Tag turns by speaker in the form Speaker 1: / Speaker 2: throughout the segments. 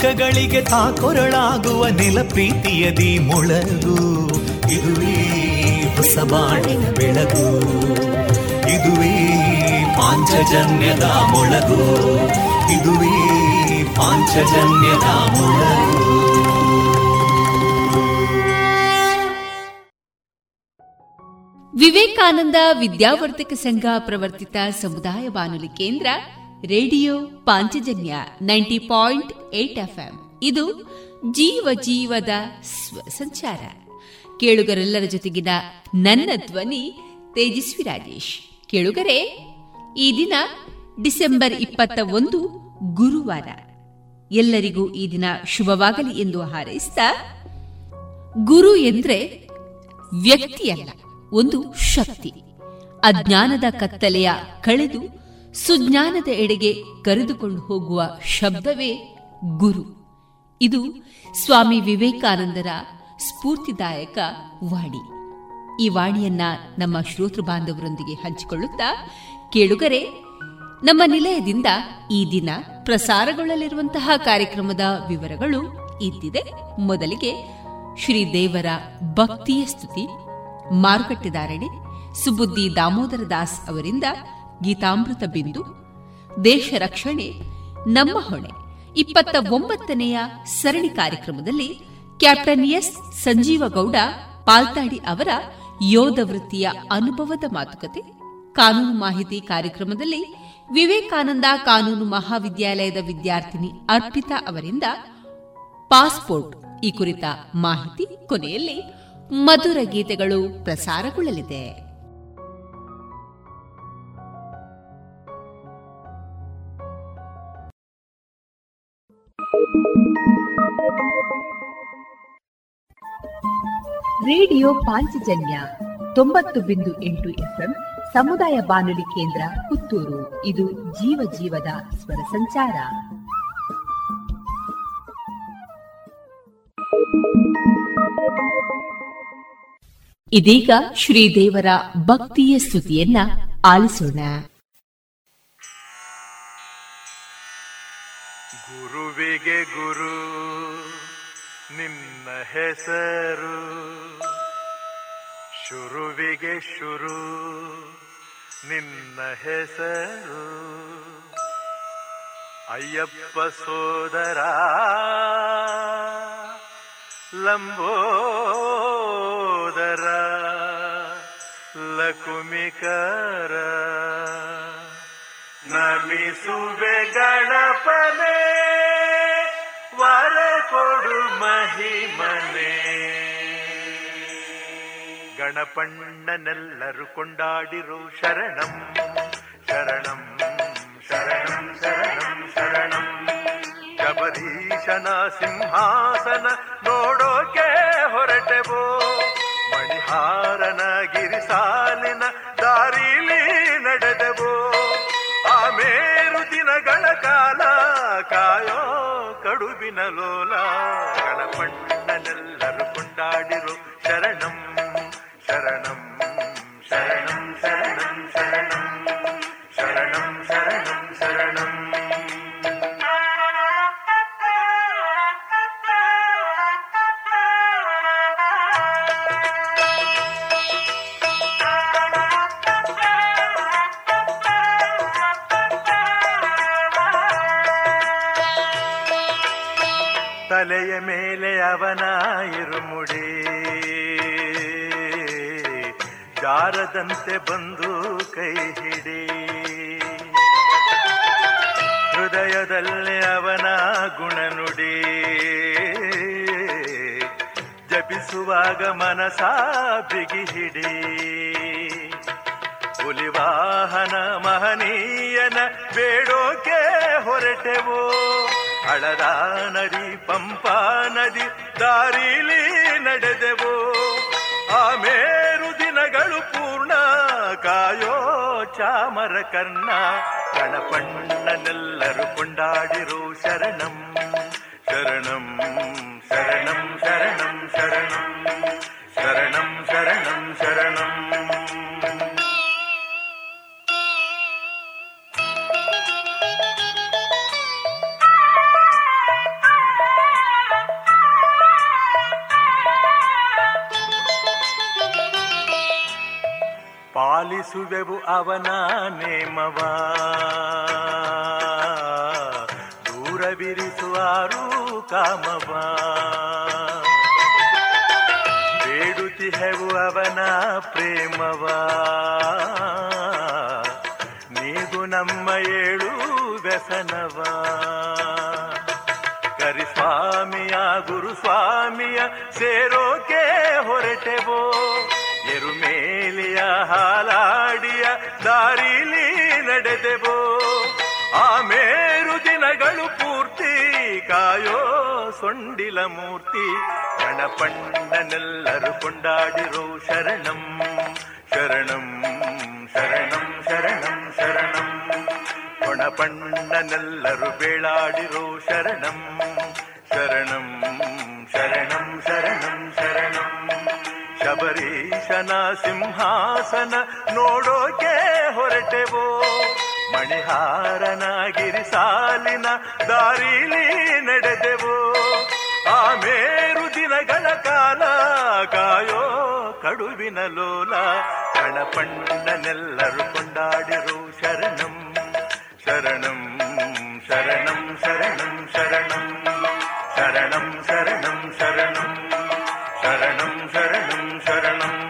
Speaker 1: ದುಃಖಗಳಿಗೆ ತಾಕೊರಳಾಗುವ ನಿಲ ಪ್ರೀತಿಯದಿ ಮೊಳಗು. ಇದುವೇ ಹೊಸಬಾಣಿನ ಬೆಳಗು. ಇದುವೇ ಪಾಂಚಜನ್ಯದ ಮೊಳಗು. ಇದುವೇ ಪಾಂಚಜನ್ಯದ ಮೊಳಗು.
Speaker 2: ವಿವೇಕಾನಂದ ವಿದ್ಯಾವರ್ಧಕ ಸಂಘ ಪ್ರವರ್ತಿತ ಸಮುದಾಯ ಬಾನುಲಿ ಕೇಂದ್ರ radio Panchajanya ninety point eight FM. ಇದು ಜೀವ ಜೀವದ ಸ್ವ ಸಂಚಾರ. ಕೇಳುಗರೆಲ್ಲರ ಜೊತೆಗಿನ ನನ್ನ ಧ್ವನಿ ತೇಜಸ್ವಿ ರಾಜೇಶ್. ಕೇಳುಗರೆ, ಈ ದಿನ ಡಿಸೆಂಬರ್ ಇಪ್ಪತ್ತ ಒಂದು ಗುರುವಾರ. ಎಲ್ಲರಿಗೂ ಈ ದಿನ ಶುಭವಾಗಲಿ ಎಂದು ಹಾರೈಸಿದ ಗುರು ಎಂದ್ರೆ ವ್ಯಕ್ತಿಯಲ್ಲ, ಒಂದು ಶಕ್ತಿ. ಅಜ್ಞಾನದ ಕತ್ತಲೆಯ ಕಳೆದು ಸುಜ್ಞಾನದ ಎಡೆಗೆ ಕರೆದುಕೊಂಡು ಹೋಗುವ ಶಬ್ದವೇ ಗುರು. ಇದು ಸ್ವಾಮಿ ವಿವೇಕಾನಂದರ ಸ್ಫೂರ್ತಿದಾಯಕ ವಾಣಿ. ಈ ವಾಣಿಯನ್ನ ನಮ್ಮ ಶ್ರೋತೃ ಬಾಂಧವರೊಂದಿಗೆ ಹಂಚಿಕೊಳ್ಳುತ್ತಾ ಕೇಳುಗರೆ, ನಮ್ಮ ನಿಲಯದಿಂದ ಈ ದಿನ ಪ್ರಸಾರಗೊಳ್ಳಲಿರುವಂತಹ ಕಾರ್ಯಕ್ರಮದ ವಿವರಗಳು ಇದ್ದಿದೆ ಮೊದಲಿಗೆ ಶ್ರೀದೇವರ ಭಕ್ತಿಯ ಸ್ತುತಿ. ಮಾರುಕಟ್ಟೆದಾರಣೆ ಸುಬುದ್ದಿ ದಾಮೋದರ ದಾಸ್ ಅವರಿಂದ ಗೀತಾಮೃತ ಬಿಂದು. ದೇಶ ರಕ್ಷಣೆ. ನಮ್ಮ ಹೊಣೆ. ಇಪ್ಪತ್ತ ಒಂಬತ್ತನೆಯ ಸರಣಿ ಕಾರ್ಯಕ್ರಮದಲ್ಲಿ ಕ್ಯಾಪ್ಟನ್ ಎಸ್ ಸಂಜೀವ ಗೌಡ ಪಾಲ್ತಾಡಿ ಅವರ ಯೋಧ ವೃತ್ತಿಯ ಅನುಭವದ ಮಾತುಕತೆ, ಕಾನೂನು ಮಾಹಿತಿ ಕಾರ್ಯಕ್ರಮದಲ್ಲಿ ವಿವೇಕಾನಂದ ಕಾನೂನು ಮಹಾವಿದ್ಯಾಲಯದ ವಿದ್ಯಾರ್ಥಿನಿ ಅರ್ಪಿತಾ ಅವರಿಂದ ಪಾಸ್ಪೋರ್ಟ್ ಈ ಕುರಿತ ಮಾಹಿತಿ ಕೊನೆಯಲ್ಲಿ ಮಧುರ ಗೀತೆಗಳು ಪ್ರಸಾರಗೊಳ್ಳಲಿದೆ.
Speaker 3: ರೇಡಿಯೋ ಪಾಂಚಜನ್ಯ ತೊಂಬತ್ತು ಬಿಂದು ಎಂಟು ಎಫ್ಎಂ ಸಮುದಾಯ ಬಾನುಲಿ ಕೇಂದ್ರ ಪುತ್ತೂರು. ಇದು ಜೀವ ಜೀವದ ಸ್ವರ ಸಂಚಾರ.
Speaker 2: ಇದೀಗ ಶ್ರೀದೇವರ ಭಕ್ತಿಯ ಸ್ತುತಿಯನ್ನ ಆಲಿಸೋಣ.
Speaker 4: ಗುರುವಿಗೆ ಗುರು ನಿನ್ನ ಹೆಸರು ಶುರುವಿಗೆ ಶುರು ನಿನ್ನ ಹೆಸರು. ಅಯ್ಯಪ್ಪ ಸೋದರ ಲಂಬೋದರ ಲಕುಮಿಕರ. ನಮಿಸುವೆ ಗಣಪನೆ ವರ ಕೊಡು ಮಹಿಮನೆ. ಗಣಪಣ್ಣನೆಲ್ಲರು ಕೊಂಡಾಡಿರು ಶರಣಂ. ಶರಣಂ ಶರಣಂ ಶರಣಂ ಶರಣಂ. ಶಬರೀಶನ ಸಿಂಹಾಸನ ನೋಡೋಕೆ ಹೊರಟೆವೋ? ಮಣಿಹಾರನ ಗಿರಿಸಾಲಿನ ದಾರಿಲಿ ನಡೆದೆವೋ? ಆಮೇರು ದಿನಗಳ ಕಾಲ ಕಾಯೋ ಕಡುಬಿನ ಲೋಲ. ಗಣಪಣ್ಣನೆಲ್ಲರು ಮೇಲೆ ಅವನ ಇರುಮುಡಿ ಜಾರದಂತೆ ಬಂದು ಕೈ ಹಿಡಿ. ಹೃದಯದಲ್ಲೇ ಅವನ ಗುಣನುಡಿ. ಜಪಿಸುವಾಗ ಮನಸ ಬಿಗಿ ಹಿಡಿ. ಹುಲಿವಾಹನ ಮಹನೀಯನ ಬೇಡೋಕೆ ಹೊರಟೆವೋ. ಹಳದ ನದಿ, ಪಂಪಾ ನದಿ, ದಾರಿಲಿ ನಡೆದೆವು. ಆಮೇರು ದಿನಗಳು ಪೂರ್ಣ, ಕಾಯೋ ಚಾಮರ ಕರ್ಣ. ಗಣಪಣ್ಣನೆಲ್ಲರೂ ಕೊಂಡಾಡಿರು ಶರಣಂ. ಶರಣಂ ಶರಣಂ ಶರಣಂ ಶರಣಂ. ಶರಣಂ ಶರಣಂ ಶರಣಂ. ಪಾಲಿಸುವೆವು ಅವನ ನೇಮವ. ದೂರವಿರಿಸುವಾರು ಕಾಮವ ಬೇಡುತ್ತಿಹೆವು ಅವನ ಪ್ರೇಮವ. ನೀಗು ನಮ್ಮ ಏಳು ವ್ಯಸನವ. ಕರಿಸ್ವಾಮಿಯ ಗುರುಸ್ವಾಮಿಯ ಸೇರೋಕೆ ಹೊರಟೆವೋ. ಎರುಮೇಲಿಯ ಹಾಲಾಡಿಯ ದಾರಿಲಿ ನಡೆದೆವೋ. ಮೇರು ದಿನಗಳು ಪೂರ್ತಿ ಕಾಯೋ ಸೊಂಡಿಲ ಮೂರ್ತಿ. ಗಣಪಣ್ಣನೆಲ್ಲರೂ ಕೊಂಡಾಡಿರೋ ಶರಣಂ ಶರಣಂ ಶರಣಂ ಶರಣಂ ಶರಣಂ. ಕೊಣಪಣ್ಣನೆಲ್ಲರೂ ಬೇಳಾಡಿರೋ ಶರಣಂ ಶರಣಂ ಶರಣಂ ಶರಣಂ. ಶಬರೀಶನ ಸಿಂಹಾಸನ ನೋಡೋಕೆ ಹೊರಟೆವೋ? ಮಣಿಹಾರನ ಗಿರಿಸಾಲಿನ ದಾರಿಲಿ ನಡೆದೆವೋ? ಮೇರು ದಿನಗಳ ಕಾಲ ಕಾಯೋ ಕಡುವಿನ ಲೋಲ, ಕಣಪಣ್ಣನೆಲ್ಲರೂ ಕೊಂಡಾಡಿರು ಶರಣಂ. ಶರಣಂ ಶರಣಂ ಶರಣಂ ಶರಣಂ. ಶರಣಂ ಶರಣಂ ಶರಣಂ. ಶರಣಂ ಶರಣಂ ಶರಣಂ.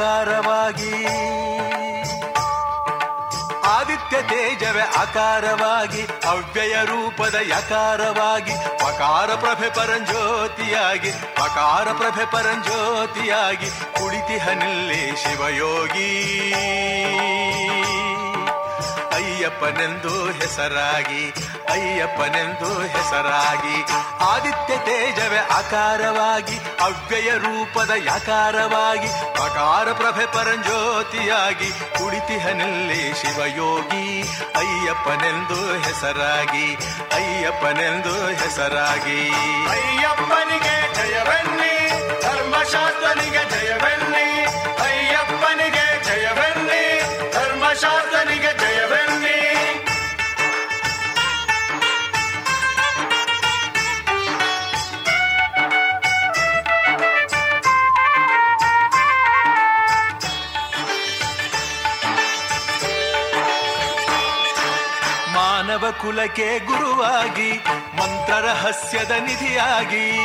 Speaker 4: ರೂಪದ ಯಕಾರವಾಗಿ ಆದಿತ್ಯ ತೇಜವೇ ಆಕಾರವಾಗಿ ಅವ್ಯಯ ರೂಪದ ಯಕಾರವಾಗಿ ಪಕಾರ ಪ್ರಭೆ ಪರಂಜ್ಯೋತಿಯಾಗಿ ಪಕಾರ ಪ್ರಭೆ ಪರಂಜ್ಯೋತಿಯಾಗಿ ಕುಳಿತಿಹನಿಲ್ಲೇ ಶಿವಯೋಗಿ. ಅಯ್ಯಪ್ಪನೆಂದು ಹೆಸರಾಗಿ ಅಯ್ಯಪ್ಪನೆಂದು ಹೆಸರಾಗಿ, ಆದಿತ್ಯ ತೇಜವೇ ಆಕಾರವಾಗಿ ಅವ್ಯಯ ರೂಪದ ಯಾಕಾರವಾಗಿ ಅಕಾರ ಪ್ರಭೆ ಪರಂಜ್ಯೋತಿಯಾಗಿ ಕುಳಿತಿಹನಲ್ಲಿ ಶಿವಯೋಗಿ, ಅಯ್ಯಪ್ಪನೆಂದು ಹೆಸರಾಗಿ ಅಯ್ಯಪ್ಪನೆಂದು ಹೆಸರಾಗಿ.
Speaker 5: ಅಯ್ಯಪ್ಪನಿಗೆ
Speaker 4: ಕುಲಕ್ಕೆ ಗುರುವಾಗಿ ಮಂತ್ರ ರಹಸ್ಯದ ನಿಧಿಯಾಗಿ.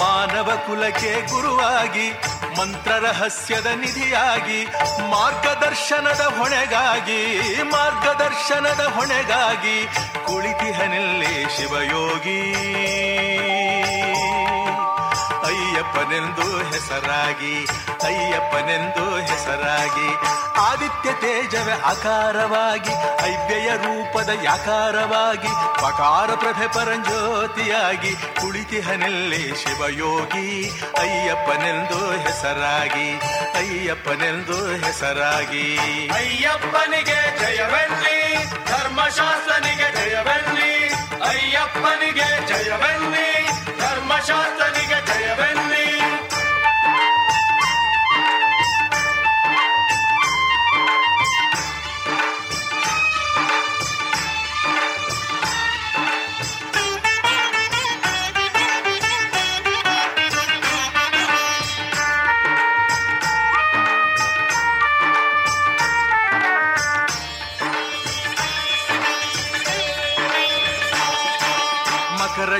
Speaker 4: ಮಾನವ ಕುಲಕ್ಕೆ ಗುರುವಾಗಿ ಮಂತ್ರ ರಹಸ್ಯದ ನಿಧಿಯಾಗಿ, ಮಾರ್ಗದರ್ಶನದ ಹೊಣೆಗಾಗಿ ಮಾರ್ಗದರ್ಶನದ ಹೊಣೆಗಾಗಿ ಕುಳಿತಿಹನಲ್ಲಿ ಶಿವಯೋಗಿ. ಅಯ್ಯಪ್ಪನೆಂದು ಹೆಸರಾಗಿ ಅಯ್ಯಪ್ಪನೆಂದು ಹೆಸರಾಗಿ, ಆದಿತ್ಯ ತೇಜವೇ ಆಕಾರವಾಗಿ ಐವ್ಯಯ ರೂಪದ ಯಾಕಾರವಾಗಿ, ಪಕಾರ ಪ್ರಭೆ ಪರಂಜ್ಯೋತಿಯಾಗಿ, ಕುಳಿತಿಹನಲ್ಲಿ ಶಿವಯೋಗಿ, ಅಯ್ಯಪ್ಪನೆಂದು ಹೆಸರಾಗಿ ಅಯ್ಯಪ್ಪನೆಂದು ಹೆಸರಾಗಿ.
Speaker 5: ಅಯ್ಯಪ್ಪನಿಗೆ ಜಯವೆನ್ನಿ, ಧರ್ಮಶಾಸ್ತ್ರನಿಗೆ ಜಯವೆನ್ನಿ, ಅಯ್ಯಪ್ಪನಿಗೆ ಜಯವೆನ್ನಿ, ಧರ್ಮಶಾಸ್ತ್ರನಿಗೆ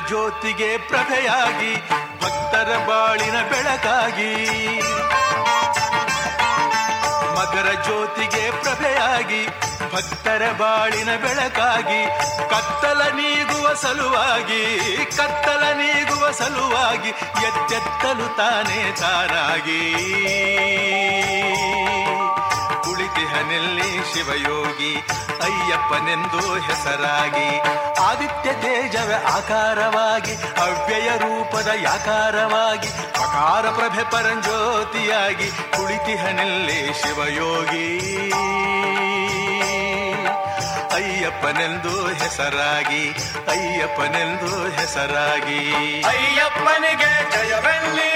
Speaker 4: ಜ್ಯೋತಿಗೆ ಪ್ರಭೆಯಾಗಿ ಭಕ್ತರ ಬಾಳಿನ ಬೆಳಕಾಗಿ. ಮಕರ ಜ್ಯೋತಿಗೆ ಪ್ರಭೆಯಾಗಿ ಭಕ್ತರ ಬಾಳಿನ ಬೆಳಕಾಗಿ, ಕತ್ತಲ ನೀಗುವ ಸಲುವಾಗಿ, ಕತ್ತಲ ನೀಗುವ ಸಲುವಾಗಿ, ಎತ್ತೆತ್ತಲು ತಾನೇ ತಾರಾಗಿ. ಕುಳಿತಿಹನಲ್ಲಿ ಶಿವಯೋಗಿ ಅಯ್ಯಪ್ಪನೆಂದು ಹೆಸರಾಗಿ ಆದಿತ್ಯ ತೇಜವ ಆಕಾರವಾಗಿ ಅವ್ಯಯ ರೂಪದ ಯಾಕಾರವಾಗಿ ಅಕಾರ ಪ್ರಭೆ ಪರಂಜ್ಯೋತಿಯಾಗಿ ಕುಳಿತಿಹನಲ್ಲಿ ಶಿವಯೋಗಿ ಅಯ್ಯಪ್ಪನೆಂದು ಹೆಸರಾಗಿ ಅಯ್ಯಪ್ಪನೆಂದು ಹೆಸರಾಗಿ
Speaker 5: ಅಯ್ಯಪ್ಪನಿಗೆ ಜಯವೆನ್ನಿ,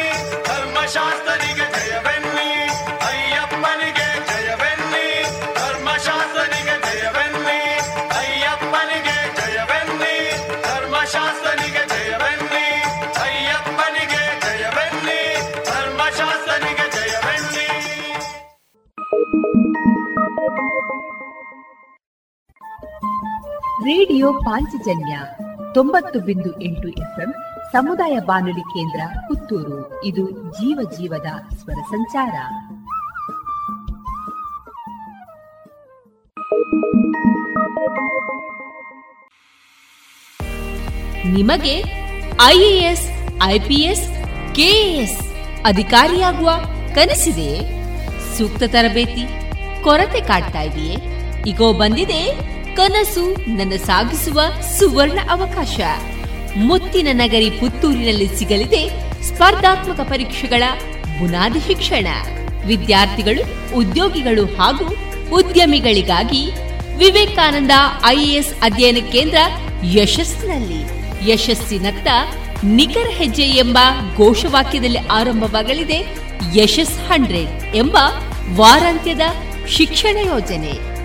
Speaker 5: ಧರ್ಮಶಾಸ್ತ್ರನಿಗೆ ಜಯವೆನ್ನಿ, ಅಯ್ಯಪ್ಪನಿಗೆ
Speaker 3: ರೇಡಿಯೋ ಪಾಂಚಜನ್ಯ ತೊಂಬತ್ತು ಬಿಂದು ಎಂಟು ಎಫ್ಎಂ ಸಮುದಾಯ ಬಾನುಲಿ ಕೇಂದ್ರ ಪುತ್ತೂರು. ಇದು ಜೀವ ಜೀವದ ಸ್ವರ ಸಂಚಾರ.
Speaker 2: ನಿಮಗೆ ಐಎಎಸ್, ಐಪಿಎಸ್, ಕೆಎಎಸ್ ಅಧಿಕಾರಿಯಾಗುವ ಕನಸಿದೆ? ಸೂಕ್ತ ತರಬೇತಿ, ಕೊರತೆ ಕಾಡ್ತಾ ಇದೆಯೇ? ಈಗೋ ಬಂದಿದೆ ಕನಸು ನನ್ನ ಸಾಗಿಸುವ ಸುವರ್ಣ ಅವಕಾಶ. ಮುತ್ತಿನ ನಗರಿ ಪುತ್ತೂರಿನಲ್ಲಿ ಸಿಗಲಿದೆ ಸ್ಪರ್ಧಾತ್ಮಕ ಪರೀಕ್ಷೆಗಳ ಬುನಾದಿ ಶಿಕ್ಷಣ. ವಿದ್ಯಾರ್ಥಿಗಳು, ಉದ್ಯೋಗಿಗಳು ಹಾಗೂ ಉದ್ಯಮಿಗಳಿಗಾಗಿ ವಿವೇಕಾನಂದ ಐಎಎಸ್ ಅಧ್ಯಯನ ಕೇಂದ್ರ ಯಶಸ್ಸಿನಲ್ಲಿ. ಯಶಸ್ಸಿನತ್ತ ನಿಖರ ಹೆಜ್ಜೆ ಎಂಬ ಘೋಷವಾಕ್ಯದಲ್ಲಿ ಆರಂಭವಾಗಲಿದೆ ಯಶಸ್ ಹಂಡ್ರೆಡ್ ಎಂಬ ವಾರಾಂತ್ಯದ ಶಿಕ್ಷಣ ಯೋಜನೆ.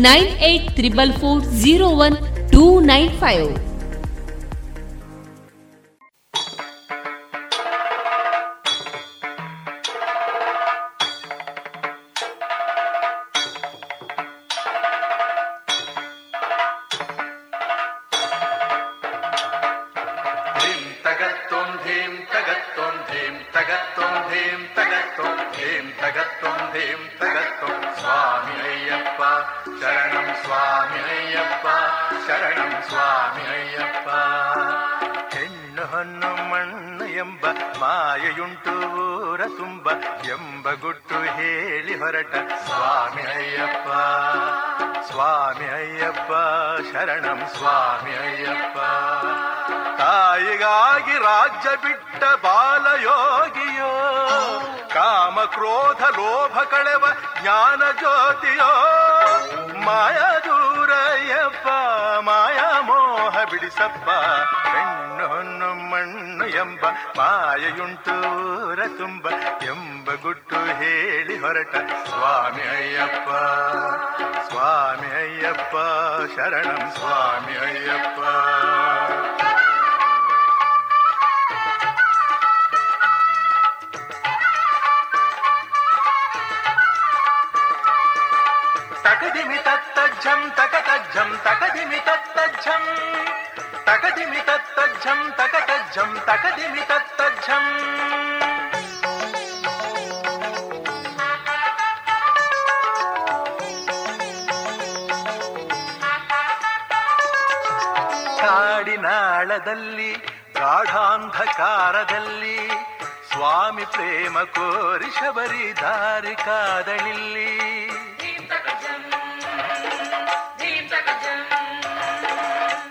Speaker 2: nine eight triple four zero one two nine five
Speaker 5: ಶರಣಂ ಸ್ವಾಮಿ ಅಯ್ಯಪ್ಪ.
Speaker 4: ತಾಯಿಗಾಗಿ ರಾಜ್ಯ ಬಿಟ್ಟ ಬಾಲಯೋಗಿಯೋ, ಕಾಮ ಕ್ರೋಧ ಲೋಭ ಕಳೆವ ಜ್ಞಾನ ಜ್ಯೋತಿಯೋ, ಮಾಯ ದೂರಯ್ಯಪ್ಪ, ಮಾಯಾ ಮೋಹ ಬಿಡಿಸಪ್ಪ, ಹೆಣ್ಣು ಮಣ್ಣು ಎಂಬ ಮಾಯೆಯುಂಟೂರ ತುಂಬ ಎಂಬ ಗುಟ್ಟು ಹೇಳಿ ಹೊರಟ ಸ್ವಾಮಿ ಅಯ್ಯಪ್ಪ. சுவாமி ஐயப்பா சரணம் சுவாமி ஐயப்பா தகதிமி தத்தஜம் தகதஜம் தகதிமி தத்தஜம் தகதிமி தத்தஜம் தகதஜம் தகதிமி தத்தஜம் ಕಾಡಿನಾಳದಲ್ಲಿ ಗಾಢಾಂಧಕಾರದಲ್ಲಿ ಸ್ವಾಮಿ ಪ್ರೇಮ ಕೋರಿ ಶಬರಿ ದಾರಿ ಕಾದಳಿಲ್ಲಿ.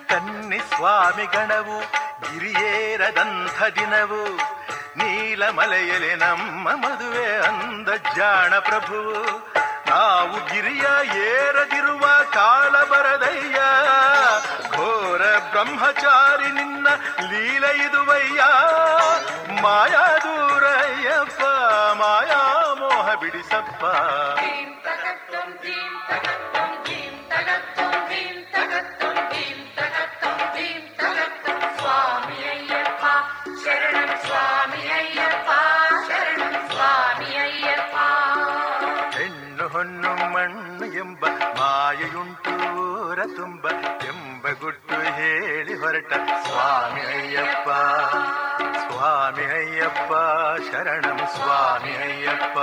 Speaker 4: ಕನ್ನಿ ಸ್ವಾಮಿ ಗಣವು ಗಿರಿಯೇರದಂಥ ದಿನವು ನೀಲಮಲೆಯಲ್ಲಿ ನಮ್ಮ ಮದುವೆ ಅಂದ ಜಾಣ ಪ್ರಭುವು. ನಾವು ಗಿರಿಯ ಏರದಿರುವ ಕಾಲ ಬರದಯ್ಯ. ಘೋರ ಬ್ರಹ್ಮಚಾರಿ ನಿನ್ನ ಲೀಲ ಇದುವಯ್ಯ. ಮಾಯಾ ದೂರಯ್ಯಪ್ಪ, ಮಾಯಾ ಮೋಹ ಬಿಡಿಸಪ್ಪ. ಸ್ವಾಮಿ ಅಯ್ಯಪ್ಪ ಸ್ವಾಮಿ ಅಯ್ಯಪ್ಪ ಶರಣಂ ಸ್ವಾಮಿ ಅಯ್ಯಪ್ಪ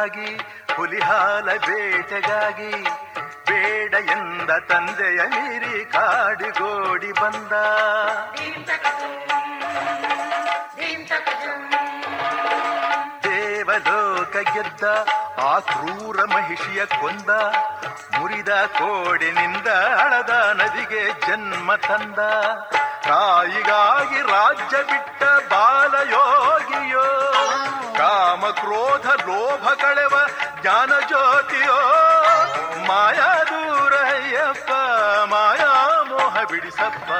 Speaker 4: ನೋವಿಗಾಗಿ ಹುಲಿಹಾಲ ಬೇಟೆಗಾಗಿ, ಬೇಡ ಎಂದ ತಂದೆಯ ಮೀರಿ ಕಾಡಿಗೋಡಿ ಬಂದ. ದೇವಲೋಕ ಗೆದ್ದ, ಆ ಕ್ರೂರ ಮಹಿಷಿಯ ಕೊಂದ, ಮುರಿದ ಕೋಡಿನಿಂದ ಅಳದ ನದಿಗೆ ಜನ್ಮ ತಂದ. ತಾಯಿಗಾಗಿ ರಾಜ್ಯ ಬಿಟ್ಟ ಬಾಲಯೋಗಿಯೋ ಕಾಮ ಕ್ರೋಧ ಲೋಭ ಕಳೆವ ಜ್ಞಾನ ಜ್ಯೋತಿಯೋ ಮಾಯಾ ದೂರಯ್ಯಪ್ಪ ಮಾಯಾ ಮೋಹ ಬಿಡಿಸಪ್ಪ.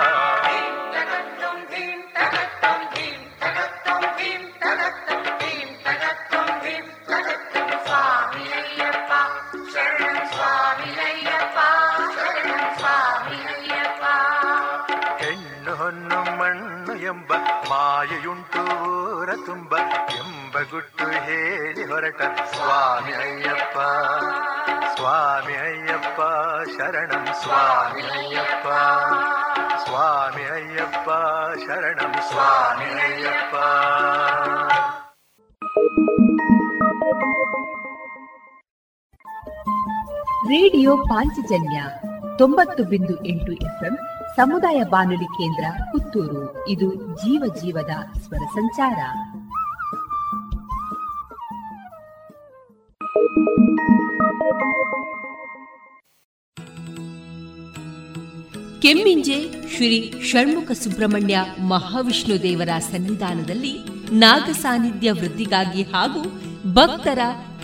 Speaker 4: ತುಂಬ ಎಂಬ ಗುಟ್ಟು ಹೇಳಿ ಹೊರಟ ಸ್ವಾಮಿ ಅಯ್ಯಪ್ಪ. ಸ್ವಾಮಿ ಅಯ್ಯಪ್ಪ ಶರಣಂ. ಸ್ವಾಮಿ ಅಯ್ಯಪ್ಪ. ಸ್ವಾಮಿ ಅಯ್ಯಪ್ಪ ಶರಣಂ. ಸ್ವಾಮಿ ಅಯ್ಯಪ್ಪ.
Speaker 3: ರೇಡಿಯೋ ಪಾಂಚಜನ್ಯ ತೊಂಬತ್ತು ಬಿಂದು ಎಂಟು ಎಫ್ಎಂ ಸಮುದಾಯ ಬಾನುಲಿ ಕೇಂದ್ರ ಪುತ್ತೂರು. ಇದು ಜೀವ ಜೀವದ ಸ್ವರ ಸಂಚಾರ.
Speaker 2: ಕೆಮ್ಮಿಂಜೆ ಶ್ರೀ ಷಣ್ಮುಖ ಸುಬ್ರಹ್ಮಣ್ಯ ಮಹಾವಿಷ್ಣು ದೇವರ ಸನ್ನಿಧಾನದಲ್ಲಿ ನಾಗ ಸಾನ್ನಿಧ್ಯ ವೃದ್ಧಿಗಾಗಿ ಹಾಗೂ ಭಕ್ತರ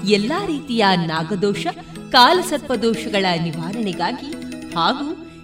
Speaker 2: ಎಲ್ಲಾ ರೀತಿಯ ನಾಗದೋಷ, ಕಾಲಸರ್ಪದೋಷಗಳ ನಿವಾರಣೆಗಾಗಿ ಹಾಗೂ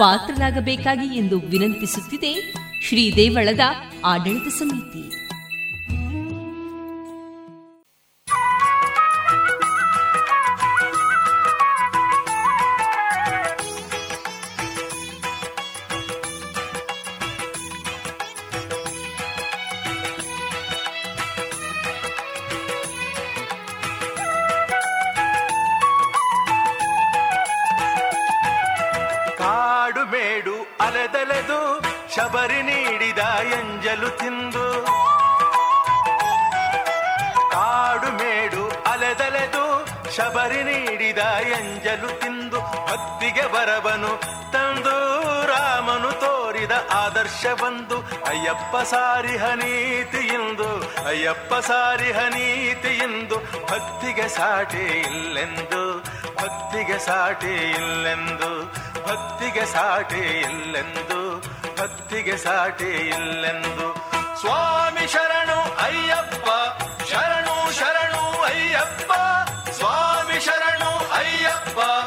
Speaker 2: ಪಾತ್ರರಾಗಬೇಕಾಗಿ ಎಂದು ವಿನಂತಿಸುತ್ತಿದೆ ಶ್ರೀ ದೇವಳದ ಆಡಳಿತ ಸಮಿತಿ.
Speaker 4: ಭಕ್ತಿಗೆ ಬರವನು. ತಂದು ರಾಮನು ತೋರಿದ ಆದರ್ಶ ಬಂದು. ಅಯ್ಯಪ್ಪ ಸಾರಿ ಹನೀತಿ ಎಂದು ಅಯ್ಯಪ್ಪ ಸಾರಿ ಹನೀತಿ ಎಂದು ಭಕ್ತಿಗೆ ಸಾಟಿ ಇಲ್ಲೆಂದು. ಭಕ್ತಿಗೆ ಸಾಟಿ ಇಲ್ಲೆಂದು. ಭಕ್ತಿಗೆ ಸಾಟಿ ಇಲ್ಲೆಂದು. ಭಕ್ತಿಗೆ ಸಾಟಿ ಇಲ್ಲೆಂದು. ಸ್ವಾಮಿ ಶರಣು ಅಯ್ಯಪ್ಪ. ಶರಣು ಶರಣು ಅಯ್ಯಪ್ಪ. ಸ್ವಾಮಿ ಶರಣು ಅಯ್ಯಪ್ಪ.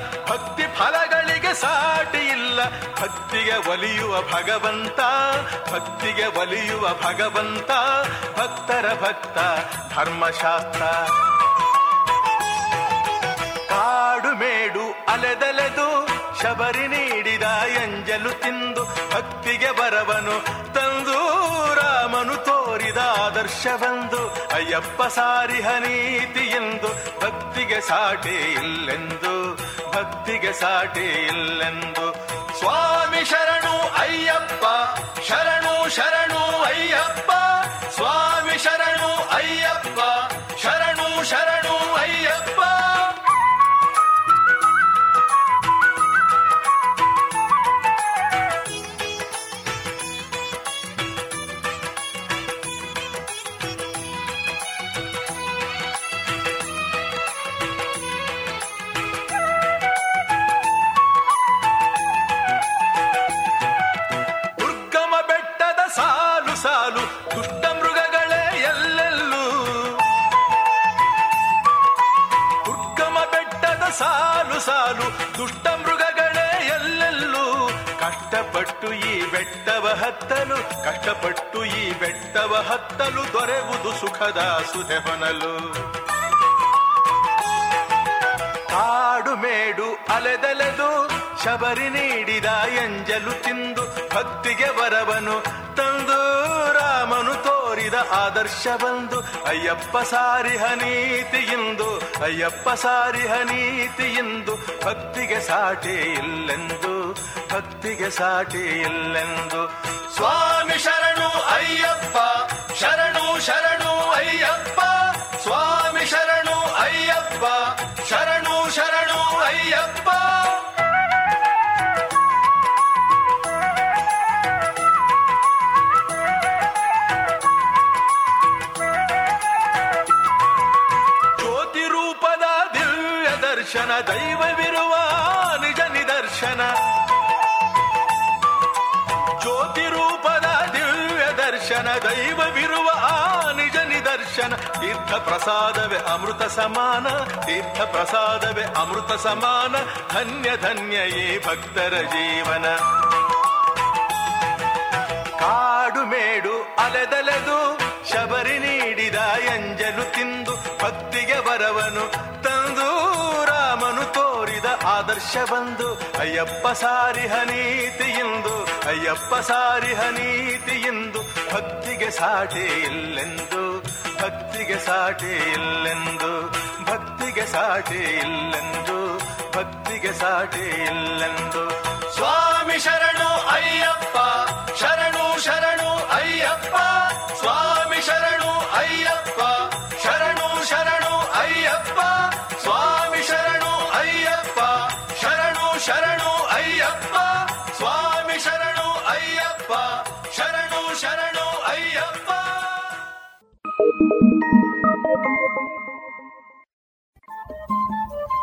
Speaker 4: ಭಕ್ತಿ ಫಲಗಳಿಗೆ ಸಾಟಿ ಇಲ್ಲ ಭಕ್ತಿಗೆ ಒಲಿಯುವ ಭಗವಂತ, ಭಕ್ತಿಗೆ ಒಲಿಯುವ ಭಗವಂತ, ಭಕ್ತರ ಭಕ್ತ, ಧರ್ಮಶಾಸ್ತ್ರ. ಕಾಡು ಮೇಡು ಅಲೆದಲೆದು, ಶಬರಿ ನೀಡಿದ ಎಂಜಲು ತಿಂದು, ಭಕ್ತಿಗೆ ಬರವನು ತಂದು, ರಾಮನು ತೋರಿದ ಆದರ್ಶ ಬಂದು ಅಯ್ಯಪ್ಪ ಸಾರಿಹ ನೀತಿ ಎಂದು, ಭಕ್ತಿಗೆ ಸಾಟಿ ಇಲ್ಲೆಂದು. ಭಕ್ತಿಗೆ ಸಾಟಿ ಇಲ್ಲೆಂದು. ಸ್ವಾಮಿ ಶರಣು ಅಯ್ಯಪ್ಪ, ಶರಣು ಶರಣು ಅಯ್ಯಪ್ಪ. ಸ್ವಾಮಿ ಶರಣು ಅಯ್ಯಪ್ಪ, ಶರಣು ಶರಣು ಅಯ್ಯಪ್ಪ. ಬೆಟ್ಟವ ಹತ್ತಲು, ಕಷ್ಟಪಟ್ಟು ಈ ಬೆಟ್ಟವ ಹತ್ತಲು, ದೊರೆವುದು ಸುಖದ ಸುದೆ ಹೊನಲು. ಕಾಡು ಮೇಡು ಅಲೆದಲೆದು, ಶಬರಿ ನೀಡಿದ ಎಂಜಲು ತಿಂದು, ಭಕ್ತಿಗೆ ಬರವನು ತಂದು, ರಾಮನು ತೋರಿದ ಆದರ್ಶ ಬಂದು, ಅಯ್ಯಪ್ಪ ಸಾರಿಹ ನೀತಿಯಿಂದು ಅಯ್ಯಪ್ಪ ಸಾರಿಹ ನೀತಿಯಿಂದು ಭಕ್ತಿಗೆ ಸಾಟಿ ಇಲ್ಲೆಂದು. ಭಕ್ತಿಗೆ ಸಾಟಿ ಇಲ್ಲೆಂದು. ಸ್ವಾಮಿ ಶರಣು ಅಯ್ಯಪ್ಪ, ಶರಣು ಶರಣು ಅಯ್ಯಪ್ಪ. ಸ್ವಾಮಿ ಶರಣು ಅಯ್ಯಪ್ಪ, ಶರಣು ಶರಣು ಅಯ್ಯಪ್ಪ. ಸಮಾನ, ತೀರ್ಥ ಪ್ರಸಾದವೇ ಅಮೃತ ಸಮಾನ, ಧನ್ಯ ಧನ್ಯ ಏ ಭಕ್ತರ ಜೀವನ. ಕಾಡು ಮೇಡು ಅಲೆದಲೆದು, ಶಬರಿ ನೀಡಿದ ಎಂಜಲು ತಿಂದು, ಭಕ್ತಿಗೆ ಬರವನು ತಂದು, ರಾಮನು ತೋರಿದ ಆದರ್ಶ ಬಂದು, ಅಯ್ಯಪ್ಪ ಸಾರಿ ಹನೀತಿ ಎಂದು ಅಯ್ಯಪ್ಪ ಸಾರಿಹ ಎಂದು ಭಕ್ತಿಗೆ ಸಾಟಿ ಇಲ್ಲೆಂದು, ಭಕ್ತಿಗೆ ಸಾಟಿ ಇಲ್ಲೆಂದು. ಸಾಟಿ ಇಲ್ಲೆಂದು, ಭಕ್ತಿಗೆ ಸಾಟಿ ಇಲ್ಲೆಂದು. ಸ್ವಾಮಿ ಶರಣು ಅಯ್ಯಪ್ಪ, ಶರಣು ಶರಣು ಅಯ್ಯಪ್ಪ. ಸ್ವಾಮಿ ಶರಣು ಅಯ್ಯಪ್ಪ, ಶರಣು ಶರಣು ಅಯ್ಯಪ್ಪ. ಸ್ವಾಮಿ ಶರಣು ಅಯ್ಯಪ್ಪ, ಶರಣು ಶರಣು ಅಯ್ಯಪ್ಪ. ಸ್ವಾಮಿ ಶರಣು ಅಯ್ಯಪ್ಪ, ಶರಣು ಶರಣು ಅಯ್ಯಪ್ಪ.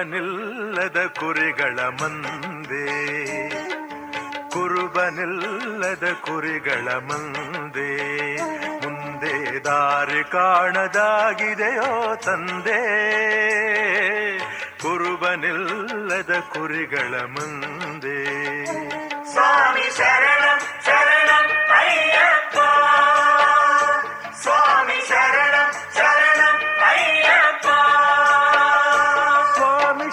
Speaker 4: ಕುರುಬನಿಲ್ಲದ ಕುರಿಗಳ ಮಂದೆ ಕುರುಬನಿಲ್ಲದ ಕುರಿಗಳ ಮಂದೆ ಮುಂದೆ ದಾರಿ ಕಾಣದಾಗಿದೆಯೋ ತಂದೆ ಕುರುಬನಿಲ್ಲದ ಕುರಿಗಳ ಮುಂದೆ
Speaker 6: ಸ್ವಾಮಿ ಶರಣಂ ಶರಣಂ ಅಯ್ಯಪ್ಪ ಸ್ವಾಮಿ ಶರಣಂ ಶರಣಂ ಅಯ್ಯಪ್ಪ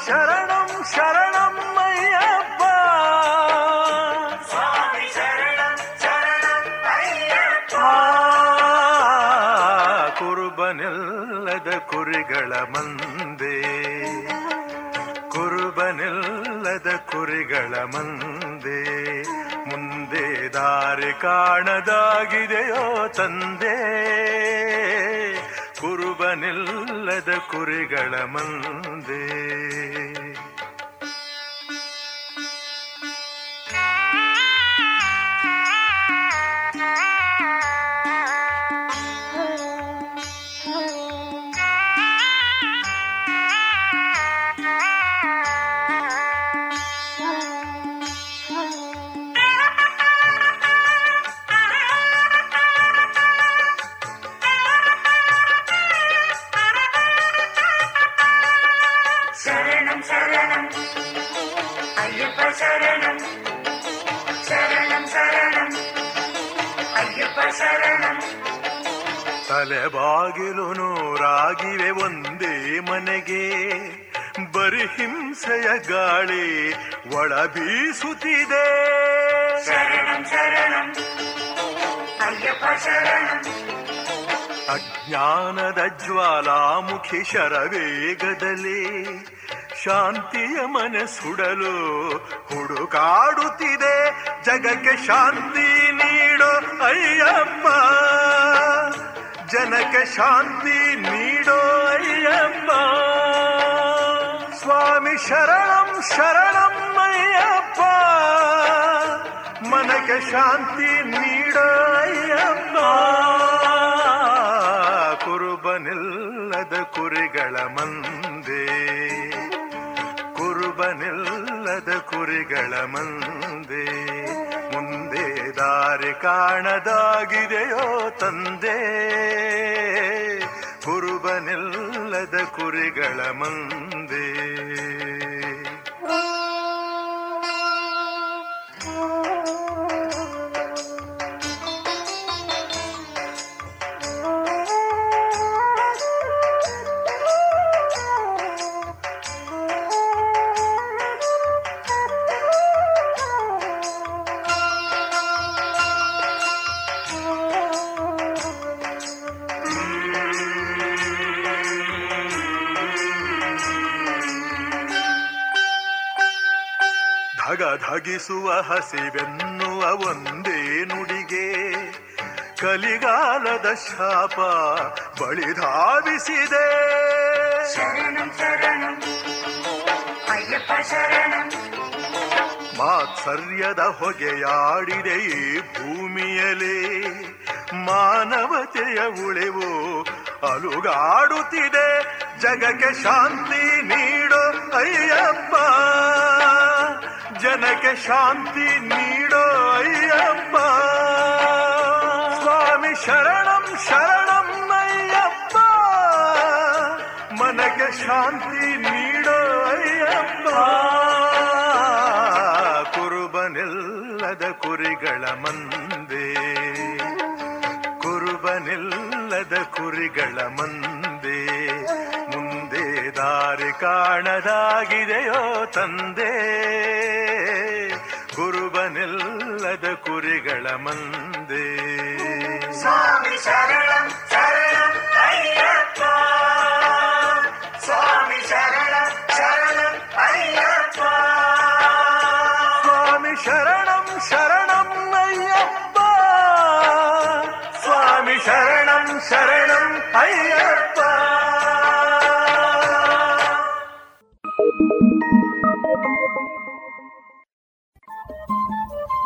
Speaker 4: ಸ್ವಾಮಿ ಶರಣಂ ಶರಣಂ ಅಯ್ಯಪ್ಪ
Speaker 6: ಸ್ವಾಮಿ ಶರಣಂ ಶರಣಂ ಅಯ್ಯಪ್ಪ
Speaker 4: ಕುರುಬನಿಲ್ಲದ ಕುರಿಗಳ ಮಂದೆ ಕುರುಬನಿಲ್ಲದ ಕುರಿಗಳ ಮಂದೆ ಮುಂದೆ ದಾರಿ ಕಾಣದಾಗಿದೆಯೋ ತಂದೆ ಕುರುಬನಿಲ್ಲದ ಕುರಿಗಳ ಮಂದೆ
Speaker 6: ತಲೆ
Speaker 4: ಬಾಗಿಲು ನೂರಾಗಿವೆ ಒಂದೇ ಮನೆಗೆ. ಬರಿ ಹಿಂಸೆಯ ಗಾಳಿ ಒಳ ಬೀಸುತ್ತಿದೆ. ಅಜ್ಞಾನದ ಜ್ವಾಲಾಮುಖಿ ಶರವೇಗದಲ್ಲಿ ಶಾಂತಿಯ ಮನೆ ಸುಡಲು ಹುಡುಕಾಡುತ್ತಿದೆ. ಜಗಕ್ಕೆ ಶಾಂತಿ ನೀಡೋ ಅಯ್ಯಪ್ಪ. ಜನಕ್ಕೆ ಶಾಂತಿ ನೀಡೋ ಅಯ್ಯಪ್ಪ. ಸ್ವಾಮಿ ಶರಣಂ ಶರಣಂ ಅಯ್ಯಪ್ಪ. ಮನಕ್ಕೆ ಶಾಂತಿ ನೀಡೋ ಅಯ್ಯಪ್ಪ. ಕುರುಬನಿಲ್ಲದ ಕುರಿಗಳ ಮಂದೆ. ಕುರುಬನಿಲ್ಲದ ಕುರಿಗಳ ಮುಂದೆ. ದಾರಿ ಕಾಣದಾಗಿದೆಯೋ ತಂದೆ? ಕುರುಬನಿಲ್ಲದ ಕುರಿಗಳ ಮಂದೆ? ಧಗಿಸುವ ಹಸಿವೆನ್ನುವ ಒಂದೇ ನುಡಿಗೆ. ಕಲಿಗಾಲದ ಶಾಪ ಬಳಿದಾವಿಸಿದೆ
Speaker 6: ಶರಣಂ ಶರಣಂ. ಅಯ್ಯಪ್ಪ ಶರಣಂ.
Speaker 4: ಮಾತ್ಸರ್ಯದ ಹೊಗೆಯಾಡಿದೆ ಈ ಭೂಮಿಯಲ್ಲಿ. ಮಾನವತೆಯ ಉಳಿವು ಅಲುಗಾಡುತ್ತಿದೆ. ಜಗಕ್ಕೆ ಶಾಂತಿ ನೀಡೋ ಅಯ್ಯಪ್ಪ. ಜನಕ್ಕೆ ಶಾಂತಿ ನೀಡೋ ಅಯ್ಯಪ್ಪ. ಸ್ವಾಮಿ ಶರಣಂ ಶರಣಂ ಅಯ್ಯಪ್ಪ. ಮನಗೆ ಶಾಂತಿ ನೀಡೋ ಅಯ್ಯಪ್ಪ. ಕುರುಬನಿಲ್ಲದ ಕುರಿಗಳ ಮಂದೆ. ಕುರುಬನಿಲ್ಲದ ಕುರಿಗಳ ಮಂದೆ. ಮುಂದೆ ದಾರಿ ಕಾಣದಾಗಿದೆಯೋ ತಂದೆ.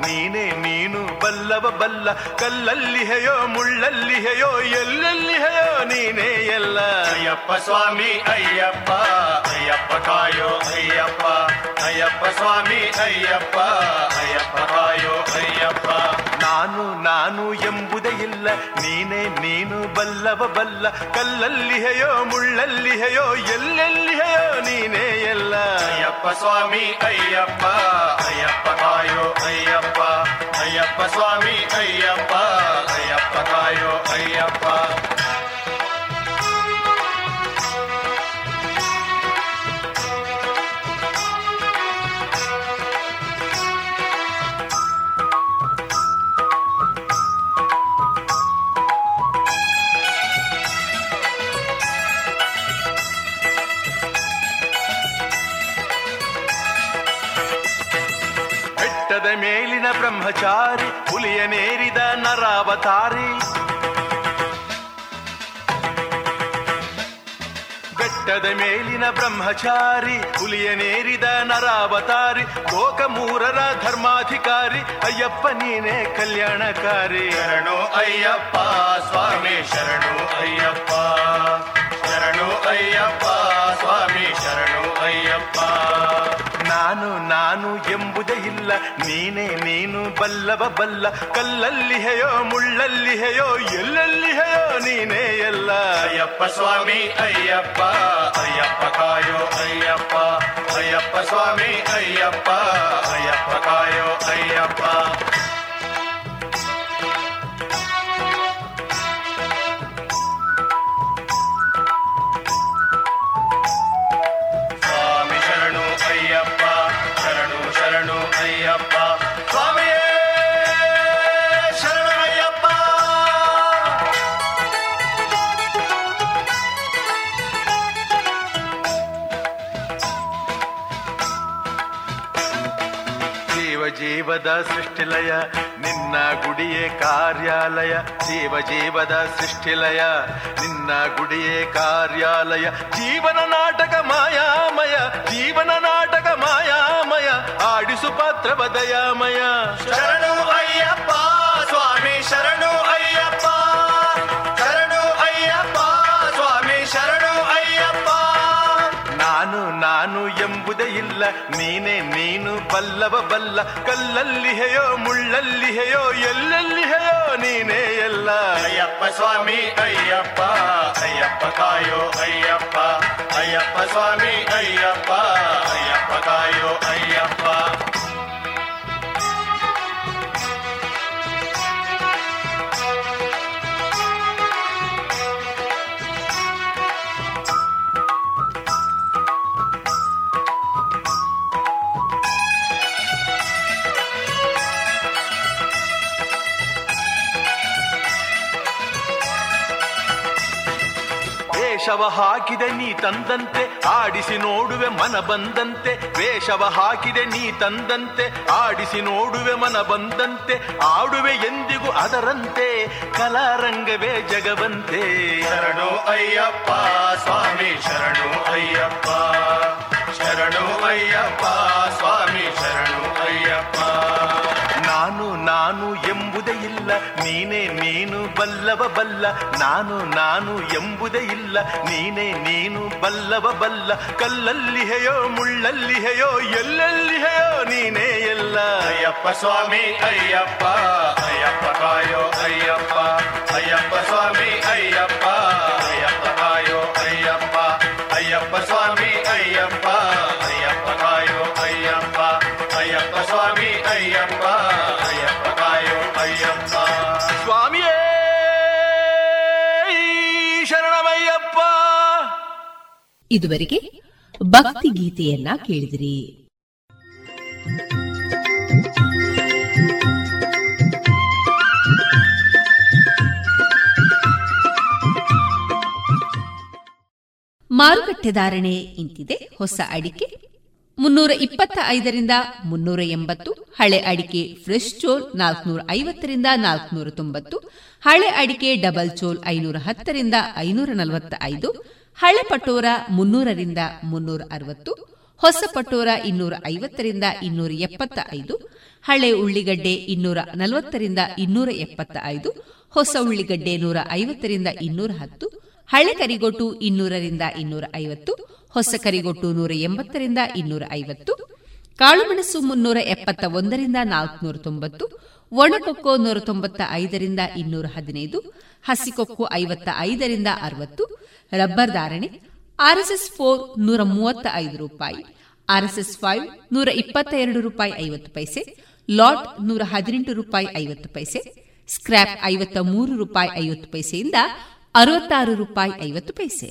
Speaker 4: ನೀನೇ ನೀನು ಬಲ್ಲವ ಬಲ್ಲ ಕಲ್ಲಲ್ಲಿ ಹೇಯೋ ಮುಳ್ಳಲ್ಲಿ ಹೇಯೋ ಎಲ್ಲೆಲ್ಲಿ ಹೇಯೋ ನೀನೇ ಎಲ್ಲ.
Speaker 5: ಅಯ್ಯಪ್ಪ ಸ್ವಾಮಿ ಅಯ್ಯಪ್ಪ ಅಯ್ಯಪ್ಪ ಕಾಯೋ ಅಯ್ಯಪ್ಪ ಅಯ್ಯಪ್ಪ ಸ್ವಾಮಿ ಅಯ್ಯಪ್ಪ ಅಯ್ಯಪ್ಪ ಕಾಯೋ ಅಯ್ಯಪ್ಪ.
Speaker 4: ನಾನು ನಾನು ಎಂಬುದೇ ಇಲ್ಲ ನೀನೇ ನೀನು ಬಲ್ಲವ ಬಲ್ಲ ಕಲ್ಲಲ್ಲಿ ಹೇಯೋ ಮುಳ್ಳಲ್ಲಿ ಹೇಯೋ ಎಲ್ಲೆಲ್ಲಿ ಹೇಯೋ ನೀನೇ ಎಲ್ಲ
Speaker 5: ಅಯ್ಯಪ್ಪ ಸ್ವಾಮಿ ಅಯ್ಯಪ್ಪ ಅಯ್ಯಪ್ಪ ಕಾಯೋ ಅಯ್ಯಪ್ಪ ಅಯ್ಯಪ್ಪ ಸ್ವಾಮಿ ಅಯ್ಯಪ್ಪ ಅಯ್ಯಪ್ಪ ಕಾಯೋ ಅಯ್ಯಪ್ಪ
Speaker 4: ಬ್ರಹ್ಮಚಾರಿ, ಹುಲಿಯ ನೇರಿದ ನರಾವತಾರಿ. ಬೆಟ್ಟದ ಮೇಲಿನ ಬ್ರಹ್ಮಚಾರಿ, ಹುಲಿಯ ನೇರಿದ ನರಾವತಾರಿ. ಲೋಕ ಮೂರರ ಧರ್ಮಾಧಿಕಾರಿ, ಅಯ್ಯಪ್ಪ ನೀನೇ ಕಲ್ಯಾಣಕಾರಿ.
Speaker 5: ಶರಣು ಅಯ್ಯಪ್ಪ, ಸ್ವಾಮಿ ಶರಣು ಅಯ್ಯಪ್ಪ. ಶರಣು ಅಯ್ಯಪ್ಪ, ಸ್ವಾಮಿ ಶರಣು ಅಯ್ಯಪ್ಪ.
Speaker 4: ನಾನು ನಾನು ಎಂಬುದೇ ಇಲ್ಲ. ನೀನೇ ನೀನು, ಬಲ್ಲವ ಬಲ್ಲ. ಕಲ್ಲಲ್ಲಿ ಹೇಯೋ, ಮುಳ್ಳಲ್ಲಿ ಹೇಯೋ, ಎಲ್ಲಲ್ಲಿ ಹೇಯೋ ನೀನೇ ಎಲ್ಲ.
Speaker 5: ಅಯ್ಯಪ್ಪ ಸ್ವಾಮಿ, ಅಯ್ಯಪ್ಪ. ಅಯ್ಯಪ್ಪ ಕಾಯೋ, ಅಯ್ಯಪ್ಪ. ಅಯ್ಯಪ್ಪ ಸ್ವಾಮಿ, ಅಯ್ಯಪ್ಪ. ಅಯ್ಯಪ್ಪ ಕಾಯೋ, ಅಯ್ಯಪ್ಪ. ಶರಣು
Speaker 4: ಜೀವದ ಸೃಷ್ಟಿಲಯ, ನಿನ್ನ ಗುಡಿಯೇ ಕಾರ್ಯಾಲಯ. ಜೀವ ಜೀವದ ಸೃಷ್ಟಿಲಯ, ನಿನ್ನ ಗುಡಿಯೇ ಕಾರ್ಯಾಲಯ. ಜೀವನ ನಾಟಕ ಮಾಯಾಮಯ, ಜೀವನ ನಾಟಕ ಮಾಯಾಮಯ. ಆಡಿಸು ಪಾತ್ರವ ದಯಾಮಯ
Speaker 5: ಶರಣು
Speaker 4: ಇಲ್ಲ ನೀನೇ ನೀನು ಬಲ್ಲವ ಬಲ್ಲ, ಕಲ್ಲಲ್ಲಿ ಹೇಯೋ, ಮುಳ್ಳಲ್ಲಿ ಹೇಯೋ, ಎಲ್ಲಲ್ಲಿ ಹೇಯೋ, ನೀನೇ ಎಲ್ಲ.
Speaker 5: ಅಯ್ಯಪ್ಪ ಸ್ವಾಮಿ, ಅಯ್ಯಪ್ಪ ಅಯ್ಯಪ್ಪ ಕಾಯೋ ಅಯ್ಯಪ್ಪ ಅಯ್ಯಪ್ಪ ಸ್ವಾಮಿ, ಅಯ್ಯಪ್ಪ ಅಯ್ಯಪ್ಪ ಕಾಯೋ ಅಯ್ಯಪ್ಪ.
Speaker 4: ವೇಷವ ಹಾಕಿದೆ ನೀ ತಂದಂತೆ, ಆಡಿಸಿ ನೋಡುವೆ ಮನ ಬಂದಂತೆ. ವೇಷವ ಹಾಕಿದೆ ನೀ ತಂದಂತೆ, ಆಡಿಸಿ ನೋಡುವೆ ಮನ ಬಂದಂತೆ. ಆಡುವೆ ಎಂದಿಗೂ ಅದರಂತೆ, ಕಲಾರಂಗವೇ ಜಗವಂತೆ.
Speaker 5: ಶರಣು ಅಯ್ಯಪ್ಪ, ಸ್ವಾಮಿ, ಶರಣು ಅಯ್ಯಪ್ಪ. ಶರಣು ಅಯ್ಯಪ್ಪ, ಸ್ವಾಮಿ, ಶರಣು ಅಯ್ಯಪ್ಪ.
Speaker 4: ನಾನು ಎಂಬುದೇ ಇಲ್ಲ. ನೀನೇ ನೀನು ಬಲ್ಲವ ಬಲ್ಲ. ನಾನು ನಾನು ಎಂಬುದೇ ಇಲ್ಲ. ನೀನೇ ನೀನು ಬಲ್ಲವ ಬಲ್ಲ. ಕಲ್ಲಲ್ಲಿ ಹೇಯೋ, ಮುಳ್ಳಲ್ಲಿ ಹೇಯೋ, ಎಲ್ಲಲ್ಲಿ ಹೇಯೋ ನೀನೇ ಎಲ್ಲ.
Speaker 5: ಅಯ್ಯಪ್ಪ ಸ್ವಾಮಿ, ಅಯ್ಯಪ್ಪ. ಅಯ್ಯಪ್ಪ ಕಾಯೋ ಅಯ್ಯಪ್ಪ. ಅಯ್ಯಪ್ಪ ಸ್ವಾಮಿ, ಅಯ್ಯಪ್ಪ. ಅಯ್ಯಪ್ಪ ಕಾಯೋ ಅಯ್ಯಪ್ಪ. ಅಯ್ಯಪ್ಪ ಸ್ವಾಮಿ.
Speaker 2: ಇದುವರೆಗೆ ಭಕ್ತಿ ಗೀತೆಯನ್ನ ಕೇಳಿದಿರಿ. ಮಾರುಕಟ್ಟೆ ಧಾರಣೆ ಇಂತಿದೆ. ಹೊಸ ಅಡಿಕೆ ಮುನ್ನೂರ ಇಪ್ಪತ್ತ ಐದರಿಂದ ಮುನ್ನೂರ ಎಂಬತ್ತು, ಹಳೆ ಅಡಿಕೆ ಫ್ರೆಶ್ ಚೋಲ್ ನಾಲ್ಕನೂರ ಐವತ್ತರಿಂದ ನಾಲ್ಕನೂರ ತೊಂಬತ್ತು, ಹಳೆ ಅಡಿಕೆ ಡಬಲ್ ಚೋಲ್ ಐನೂರ ಹತ್ತರಿಂದ ಐನೂರ ನಲವತ್ತ ಐದು ಹಳೆ ಪಟೋರ ಮುನ್ನೂರರಿಂದ ಮುನ್ನೂರ ಅರವತ್ತು ಹೊಸ ಪಟೋರ ಇನ್ನೂರ ಐವತ್ತರಿಂದ ಇನ್ನೂರ ಎಪ್ಪತ್ತ ಐದು ಹಳೆ ಉಳ್ಳಿಗಡ್ಡೆ ಇನ್ನೂರ ನಲವತ್ತರಿಂದ ಇನ್ನೂರ ಎಪ್ಪತ್ತ ಐದು ಹೊಸ ಉಳ್ಳಿಗಡ್ಡೆ ನೂರ ಐವತ್ತರಿಂದ ಇನ್ನೂರ ಹತ್ತು ಹಳೆ ಕರಿಗೊಟ್ಟು ಇನ್ನೂರರಿಂದ ಇನ್ನೂರ ಐವತ್ತು ಹೊಸ ಕರಿಗೊಟ್ಟು ನೂರ ಎಂಬತ್ತರಿಂದ ಇನ್ನೂರ ಐವತ್ತು ಕಾಳುಮೆಣಸು ಮುನ್ನೂರ ಎಪ್ಪತ್ತ ಒಂದರಿಂದ ನಾಲ್ಕುನೂರ ತೊಂಬತ್ತು ಒಣಕೊಕ್ಕೋ ನೂರ ತೊಂಬತ್ತ ಐದರಿಂದ ಇನ್ನೂರ ಹದಿನೈದು ಹಸಿಕೊಕ್ಕೋ ಐವತ್ತ ಐದರಿಂದ ಅರವತ್ತು ರಬ್ಬರ್ ಧಾರಣೆ, ಆರ್ಎಸ್ಎಸ್ ಫೋರ್ ನೂರ ಮೂವತ್ತ ಐದು ರೂಪಾಯಿ, ಆರ್ಎಸ್ಎಸ್ ಫೈವ್ ನೂರ ಇಪ್ಪತ್ತ ಎರಡು ರೂಪಾಯಿ ಐವತ್ತು ಪೈಸೆ, ಲಾಟ್ ನೂರ ಹದಿನೆಂಟು ರೂಪಾಯಿ ಐವತ್ತು ಪೈಸೆ ಸ್ಕ್ರಾಪ್ ಐವತ್ತ ಮೂರು ರೂಪಾಯಿ ಐವತ್ತು ಪೈಸೆಯಿಂದ ಅರವತ್ತಾರು ರೂಪಾಯಿ ಐವತ್ತು ಪೈಸೆ.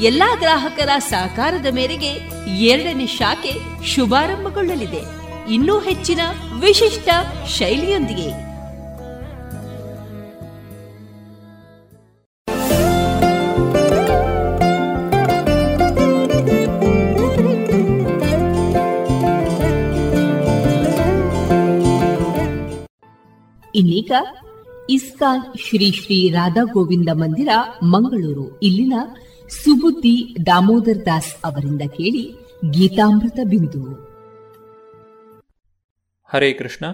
Speaker 2: ಎಲ್ಲಾ ಗ್ರಾಹಕರ ಸಹಕಾರದ ಮೇರೆಗೆ ಎರಡನೇ ಶಾಖೆ ಶುಭಾರಂಭಗೊಳ್ಳಲಿದೆ. ಇನ್ನೂ ಹೆಚ್ಚಿನ ವಿಶಿಷ್ಟ ಶೈಲಿಯೊಂದಿಗೆ. ಇನ್ನೀಗ ಇಸ್ಕಾನ್ ಶ್ರೀ ಶ್ರೀ ರಾಧಾ ಗೋವಿಂದ ಮಂದಿರ, ಮಂಗಳೂರು. ಇಲ್ಲಿನ ಸುಬುದ್ದಿ ದಾಮೋದರ್ ದಾಸ್ ಅವರಿಂದ ಕೇಳಿ ಗೀತಾಮೃತ ಬಿಂದು.
Speaker 7: ಹರೇ ಕೃಷ್ಣ,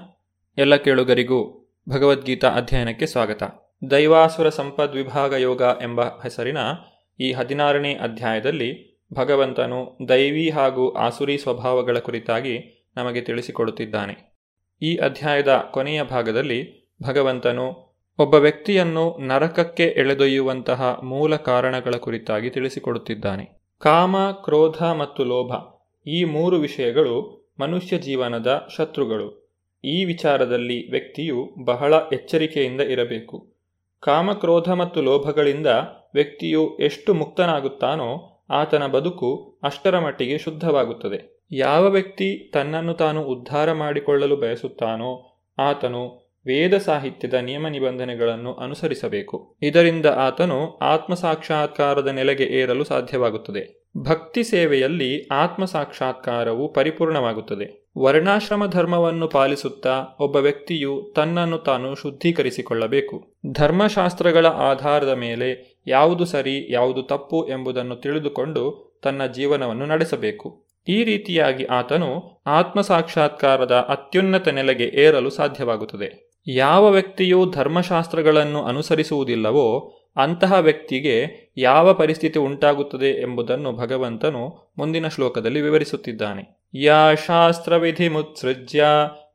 Speaker 7: ಎಲ್ಲ ಕೇಳುಗರಿಗೂ ಭಗವದ್ಗೀತಾ ಅಧ್ಯಯನಕ್ಕೆ ಸ್ವಾಗತ. ದೈವಾಸುರ ಸಂಪದ್ವಿಭಾಗ ಯೋಗ ಎಂಬ ಹೆಸರಿನ ಈ ಹದಿನಾರನೇ ಅಧ್ಯಾಯದಲ್ಲಿ ಭಗವಂತನು ದೈವಿ ಹಾಗೂ ಆಸುರಿ ಸ್ವಭಾವಗಳ ಕುರಿತಾಗಿ ನಮಗೆ ತಿಳಿಸಿಕೊಡುತ್ತಿದ್ದಾನೆ. ಈ ಅಧ್ಯಾಯದ ಕೊನೆಯ ಭಾಗದಲ್ಲಿ ಭಗವಂತನು ಒಬ್ಬ ವ್ಯಕ್ತಿಯನ್ನು ನರಕಕ್ಕೆ ಎಳೆದೊಯ್ಯುವಂತಹ ಮೂಲ ಕಾರಣಗಳ ಕುರಿತಾಗಿ ತಿಳಿಸಿಕೊಡುತ್ತಿದ್ದಾನೆ. ಕಾಮ, ಕ್ರೋಧ ಮತ್ತು ಲೋಭ ಈ ಮೂರು ವಿಷಯಗಳು ಮನುಷ್ಯ ಜೀವನದ ಶತ್ರುಗಳು. ಈ ವಿಚಾರದಲ್ಲಿ ವ್ಯಕ್ತಿಯು ಬಹಳ ಎಚ್ಚರಿಕೆಯಿಂದ ಇರಬೇಕು. ಕಾಮಕ್ರೋಧ ಮತ್ತು ಲೋಭಗಳಿಂದ ವ್ಯಕ್ತಿಯು ಎಷ್ಟು ಮುಕ್ತನಾಗುತ್ತಾನೋ ಆತನ ಬದುಕು ಅಷ್ಟರ ಮಟ್ಟಿಗೆ ಶುದ್ಧವಾಗುತ್ತದೆ. ಯಾವ ವ್ಯಕ್ತಿ ತನ್ನನ್ನು ತಾನು ಉದ್ಧಾರ ಮಾಡಿಕೊಳ್ಳಲು ಬಯಸುತ್ತಾನೋ ಆತನು ವೇದ ಸಾಹಿತ್ಯದ ನಿಯಮ ನಿಬಂಧನೆಗಳನ್ನು ಅನುಸರಿಸಬೇಕು. ಇದರಿಂದ ಆತನು ಆತ್ಮ ಸಾಕ್ಷಾತ್ಕಾರದ ನೆಲೆಗೆ ಏರಲು ಸಾಧ್ಯವಾಗುತ್ತದೆ. ಭಕ್ತಿ ಸೇವೆಯಲ್ಲಿ ಆತ್ಮ ಸಾಕ್ಷಾತ್ಕಾರವು ಪರಿಪೂರ್ಣವಾಗುತ್ತದೆ. ವರ್ಣಾಶ್ರಮ ಧರ್ಮವನ್ನು ಪಾಲಿಸುತ್ತಾ ಒಬ್ಬ ವ್ಯಕ್ತಿಯು ತನ್ನನ್ನು ತಾನು ಶುದ್ಧೀಕರಿಸಿಕೊಳ್ಳಬೇಕು. ಧರ್ಮಶಾಸ್ತ್ರಗಳ ಆಧಾರದ ಮೇಲೆ ಯಾವುದು ಸರಿ, ಯಾವುದು ತಪ್ಪು ಎಂಬುದನ್ನು ತಿಳಿದುಕೊಂಡು ತನ್ನ ಜೀವನವನ್ನು ನಡೆಸಬೇಕು. ಈ ರೀತಿಯಾಗಿ ಆತನು ಆತ್ಮ ಸಾಕ್ಷಾತ್ಕಾರದ ಅತ್ಯುನ್ನತ ನೆಲೆಗೆ ಏರಲು ಸಾಧ್ಯವಾಗುತ್ತದೆ. ಯಾವ ವ್ಯಕ್ತಿಯು ಧರ್ಮಶಾಸ್ತ್ರಗಳನ್ನು ಅನುಸರಿಸುವುದಿಲ್ಲವೋ ಅಂತಹ ವ್ಯಕ್ತಿಗೆ ಯಾವ ಪರಿಸ್ಥಿತಿ ಉಂಟಾಗುತ್ತದೆ ಎಂಬುದನ್ನು ಭಗವಂತನು ಮುಂದಿನ ಶ್ಲೋಕದಲ್ಲಿ ವಿವರಿಸುತ್ತಿದ್ದಾನೆ. ಯಾ ಶಾಸ್ತ್ರವಿಧಿ ಮುತ್ಸೃಜ್ಯ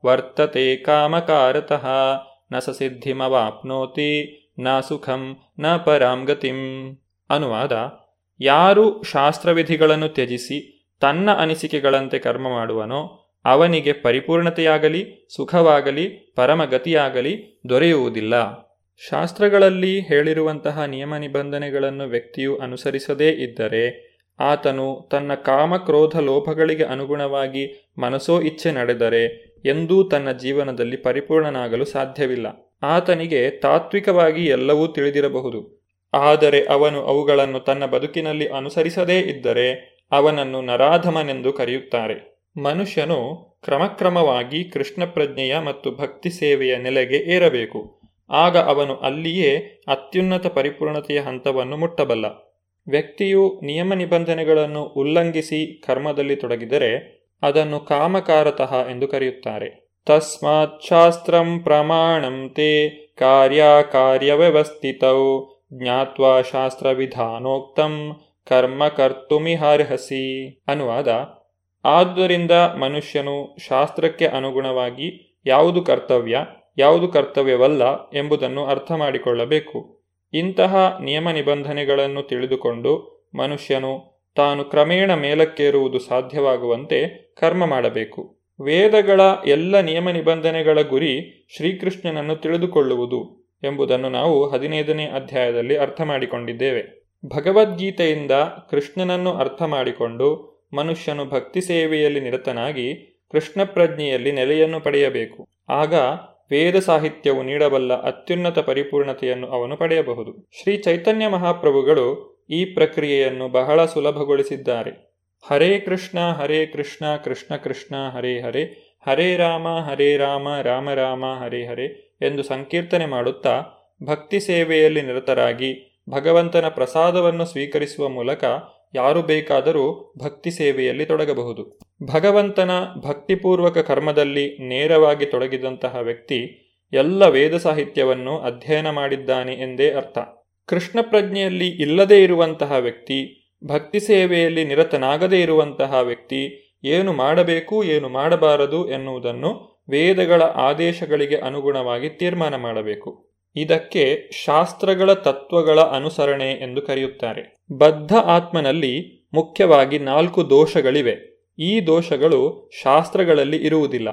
Speaker 7: ವರ್ತತೆ ಕಾಮಕಾರತಃ, ನ ಸಿದ್ಧಿಮವಾಪ್ನೋತಿ, ನ ಸುಖಂ, ನ ಪರಾಂಗತಿಂ ಅನುವಾದ, ಯಾರು ಶಾಸ್ತ್ರವಿಧಿಗಳನ್ನು ತ್ಯಜಿಸಿ ತನ್ನ ಅನಿಸಿಕೆಗಳಂತೆ ಕರ್ಮ ಮಾಡುವನೋ ಅವನಿಗೆ ಪರಿಪೂರ್ಣತೆಯಾಗಲಿ, ಸುಖವಾಗಲಿ, ಪರಮಗತಿಯಾಗಲಿ ದೊರೆಯುವುದಿಲ್ಲ. ಶಾಸ್ತ್ರಗಳಲ್ಲಿ ಹೇಳಿರುವಂತಹ ನಿಯಮ ನಿಬಂಧನೆಗಳನ್ನು ವ್ಯಕ್ತಿಯು ಅನುಸರಿಸದೇ ಇದ್ದರೆ, ಆತನು ತನ್ನ ಕಾಮಕ್ರೋಧ ಲೋಭಗಳಿಗೆ ಅನುಗುಣವಾಗಿ ಮನಸೋ ಇಚ್ಛೆ ನಡೆದರೆ ಎಂದೂ ತನ್ನ ಜೀವನದಲ್ಲಿ ಪರಿಪೂರ್ಣನಾಗಲು ಸಾಧ್ಯವಿಲ್ಲ. ಆತನಿಗೆ ತಾತ್ವಿಕವಾಗಿ ಎಲ್ಲವೂ ತಿಳಿದಿರಬಹುದು. ಆದರೆ ಅವನು ಅವುಗಳನ್ನು ತನ್ನ ಬದುಕಿನಲ್ಲಿ ಅನುಸರಿಸದೇ ಇದ್ದರೆ ಅವನನ್ನು ನರಾಧಮನೆಂದು ಕರೆಯುತ್ತಾರೆ. ಮನುಷ್ಯನು ಕ್ರಮಕ್ರಮವಾಗಿ ಕೃಷ್ಣ ಪ್ರಜ್ಞೆಯ ಮತ್ತು ಭಕ್ತಿ ಸೇವೆಯ ನೆಲೆಗೆ ಏರಬೇಕು. ಆಗ ಅವನು ಅಲ್ಲಿಯೇ ಅತ್ಯುನ್ನತ ಪರಿಪೂರ್ಣತೆಯ ಹಂತವನ್ನು ಮುಟ್ಟಬಲ್ಲ. ವ್ಯಕ್ತಿಯು ನಿಯಮ ನಿಬಂಧನೆಗಳನ್ನು ಉಲ್ಲಂಘಿಸಿ ಕರ್ಮದಲ್ಲಿ ತೊಡಗಿದರೆ ಅದನ್ನು ಕಾಮಕಾರತಃ ಎಂದು ಕರೆಯುತ್ತಾರೆ. ತಸ್ಮಾತ್ ಶಾಸ್ತ್ರಂ ಪ್ರಮಾಣಂ ತೇ ಕಾರ್ಯವ್ಯವಸ್ಥಿತೌ ಜ್ಞಾತ್ವಾ ಶಾಸ್ತ್ರವಿಧಾನೋಕ್ತಂ ಕರ್ಮ ಕರ್ತುಮಿಹಾರ್ಹಸಿ ಅನುವಾದ ಆದ್ದರಿಂದ ಮನುಷ್ಯನು ಶಾಸ್ತ್ರಕ್ಕೆ ಅನುಗುಣವಾಗಿ ಯಾವುದು ಕರ್ತವ್ಯ, ಯಾವುದು ಕರ್ತವ್ಯವಲ್ಲ ಎಂಬುದನ್ನು ಅರ್ಥ ಮಾಡಿಕೊಳ್ಳಬೇಕು ಇಂತಹ ನಿಯಮ ನಿಬಂಧನೆಗಳನ್ನು ತಿಳಿದುಕೊಂಡು ಮನುಷ್ಯನು ತಾನು ಕ್ರಮೇಣ ಮೇಲಕ್ಕೇರುವುದು ಸಾಧ್ಯವಾಗುವಂತೆ ಕರ್ಮ ಮಾಡಬೇಕು. ವೇದಗಳ ಎಲ್ಲ ನಿಯಮ ನಿಬಂಧನೆಗಳ ಗುರಿ ಶ್ರೀಕೃಷ್ಣನನ್ನು ತಿಳಿದುಕೊಳ್ಳುವುದು ಎಂಬುದನ್ನು ನಾವು ಹದಿನೈದನೇ ಅಧ್ಯಾಯದಲ್ಲಿ ಅರ್ಥ ಮಾಡಿಕೊಂಡಿದ್ದೇವೆ ಭಗವದ್ಗೀತೆಯಿಂದ ಕೃಷ್ಣನನ್ನು ಅರ್ಥ ಮಾಡಿಕೊಂಡು ಮನುಷ್ಯನು ಭಕ್ತಿ ಸೇವೆಯಲ್ಲಿ ನಿರತನಾಗಿ ಕೃಷ್ಣ ಪ್ರಜ್ಞೆಯಲ್ಲಿ ನೆಲೆಯನ್ನು ಪಡೆಯಬೇಕು. ಆಗ ವೇದ ಸಾಹಿತ್ಯವು ನೀಡಬಲ್ಲ ಅತ್ಯುನ್ನತ ಪರಿಪೂರ್ಣತೆಯನ್ನು ಅವನು ಪಡೆಯಬಹುದು. ಶ್ರೀ ಚೈತನ್ಯ ಮಹಾಪ್ರಭುಗಳು ಈ ಪ್ರಕ್ರಿಯೆಯನ್ನು ಬಹಳ ಸುಲಭಗೊಳಿಸಿದ್ದಾರೆ. ಹರೇ ಕೃಷ್ಣ ಹರೇ ಕೃಷ್ಣ ಕೃಷ್ಣ ಕೃಷ್ಣ, ಹರೇ ಹರೇ ಹರೇ ರಾಮ ಹರೇ ರಾಮ ರಾಮ ರಾಮ, ಹರೇ ಹರೇ ಎಂದು ಸಂಕೀರ್ತನೆ ಮಾಡುತ್ತಾ ಭಕ್ತಿ ಸೇವೆಯಲ್ಲಿ ನಿರತರಾಗಿ ಭಗವಂತನ ಪ್ರಸಾದವನ್ನು ಸ್ವೀಕರಿಸುವ ಮೂಲಕ ಯಾರು ಬೇಕಾದರೂ ಭಕ್ತಿ ಸೇವೆಯಲ್ಲಿ ತೊಡಗಬಹುದು. ಭಗವಂತನ ಭಕ್ತಿಪೂರ್ವಕ ಕರ್ಮದಲ್ಲಿ ನೇರವಾಗಿ ತೊಡಗಿದಂತಹ ವ್ಯಕ್ತಿ ಎಲ್ಲ ವೇದ ಸಾಹಿತ್ಯವನ್ನು ಅಧ್ಯಯನ ಮಾಡಿದ್ದಾನೆ ಎಂದೇ ಅರ್ಥ. ಕೃಷ್ಣ ಪ್ರಜ್ಞೆಯಲ್ಲಿ ಇಲ್ಲದೇ ಇರುವಂತಹ ವ್ಯಕ್ತಿ, ಭಕ್ತಿ ಸೇವೆಯಲ್ಲಿ ನಿರತನಾಗದೇ ಇರುವಂತಹ ವ್ಯಕ್ತಿ ಏನು ಮಾಡಬೇಕು, ಏನು ಮಾಡಬಾರದು ಎನ್ನುವುದನ್ನು ವೇದಗಳ ಆದೇಶಗಳಿಗೆ ಅನುಗುಣವಾಗಿ ತೀರ್ಮಾನ ಮಾಡಬೇಕು. ಇದಕ್ಕೆ ಶಾಸ್ತ್ರಗಳ ತತ್ವಗಳ ಅನುಸರಣೆ ಎಂದು ಕರೆಯುತ್ತಾರೆ. ಬದ್ಧ ಆತ್ಮನಲ್ಲಿ ಮುಖ್ಯವಾಗಿ ನಾಲ್ಕು ದೋಷಗಳಿವೆ. ಈ ದೋಷಗಳು ಶಾಸ್ತ್ರಗಳಲ್ಲಿ ಇರುವುದಿಲ್ಲ.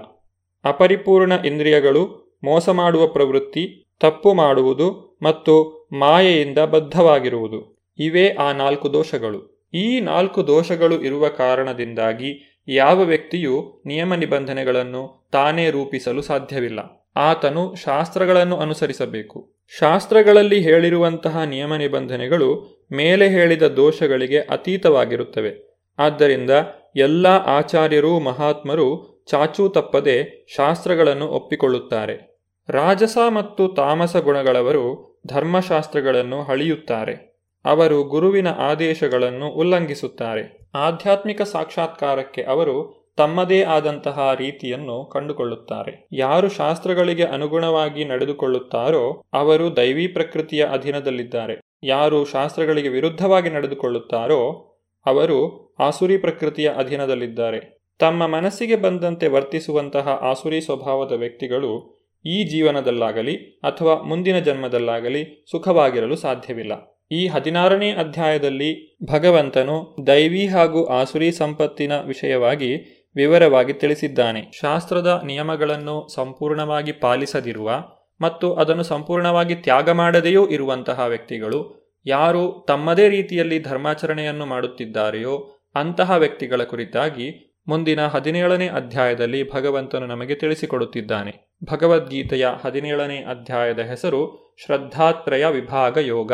Speaker 7: ಅಪರಿಪೂರ್ಣ ಇಂದ್ರಿಯಗಳು, ಮೋಸ ಮಾಡುವ ಪ್ರವೃತ್ತಿ, ತಪ್ಪು ಮಾಡುವುದು ಮತ್ತು ಮಾಯೆಯಿಂದ ಬದ್ಧವಾಗಿರುವುದು. ಇವೇ ಆ ನಾಲ್ಕು ದೋಷಗಳು. ಈ ನಾಲ್ಕು ದೋಷಗಳು ಇರುವ ಕಾರಣದಿಂದಾಗಿ ಯಾವ ವ್ಯಕ್ತಿಯು ನಿಯಮ ನಿಬಂಧನೆಗಳನ್ನು ತಾನೇ ರೂಪಿಸಲು ಸಾಧ್ಯವಿಲ್ಲ. ಆತನು ಶಾಸ್ತ್ರಗಳನ್ನು ಅನುಸರಿಸಬೇಕು. ಶಾಸ್ತ್ರಗಳಲ್ಲಿ ಹೇಳಿರುವಂತಹ ನಿಯಮ ನಿಬಂಧನೆಗಳು ಮೇಲೆ ಹೇಳಿದ ದೋಷಗಳಿಗೆ ಅತೀತವಾಗಿರುತ್ತವೆ. ಆದ್ದರಿಂದ ಎಲ್ಲ ಆಚಾರ್ಯರೂ, ಮಹಾತ್ಮರು ಚಾಚೂ ತಪ್ಪದೆ ಶಾಸ್ತ್ರಗಳನ್ನು ಒಪ್ಪಿಕೊಳ್ಳುತ್ತಾರೆ. ರಾಜಸ ಮತ್ತು ತಾಮಸ ಗುಣಗಳವರು ಧರ್ಮಶಾಸ್ತ್ರಗಳನ್ನು ಹಳಿಯುತ್ತಾರೆ ಅವರು ಗುರುವಿನ ಆದೇಶಗಳನ್ನು ಉಲ್ಲಂಘಿಸುತ್ತಾರೆ. ಆಧ್ಯಾತ್ಮಿಕ ಸಾಕ್ಷಾತ್ಕಾರಕ್ಕೆ ಅವರು ತಮ್ಮದೇ ಆದಂತಹ ರೀತಿಯನ್ನು ಕಂಡುಕೊಳ್ಳುತ್ತಾರೆ. ಯಾರು ಶಾಸ್ತ್ರಗಳಿಗೆ ಅನುಗುಣವಾಗಿ ನಡೆದುಕೊಳ್ಳುತ್ತಾರೋ ಅವರು ದೈವಿ ಪ್ರಕೃತಿಯ ಅಧೀನದಲ್ಲಿದ್ದಾರೆ. ಯಾರು ಶಾಸ್ತ್ರಗಳಿಗೆ ವಿರುದ್ಧವಾಗಿ ನಡೆದುಕೊಳ್ಳುತ್ತಾರೋ ಅವರು ಆಸುರಿ ಪ್ರಕೃತಿಯ ಅಧೀನದಲ್ಲಿದ್ದಾರೆ. ತಮ್ಮ ಮನಸ್ಸಿಗೆ ಬಂದಂತೆ ವರ್ತಿಸುವಂತಹ ಆಸುರಿ ಸ್ವಭಾವದ ವ್ಯಕ್ತಿಗಳು ಈ ಜೀವನದಲ್ಲಾಗಲಿ ಅಥವಾ ಮುಂದಿನ ಜನ್ಮದಲ್ಲಾಗಲಿ ಸುಖವಾಗಿರಲು ಸಾಧ್ಯವಿಲ್ಲ. ಈ ಹದಿನಾರನೇ ಅಧ್ಯಾಯದಲ್ಲಿ ಭಗವಂತನು ದೈವಿ ಹಾಗೂ ಆಸುರಿ ಸಂಪತ್ತಿನ ವಿಷಯವಾಗಿ ವಿವರವಾಗಿ ತಿಳಿಸಿದ್ದಾನೆ. ಶಾಸ್ತ್ರದ ನಿಯಮಗಳನ್ನು ಸಂಪೂರ್ಣವಾಗಿ ಪಾಲಿಸದಿರುವ ಮತ್ತು ಅದನ್ನು ಸಂಪೂರ್ಣವಾಗಿ ತ್ಯಾಗ ಮಾಡದೆಯೂ ಇರುವಂತಹ ವ್ಯಕ್ತಿಗಳು ಯಾರು ತಮ್ಮದೇ ರೀತಿಯಲ್ಲಿ ಧರ್ಮಾಚರಣೆಯನ್ನು ಮಾಡುತ್ತಿದ್ದಾರೆಯೋ ಅಂತಹ ವ್ಯಕ್ತಿಗಳ ಕುರಿತಾಗಿ ಮುಂದಿನ ಹದಿನೇಳನೇ ಅಧ್ಯಾಯದಲ್ಲಿ ಭಗವಂತನು ನಮಗೆ ತಿಳಿಸಿಕೊಡುತ್ತಿದ್ದಾನೆ. ಭಗವದ್ಗೀತೆಯ ಹದಿನೇಳನೇ ಅಧ್ಯಾಯದ ಹೆಸರು ಶ್ರದ್ಧಾತ್ರಯ ವಿಭಾಗ ಯೋಗ.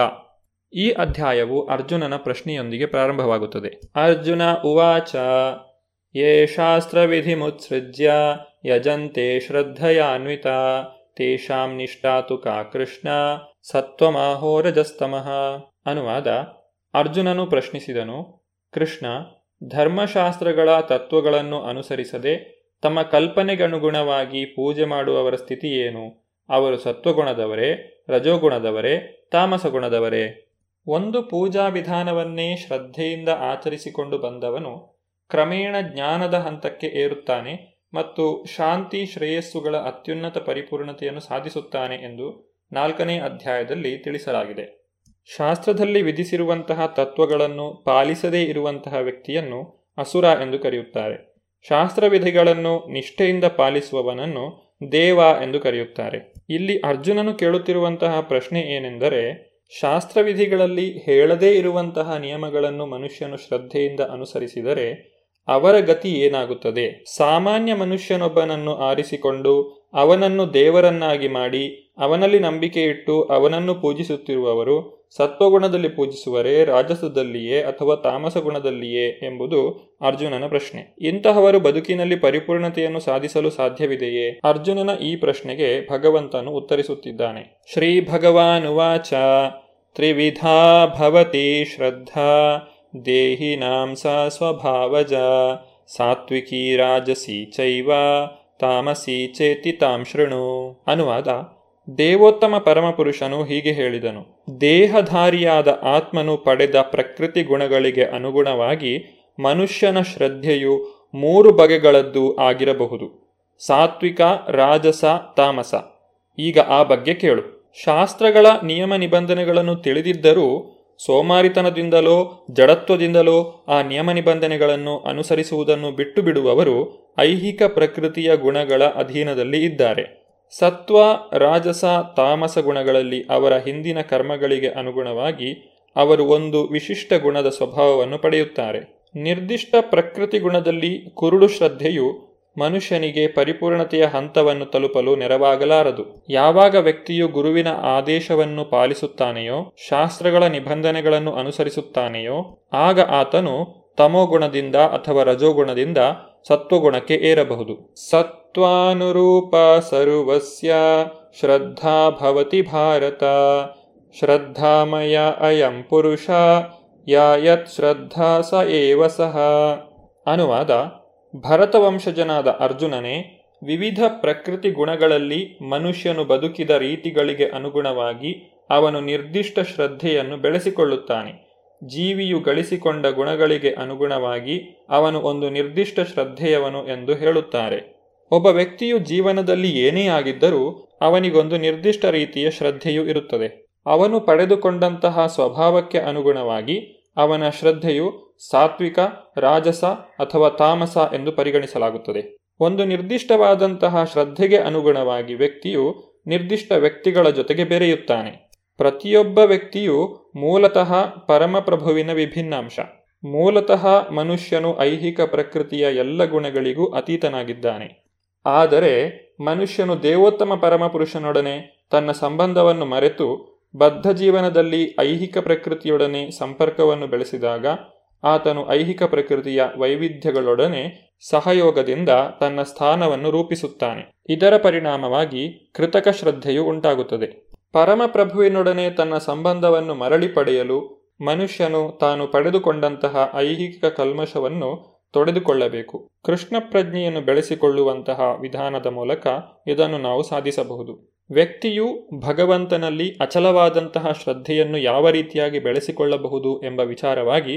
Speaker 7: ಈ ಅಧ್ಯಾಯವು ಅರ್ಜುನನ ಪ್ರಶ್ನೆಯೊಂದಿಗೆ ಪ್ರಾರಂಭವಾಗುತ್ತದೆ. ಅರ್ಜುನ ಉವಾಚ ಯೇ ಶಾಸ್ತ್ರವಿಧಿಮುತ್ಸೃಜ್ಯ ಯಜಂತೆ श्रद्धयान्विता ತೇಷಾಂ ನಿಷ್ಠಾತು ಕಾ ಕೃಷ್ಣ ಸತ್ವಮಾಹೋರಜಸ್ತಮಃ ಅನುವಾದ ಅರ್ಜುನನು ಪ್ರಶ್ನಿಸಿದನು ಕೃಷ್ಣ, ಧರ್ಮಶಾಸ್ತ್ರಗಳ ತತ್ವಗಳನ್ನು ಅನುಸರಿಸದೆ ತಮ್ಮ ಕಲ್ಪನೆಗನುಗುಣವಾಗಿ ಪೂಜೆ ಮಾಡುವವರ ಸ್ಥಿತಿ ಏನು? ಅವರು ಸತ್ವಗುಣದವರೇ, ರಜೋಗುಣದವರೇ, ತಾಮಸಗುಣದವರೇ? ಒಂದು ಪೂಜಾ ವಿಧಾನವನ್ನೇ ಶ್ರದ್ಧೆಯಿಂದ ಆಚರಿಸಿಕೊಂಡು ಬಂದವನು ಕ್ರಮೇಣ ಜ್ಞಾನದ ಹಂತಕ್ಕೆ ಏರುತ್ತಾನೆ ಮತ್ತು ಶಾಂತಿ ಶ್ರೇಯಸ್ಸುಗಳ ಅತ್ಯುನ್ನತ ಪರಿಪೂರ್ಣತೆಯನ್ನು ಸಾಧಿಸುತ್ತಾನೆ ಎಂದು ನಾಲ್ಕನೇ ಅಧ್ಯಾಯದಲ್ಲಿ ತಿಳಿಸಲಾಗಿದೆ. ಶಾಸ್ತ್ರದಲ್ಲಿ ವಿಧಿಸಿರುವಂತಹ ತತ್ವಗಳನ್ನು ಪಾಲಿಸದೇ ಇರುವಂತಹ ವ್ಯಕ್ತಿಯನ್ನು ಅಸುರ ಎಂದು ಕರೆಯುತ್ತಾರೆ. ಶಾಸ್ತ್ರವಿಧಿಗಳನ್ನು ನಿಷ್ಠೆಯಿಂದ ಪಾಲಿಸುವವನನ್ನು ದೇವ ಎಂದು ಕರೆಯುತ್ತಾರೆ. ಇಲ್ಲಿ ಅರ್ಜುನನು ಕೇಳುತ್ತಿರುವಂತಹ ಪ್ರಶ್ನೆ ಏನೆಂದರೆ, ಶಾಸ್ತ್ರವಿಧಿಗಳಲ್ಲಿ ಹೇಳದೇ ಇರುವಂತಹ ನಿಯಮಗಳನ್ನು ಮನುಷ್ಯನು ಶ್ರದ್ಧೆಯಿಂದ ಅನುಸರಿಸಿದರೆ ಅವರ ಗತಿ ಏನಾಗುತ್ತದೆ? ಸಾಮಾನ್ಯ ಮನುಷ್ಯನೊಬ್ಬನನ್ನು ಆರಿಸಿಕೊಂಡು ಅವನನ್ನು ದೇವರನ್ನಾಗಿ ಮಾಡಿ ಅವನಲ್ಲಿ ನಂಬಿಕೆ ಇಟ್ಟು ಅವನನ್ನು ಪೂಜಿಸುತ್ತಿರುವವರು ಸತ್ವಗುಣದಲ್ಲಿ ಪೂಜಿಸುವರೇ, ರಾಜಸದಲ್ಲಿಯೇ ಅಥವಾ ತಾಮಸ ಗುಣದಲ್ಲಿಯೇ ಎಂಬುದು ಅರ್ಜುನನ ಪ್ರಶ್ನೆ. ಇಂತಹವರು ಬದುಕಿನಲ್ಲಿ ಪರಿಪೂರ್ಣತೆಯನ್ನು ಸಾಧಿಸಲು ಸಾಧ್ಯವಿದೆಯೇ? ಅರ್ಜುನನ ಈ ಪ್ರಶ್ನೆಗೆ ಭಗವಂತನು ಉತ್ತರಿಸುತ್ತಿದ್ದಾನೆ. ಶ್ರೀ ಭಗವಾನುವಾಚ ತ್ರಿವಿಧಾ ಭವತಿ ಶ್ರದ್ಧಾ. ಸಾ ಸ್ವಭಾವಜ ಸಾತ್ವಿಕಿ ರಾಜಸಿ ಚೈವ ತಾಮಸಿ ಚೇತಿ ತಾಂ ಶೃಣು ಅನುವಾದ ದೇವೋತ್ತಮ ಪರಮಪುರುಷನು ಹೀಗೆ ಹೇಳಿದನು, ದೇಹಧಾರಿಯಾದ ಆತ್ಮನು ಪಡೆದ ಪ್ರಕೃತಿ ಗುಣಗಳಿಗೆ ಅನುಗುಣವಾಗಿ ಮನುಷ್ಯನ ಶ್ರದ್ಧೆಯು ಮೂರು ಬಗೆಗಳದ್ದು ಆಗಿರಬಹುದು, ಸಾತ್ವಿಕ, ರಾಜಸ, ತಾಮಸ. ಈಗ ಆ ಬಗ್ಗೆ ಕೇಳು. ಶಾಸ್ತ್ರಗಳ ನಿಯಮ ನಿಬಂಧನೆಗಳನ್ನು ತಿಳಿದಿದ್ದರೂ ಸೋಮಾರಿತನದಿಂದಲೋ, ಜಡತ್ವದಿಂದಲೋ ಆ ನಿಯಮ ನಿಬಂಧನೆಗಳನ್ನು ಅನುಸರಿಸುವುದನ್ನು ಬಿಟ್ಟು ಬಿಡುವವರು ಐಹಿಕ ಪ್ರಕೃತಿಯ ಗುಣಗಳ ಅಧೀನದಲ್ಲಿ ಇದ್ದಾರೆ. ಸತ್ವ, ರಾಜಸ, ತಾಮಸ ಗುಣಗಳಲ್ಲಿ ಅವರ ಹಿಂದಿನ ಕರ್ಮಗಳಿಗೆ ಅನುಗುಣವಾಗಿ ಅವರು ಒಂದು ವಿಶಿಷ್ಟ ಗುಣದ ಸ್ವಭಾವವನ್ನು ಪಡೆಯುತ್ತಾರೆ. ನಿರ್ದಿಷ್ಟ ಪ್ರಕೃತಿ ಗುಣದಲ್ಲಿ ಕುರುಡು ಶ್ರದ್ಧೆಯು ಮನುಷ್ಯನಿಗೆ ಪರಿಪೂರ್ಣತೆಯ ಹಂತವನ್ನು ತಲುಪಲು ನೆರವಾಗಲಾರದು. ಯಾವಾಗ ವ್ಯಕ್ತಿಯು ಗುರುವಿನ ಆದೇಶವನ್ನು ಪಾಲಿಸುತ್ತಾನೆಯೋ, ಶಾಸ್ತ್ರಗಳ ನಿಬಂಧನೆಗಳನ್ನು ಅನುಸರಿಸುತ್ತಾನೆಯೋ, ಆಗ ಆತನು ತಮೋಗುಣದಿಂದ ಅಥವಾ ರಜೋಗುಣದಿಂದ ಸತ್ವಗುಣಕ್ಕೆ ಏರಬಹುದು. ಸತ್ವಾನುರೂಪ ಸರ್ವಸ್ಯ ಶ್ರದ್ಧಾ ಭವತಿ ಭಾರತ ಶ್ರದ್ಧಾಮಯ ಅಯಂ ಪುರುಷ ಯಾಯತ್ ಶ್ರದ್ಧಾ ಸ ಏವ ಸಹ. ಅನುವಾದ ಭರತವಂಶಜನಾದ ಅರ್ಜುನನೇ, ವಿವಿಧ ಪ್ರಕೃತಿ ಗುಣಗಳಲ್ಲಿ ಮನುಷ್ಯನು ಬದುಕಿದ ರೀತಿಗಳಿಗೆ ಅನುಗುಣವಾಗಿ ಅವನು ನಿರ್ದಿಷ್ಟ ಶ್ರದ್ಧೆಯನ್ನು ಬೆಳೆಸಿಕೊಳ್ಳುತ್ತಾನೆ. ಜೀವಿಯು ಗಳಿಸಿಕೊಂಡ ಗುಣಗಳಿಗೆ ಅನುಗುಣವಾಗಿ ಅವನು ಒಂದು ನಿರ್ದಿಷ್ಟ ಶ್ರದ್ಧೆಯವನು ಎಂದು ಹೇಳುತ್ತಾರೆ. ಒಬ್ಬ ವ್ಯಕ್ತಿಯು ಜೀವನದಲ್ಲಿ ಏನೇ ಆಗಿದ್ದರೂ ಅವನಿಗೊಂದು ನಿರ್ದಿಷ್ಟ ರೀತಿಯ ಶ್ರದ್ಧೆಯು ಇರುತ್ತದೆ. ಅವನು ಪಡೆದುಕೊಂಡಂತಹ ಸ್ವಭಾವಕ್ಕೆ ಅನುಗುಣವಾಗಿ ಅವನ ಶ್ರದ್ಧೆಯು ಸಾತ್ವಿಕ, ರಾಜಸ ಅಥವಾ ತಾಮಸ ಎಂದು ಪರಿಗಣಿಸಲಾಗುತ್ತದೆ. ಒಂದು ನಿರ್ದಿಷ್ಟವಾದಂತಹ ಶ್ರದ್ಧೆಗೆ ಅನುಗುಣವಾಗಿ ವ್ಯಕ್ತಿಯು ನಿರ್ದಿಷ್ಟ ವ್ಯಕ್ತಿಗಳ ಜೊತೆಗೆ ಬೆರೆಯುತ್ತಾನೆ. ಪ್ರತಿಯೊಬ್ಬ ವ್ಯಕ್ತಿಯು ಮೂಲತಃ ಪರಮಪ್ರಭುವಿನ ವಿಭಿನ್ನಾಂಶ. ಮೂಲತಃ ಮನುಷ್ಯನು ಐಹಿಕ ಪ್ರಕೃತಿಯ ಎಲ್ಲ ಗುಣಗಳಿಗೂ ಅತೀತನಾಗಿದ್ದಾನೆ. ಆದರೆ ಮನುಷ್ಯನು ದೇವೋತ್ತಮ ಪರಮಪುರುಷನೊಡನೆ ತನ್ನ ಸಂಬಂಧವನ್ನು ಮರೆತು ಬದ್ಧ ಜೀವನದಲ್ಲಿ ಐಹಿಕ ಪ್ರಕೃತಿಯೊಡನೆ ಸಂಪರ್ಕವನ್ನು ಬೆಳೆಸಿದಾಗ ಆತನು ಐಹಿಕ ಪ್ರಕೃತಿಯ ವೈವಿಧ್ಯಗಳೊಡನೆ ಸಹಯೋಗದಿಂದ ತನ್ನ ಸ್ಥಾನವನ್ನು ರೂಪಿಸುತ್ತಾನೆ. ಇದರ ಪರಿಣಾಮವಾಗಿ ಕೃತಕ ಶ್ರದ್ಧೆಯು ಉಂಟಾಗುತ್ತದೆ. ಪರಮಪ್ರಭುವಿನೊಡನೆ ತನ್ನ ಸಂಬಂಧವನ್ನು ಮರಳಿ ಪಡೆಯಲು ಮನುಷ್ಯನು ತಾನು ಪಡೆದುಕೊಂಡಂತಹ ಐಹಿಕ ಕಲ್ಮಶವನ್ನು ತೊಡೆದುಕೊಳ್ಳಬೇಕು. ಕೃಷ್ಣ ಪ್ರಜ್ಞೆಯನ್ನು ಬೆಳೆಸಿಕೊಳ್ಳುವಂತಹ ವಿಧಾನದ ಮೂಲಕ ಇದನ್ನು ನಾವು ಸಾಧಿಸಬಹುದು. ವ್ಯಕ್ತಿಯು ಭಗವಂತನಲ್ಲಿ ಅಚಲವಾದಂತಹ ಶ್ರದ್ಧೆಯನ್ನು ಯಾವ ರೀತಿಯಾಗಿ ಬೆಳೆಸಿಕೊಳ್ಳಬಹುದು ಎಂಬ ವಿಚಾರವಾಗಿ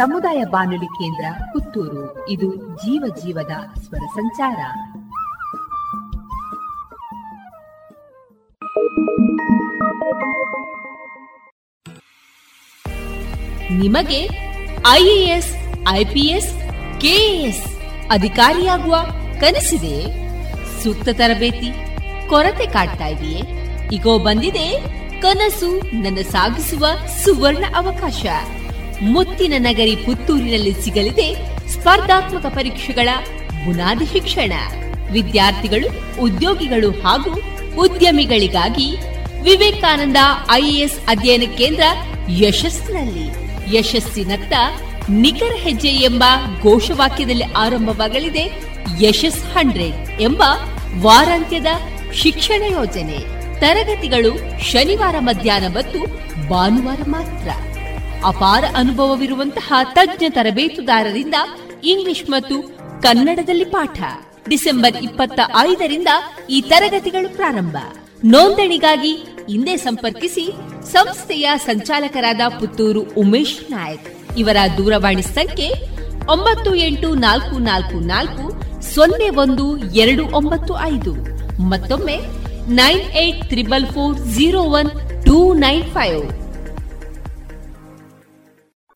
Speaker 3: ಸಮುದಾಯ ಬಾನುಲಿ ಕೇಂದ್ರ ಪುತ್ತೂರು. ಇದು ಜೀವ ಜೀವದ ಸ್ವರ ಸಂಚಾರ. ನಿಮಗೆ ಐಎಎಸ್, ಐಪಿಎಸ್, ಕೆಎಎಸ್ ಅಧಿಕಾರಿಯಾಗುವ ಕನಸಿದೆ? ಸೂಕ್ತ ತರಬೇತಿ, ಕೊರತೆ ಕಾಡ್ತಾ ಇದೆಯೇ? ಈಗೋ ಬಂದಿದೆ ಕನಸು ನನ್ನ ಸಾಗಿಸುವ ಸುವರ್ಣ ಅವಕಾಶ. ಮುತ್ತಿನ ನಗರಿ ಪುತ್ತೂರಿನಲ್ಲಿ ಸಿಗಲಿದೆ ಸ್ಪರ್ಧಾತ್ಮಕ ಪರೀಕ್ಷೆಗಳ ಬುನಾದಿ ಶಿಕ್ಷಣ. ವಿದ್ಯಾರ್ಥಿಗಳು, ಉದ್ಯೋಗಿಗಳು ಹಾಗೂ ಉದ್ಯಮಿಗಳಿಗಾಗಿ ವಿವೇಕಾನಂದ ಐಎಎಸ್ ಅಧ್ಯಯನ ಕೇಂದ್ರ ಯಶಸ್ಸಿನಲ್ಲಿ.
Speaker 2: ಯಶಸ್ಸಿನತ್ತ ನಿಖರ ಹೆಜ್ಜೆ ಎಂಬ ಘೋಷವಾಕ್ಯದಲ್ಲಿ ಆರಂಭವಾಗಲಿದೆ ಯಶಸ್ ಹಂಡ್ರೆಡ್ ಎಂಬ ವಾರಾಂತ್ಯದ ಶಿಕ್ಷಣ ಯೋಜನೆ. ತರಗತಿಗಳು ಶನಿವಾರ ಮಧ್ಯಾಹ್ನ ಮತ್ತು ಭಾನುವಾರ ಮಾತ್ರ. ಅಪಾರ ಅನುಭವವಿರುವಂತಹ ತಜ್ಞ ತರಬೇತುದಾರರಿಂದ ಇಂಗ್ಲಿಷ್ ಮತ್ತು ಕನ್ನಡದಲ್ಲಿ ಪಾಠ. ಡಿಸೆಂಬರ್ ಇಪ್ಪತ್ತ ಐದರಿಂದ ಈ ತರಗತಿಗಳು ಪ್ರಾರಂಭ. ನೋಂದಣಿಗಾಗಿ ಇಂದೇ ಸಂಪರ್ಕಿಸಿ ಸಂಸ್ಥೆಯ ಸಂಚಾಲಕರಾದ ಪುತ್ತೂರು ಉಮೇಶ್ ನಾಯಕ್. ಇವರ ದೂರವಾಣಿ ಸಂಖ್ಯೆ ಒಂಬತ್ತು ಎಂಟು ನಾಲ್ಕು ನಾಲ್ಕು ನಾಲ್ಕು ಸೊನ್ನೆ ಒಂದು ಎರಡು ಒಂಬತ್ತು ಐದು. ಮತ್ತೊಮ್ಮೆ nine eight triple four zero one two nine five.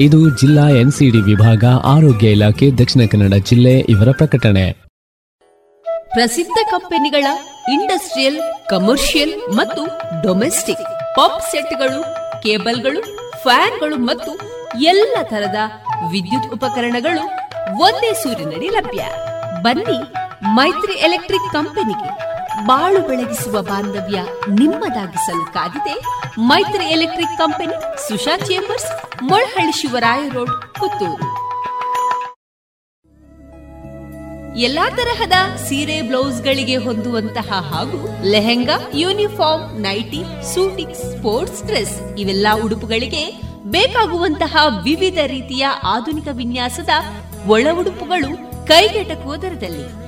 Speaker 8: ಇದು ಜಿಲ್ಲಾ ಎನ್ಸಿಡಿ ವಿಭಾಗ, ಆರೋಗ್ಯ ಇಲಾಖೆ, ದಕ್ಷಿಣ ಕನ್ನಡ ಜಿಲ್ಲೆ ಇವರ ಪ್ರಕಟಣೆ.
Speaker 2: ಪ್ರಸಿದ್ಧ ಕಂಪನಿಗಳ ಇಂಡಸ್ಟ್ರಿಯಲ್, ಕಮರ್ಷಿಯಲ್ ಮತ್ತು ಡೊಮೆಸ್ಟಿಕ್ ಪಂಪ್ ಸೆಟ್ಗಳು, ಕೇಬಲ್ಗಳು, ಫ್ಯಾನ್ಗಳು ಮತ್ತು ಎಲ್ಲ ತರದ ವಿದ್ಯುತ್ ಉಪಕರಣಗಳು ಒಂದೇ ಸೂರಿನಡಿ ಲಭ್ಯ. ಬನ್ನಿ ಮೈತ್ರಿ ಎಲೆಕ್ಟ್ರಿಕ್ ಕಂಪನಿಗೆ ಬಾಳು ಬೆಳಗಿಸುವ ಬಾಂಧವ್ಯ ನಿಮ್ಮದಾಗಿಸಲು ಕಾದಿದೆ Maitri electric company, Susha chambers, Molahalli Shivaraya road, Puttur. ಎಲ್ಲಾ ತರಹದ ಸೀರೆ ಬ್ಲೌಸ್ಗಳಿಗೆ ಹೊಂದುವಂತಹ ಹಾಗೂ lehenga, uniform, nighty suiting sports dress ಇವೆಲ್ಲ ಉಡುಪುಗಳಿಗೆ ಬೇಕಾಗುವಂತಹ ವಿವಿಧ ರೀತಿಯ ಆಧುನಿಕ ವಿನ್ಯಾಸದ ಒಳ ಉಡುಪುಗಳು ಕೈಗೆಟಕುವ ದರದಲ್ಲಿ.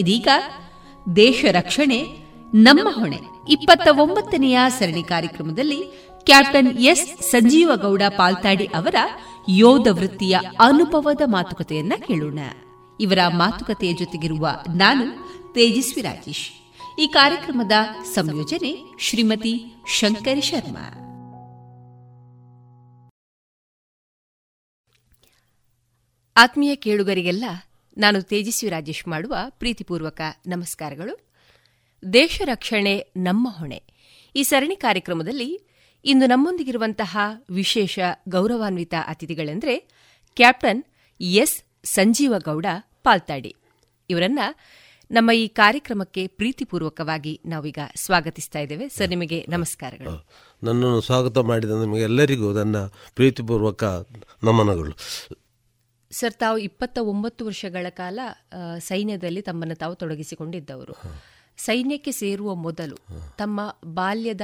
Speaker 2: ಇದೀಗ ದೇಶ ರಕ್ಷಣೆ, ನಮ್ಮ ಹೊಣೆ. ಇಪ್ಪತ್ತ ಒಂಬತ್ತನೆಯ ಸರಣಿ ಕಾರ್ಯಕ್ರಮದಲ್ಲಿ ಕ್ಯಾಪ್ಟನ್ ಎಸ್ ಸಂಜೀವಗೌಡ ಪಾಲ್ತಾಡಿ ಅವರ ಯೋಧ ವೃತ್ತಿಯ ಅನುಭವದ ಮಾತುಕತೆಯನ್ನ ಕೇಳೋಣ. ಇವರ ಮಾತುಕತೆಯ ಜೊತೆಗಿರುವ ನಾನು ತೇಜಸ್ವಿ ರಾಜೇಶ್. ಈ ಕಾರ್ಯಕ್ರಮದ ಸಂಯೋಜನೆ ಶ್ರೀಮತಿ ಶಂಕರಿ ಶರ್ಮಾ. ಆತ್ಮೀಯ ಕೇಳುಗರಿಗೆಲ್ಲ ನಾನು ತೇಜಸ್ವಿ ರಾಜೇಶ್ ಮಾಡುವ ಪ್ರೀತಿಪೂರ್ವಕ ನಮಸ್ಕಾರಗಳು. ದೇಶ ರಕ್ಷಣೆ ನಮ್ಮ ಹೊಣೆ. ಈ ಸರಣಿ ಕಾರ್ಯಕ್ರಮದಲ್ಲಿ ಇಂದು ನಮ್ಮೊಂದಿಗಿರುವಂತಹ ವಿಶೇಷ ಗೌರವಾನ್ವಿತ ಅತಿಥಿಗಳೆಂದರೆ ಕ್ಯಾಪ್ಟನ್ ಎಸ್. ಸಂಜೀವಗೌಡ ಪಾಲ್ತಾಡಿ. ಇವರನ್ನ ನಮ್ಮ ಈ ಕಾರ್ಯಕ್ರಮಕ್ಕೆ ಪ್ರೀತಿಪೂರ್ವಕವಾಗಿ ನಾವೀಗ ಸ್ವಾಗತಿಸ್ತಾ ಇದ್ದೇವೆ. ಸರ್, ನಿಮಗೆ ನಮಸ್ಕಾರಗಳು.
Speaker 9: ನನ್ನನ್ನು ಸ್ವಾಗತ ಮಾಡಿದ ನಿಮಗೆ ಎಲ್ಲರಿಗೂ ನನ್ನ ಪ್ರೀತಿಪೂರ್ವಕ ನಮನಗಳು.
Speaker 2: ಸರ್ ತಾವು ಇಪ್ಪತ್ತ ಒಂಬತ್ತು ವರ್ಷಗಳ ಕಾಲ ಸೈನ್ಯದಲ್ಲಿ ತಮ್ಮನ್ನು ತಾವು ತೊಡಗಿಸಿಕೊಂಡಿದ್ದವರು. ಸೈನ್ಯಕ್ಕೆ ಸೇರುವ ಮೊದಲು ತಮ್ಮ ಬಾಲ್ಯದ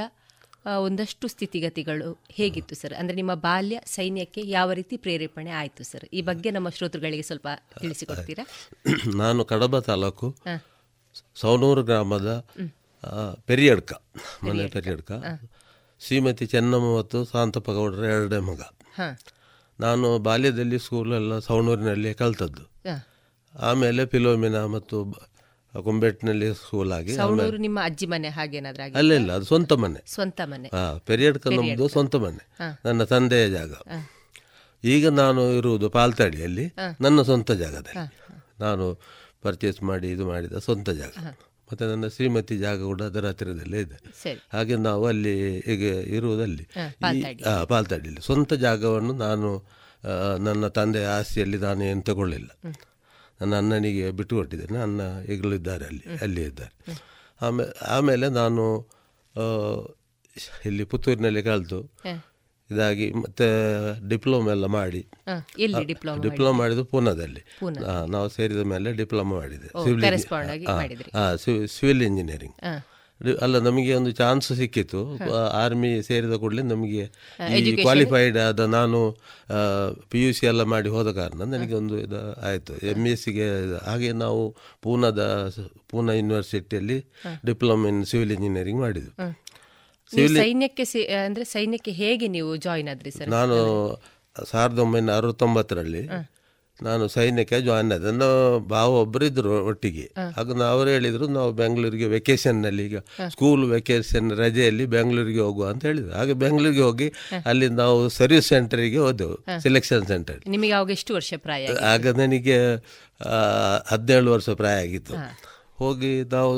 Speaker 2: ಒಂದಷ್ಟು ಸ್ಥಿತಿಗತಿಗಳು ಹೇಗಿತ್ತು ಸರ್? ಅಂದ್ರೆ ನಿಮ್ಮ ಬಾಲ್ಯ ಸೈನ್ಯಕ್ಕೆ ಯಾವ ರೀತಿ ಪ್ರೇರೇಪಣೆ ಆಯಿತು ಸರ್? ಈ ಬಗ್ಗೆ ನಮ್ಮ ಶ್ರೋತೃಗಳಿಗೆ ಸ್ವಲ್ಪ ತಿಳಿಸಿಕೊಡ್ತೀರಾ?
Speaker 9: ನಾನು ಕಡಬ ತಾಲೂಕು. ಸೌನೂರು ಗ್ರಾಮದ ಪೆರಿಯಡ್ಕ ಮನೆ ಪೆರಿಯಡ್ಕ. ಶ್ರೀಮತಿ ಚೆನ್ನಮ್ಮ ಮತ್ತು ಸಾಂತಪ್ಪ ಗೌಡರ ಎರಡನೇ ಮಗ.
Speaker 2: ಹ.
Speaker 9: ನಾನು ಬಾಲ್ಯದಲ್ಲಿ ಸ್ಕೂಲೆಲ್ಲ ಸೌಣೂರಿನಲ್ಲಿ ಕಲ್ತದ್ದು. ಆಮೇಲೆ ಫಿಲೋಮಿನಾ ಮತ್ತು ಕುಂಬೆಟ್ನಲ್ಲಿ ಸ್ಕೂಲ್ ಆಗಿ
Speaker 2: ನಿಮ್ಮ ಅಜ್ಜಿ ಮನೆ ಹಾಗೇನಾದ್ರೂ
Speaker 9: ಅಲ್ಲ ಇಲ್ಲ ಅದು ಸ್ವಂತ ಮನೆ.
Speaker 2: ಸ್ವಂತ ಮನೆ.
Speaker 9: ಹಾ ಪೆರಿಯಡ್ಕ ನಮ್ಮದು ಸ್ವಂತ ಮನೆ. ನನ್ನ ತಂದೆಯ ಜಾಗ. ಈಗ ನಾನು ಇರುವುದು ಪಾಲ್ತಾಡಿಯಲ್ಲಿ. ನನ್ನ ಸ್ವಂತ ಜಾಗದಲ್ಲಿ. ನಾನು ಪರ್ಚೇಸ್ ಮಾಡಿ ಇದು ಮಾಡಿದ ಸ್ವಂತ ಜಾಗ. ಮತ್ತೆ ನನ್ನ ಶ್ರೀಮತಿ ಜಾಗ ಕೂಡ ಅದರ ಹತ್ತಿರದಲ್ಲೇ ಇದೆ. ಹಾಗೆ ನಾವು ಅಲ್ಲಿ ಈಗ ಇರುವುದಲ್ಲಿ ಪಾಲ್ತಾಡಿಲ್ಲ. ಸ್ವಂತ ಜಾಗವನ್ನು ನಾನು ನನ್ನ ತಂದೆಯ ಆಸ್ತಿಯಲ್ಲಿ ನಾನು ಏನು ತಗೊಳ್ಳಿಲ್ಲ. ನನ್ನ ಅಣ್ಣನಿಗೆ ಬಿಟ್ಟುಕೊಟ್ಟಿದ್ದೇನೆ ಅಣ್ಣ ಈಗಲೂ ಇದ್ದಾರೆ ಅಲ್ಲಿ ಅಲ್ಲಿ ಇದ್ದಾರೆ. ಆಮೇಲೆ ಆಮೇಲೆ ನಾನು ಇಲ್ಲಿ ಪುತ್ತೂರಿನಲ್ಲಿ ಕಲಿತು
Speaker 2: ಹ.
Speaker 9: ಇದಾಗಿ ಮತ್ತೆ ಡಿಪ್ಲೊಮಾ ಎಲ್ಲ ಮಾಡಿ.
Speaker 2: ಡಿಪ್ಲೊಮಾ
Speaker 9: ಡಿಪ್ಲೊಮಾ ಮಾಡಿದ್ದು ಪೂನಾದಲ್ಲಿ ನಾವು ಸೇರಿದ ಮೇಲೆ ಡಿಪ್ಲೊಮಾ ಮಾಡಿದೆ. ಸಿವಿಲ್. Civil engineering. ಅಲ್ಲ ನಮಗೆ ಒಂದು ಚಾನ್ಸ್ ಸಿಕ್ಕಿತ್ತು ಆರ್ಮಿ ಸೇರಿದ ಕೂಡಲೇ ನಮಗೆ ಈ ಕ್ವಾಲಿಫೈಡ್ ಆದ ನಾನು ಪಿ ಯು ಸಿ ಎಲ್ಲ ಮಾಡಿ ಹೋದ ಕಾರಣ ನನಗೆ ಒಂದು ಇದು ಆಯಿತು. ಎಂ ಎಸ್ ಸಿಗೆ ಹಾಗೆ ನಾವು ಪೂನಾದ ಪೂನಾ ಯೂನಿವರ್ಸಿಟಿಯಲ್ಲಿ ಡಿಪ್ಲೊಮಾ ಇನ್ ಸಿವಿಲ್ ಇಂಜಿನಿಯರಿಂಗ್ ಮಾಡಿದ್ದು
Speaker 2: ನೀವು ಸೈನ್ಯಕ್ಕೆ ಅಂದ್ರೆ ಸೈನ್ಯಕ್ಕೆ ಹೇಗೆ ನೀವು ಜಾಯಿನ್ ಆದ್ರಿ ಸರ್
Speaker 9: ನಾನು ಸಾವಿರದ ಒಂಬೈನೂರ ಅರವತ್ತೊಂಬತ್ತರಲ್ಲಿ ನಾನು ಸೈನ್ಯಕ್ಕೆ ಜಾಯಿನ್ ಆದ. ಬಾವು ಭಾವ ಒಟ್ಟಿಗೆ. ಆಗ ಅವ್ರು ಹೇಳಿದ್ರು ನಾವು ಬೆಂಗಳೂರಿಗೆ ವೆಕೇಶನ್ನಲ್ಲಿ ಈಗ ಸ್ಕೂಲ್ ವೆಕೇಶನ್ ರಜೆಯಲ್ಲಿ ಬೆಂಗಳೂರಿಗೆ ಹೋಗುವ ಅಂತ ಹೇಳಿದ್ರು. ಹಾಗೆ ಬೆಂಗಳೂರಿಗೆ ಹೋಗಿ ಅಲ್ಲಿ ನಾವು ಸರ್ವಿಸ್ ಸೆಂಟರಿಗೆ ಹೋದೆವು ಸೆಲೆಕ್ಷನ್ ಸೆಂಟರ್
Speaker 2: ನಿಮಗೆ ಅವಾಗ ಎಷ್ಟು ವರ್ಷ ಪ್ರಾಯ?
Speaker 9: ಆಗ ನನಗೆ ಹದಿನೇಳು ವರ್ಷ ಪ್ರಾಯ ಆಗಿತ್ತು. ಹೋಗಿ ನಾವು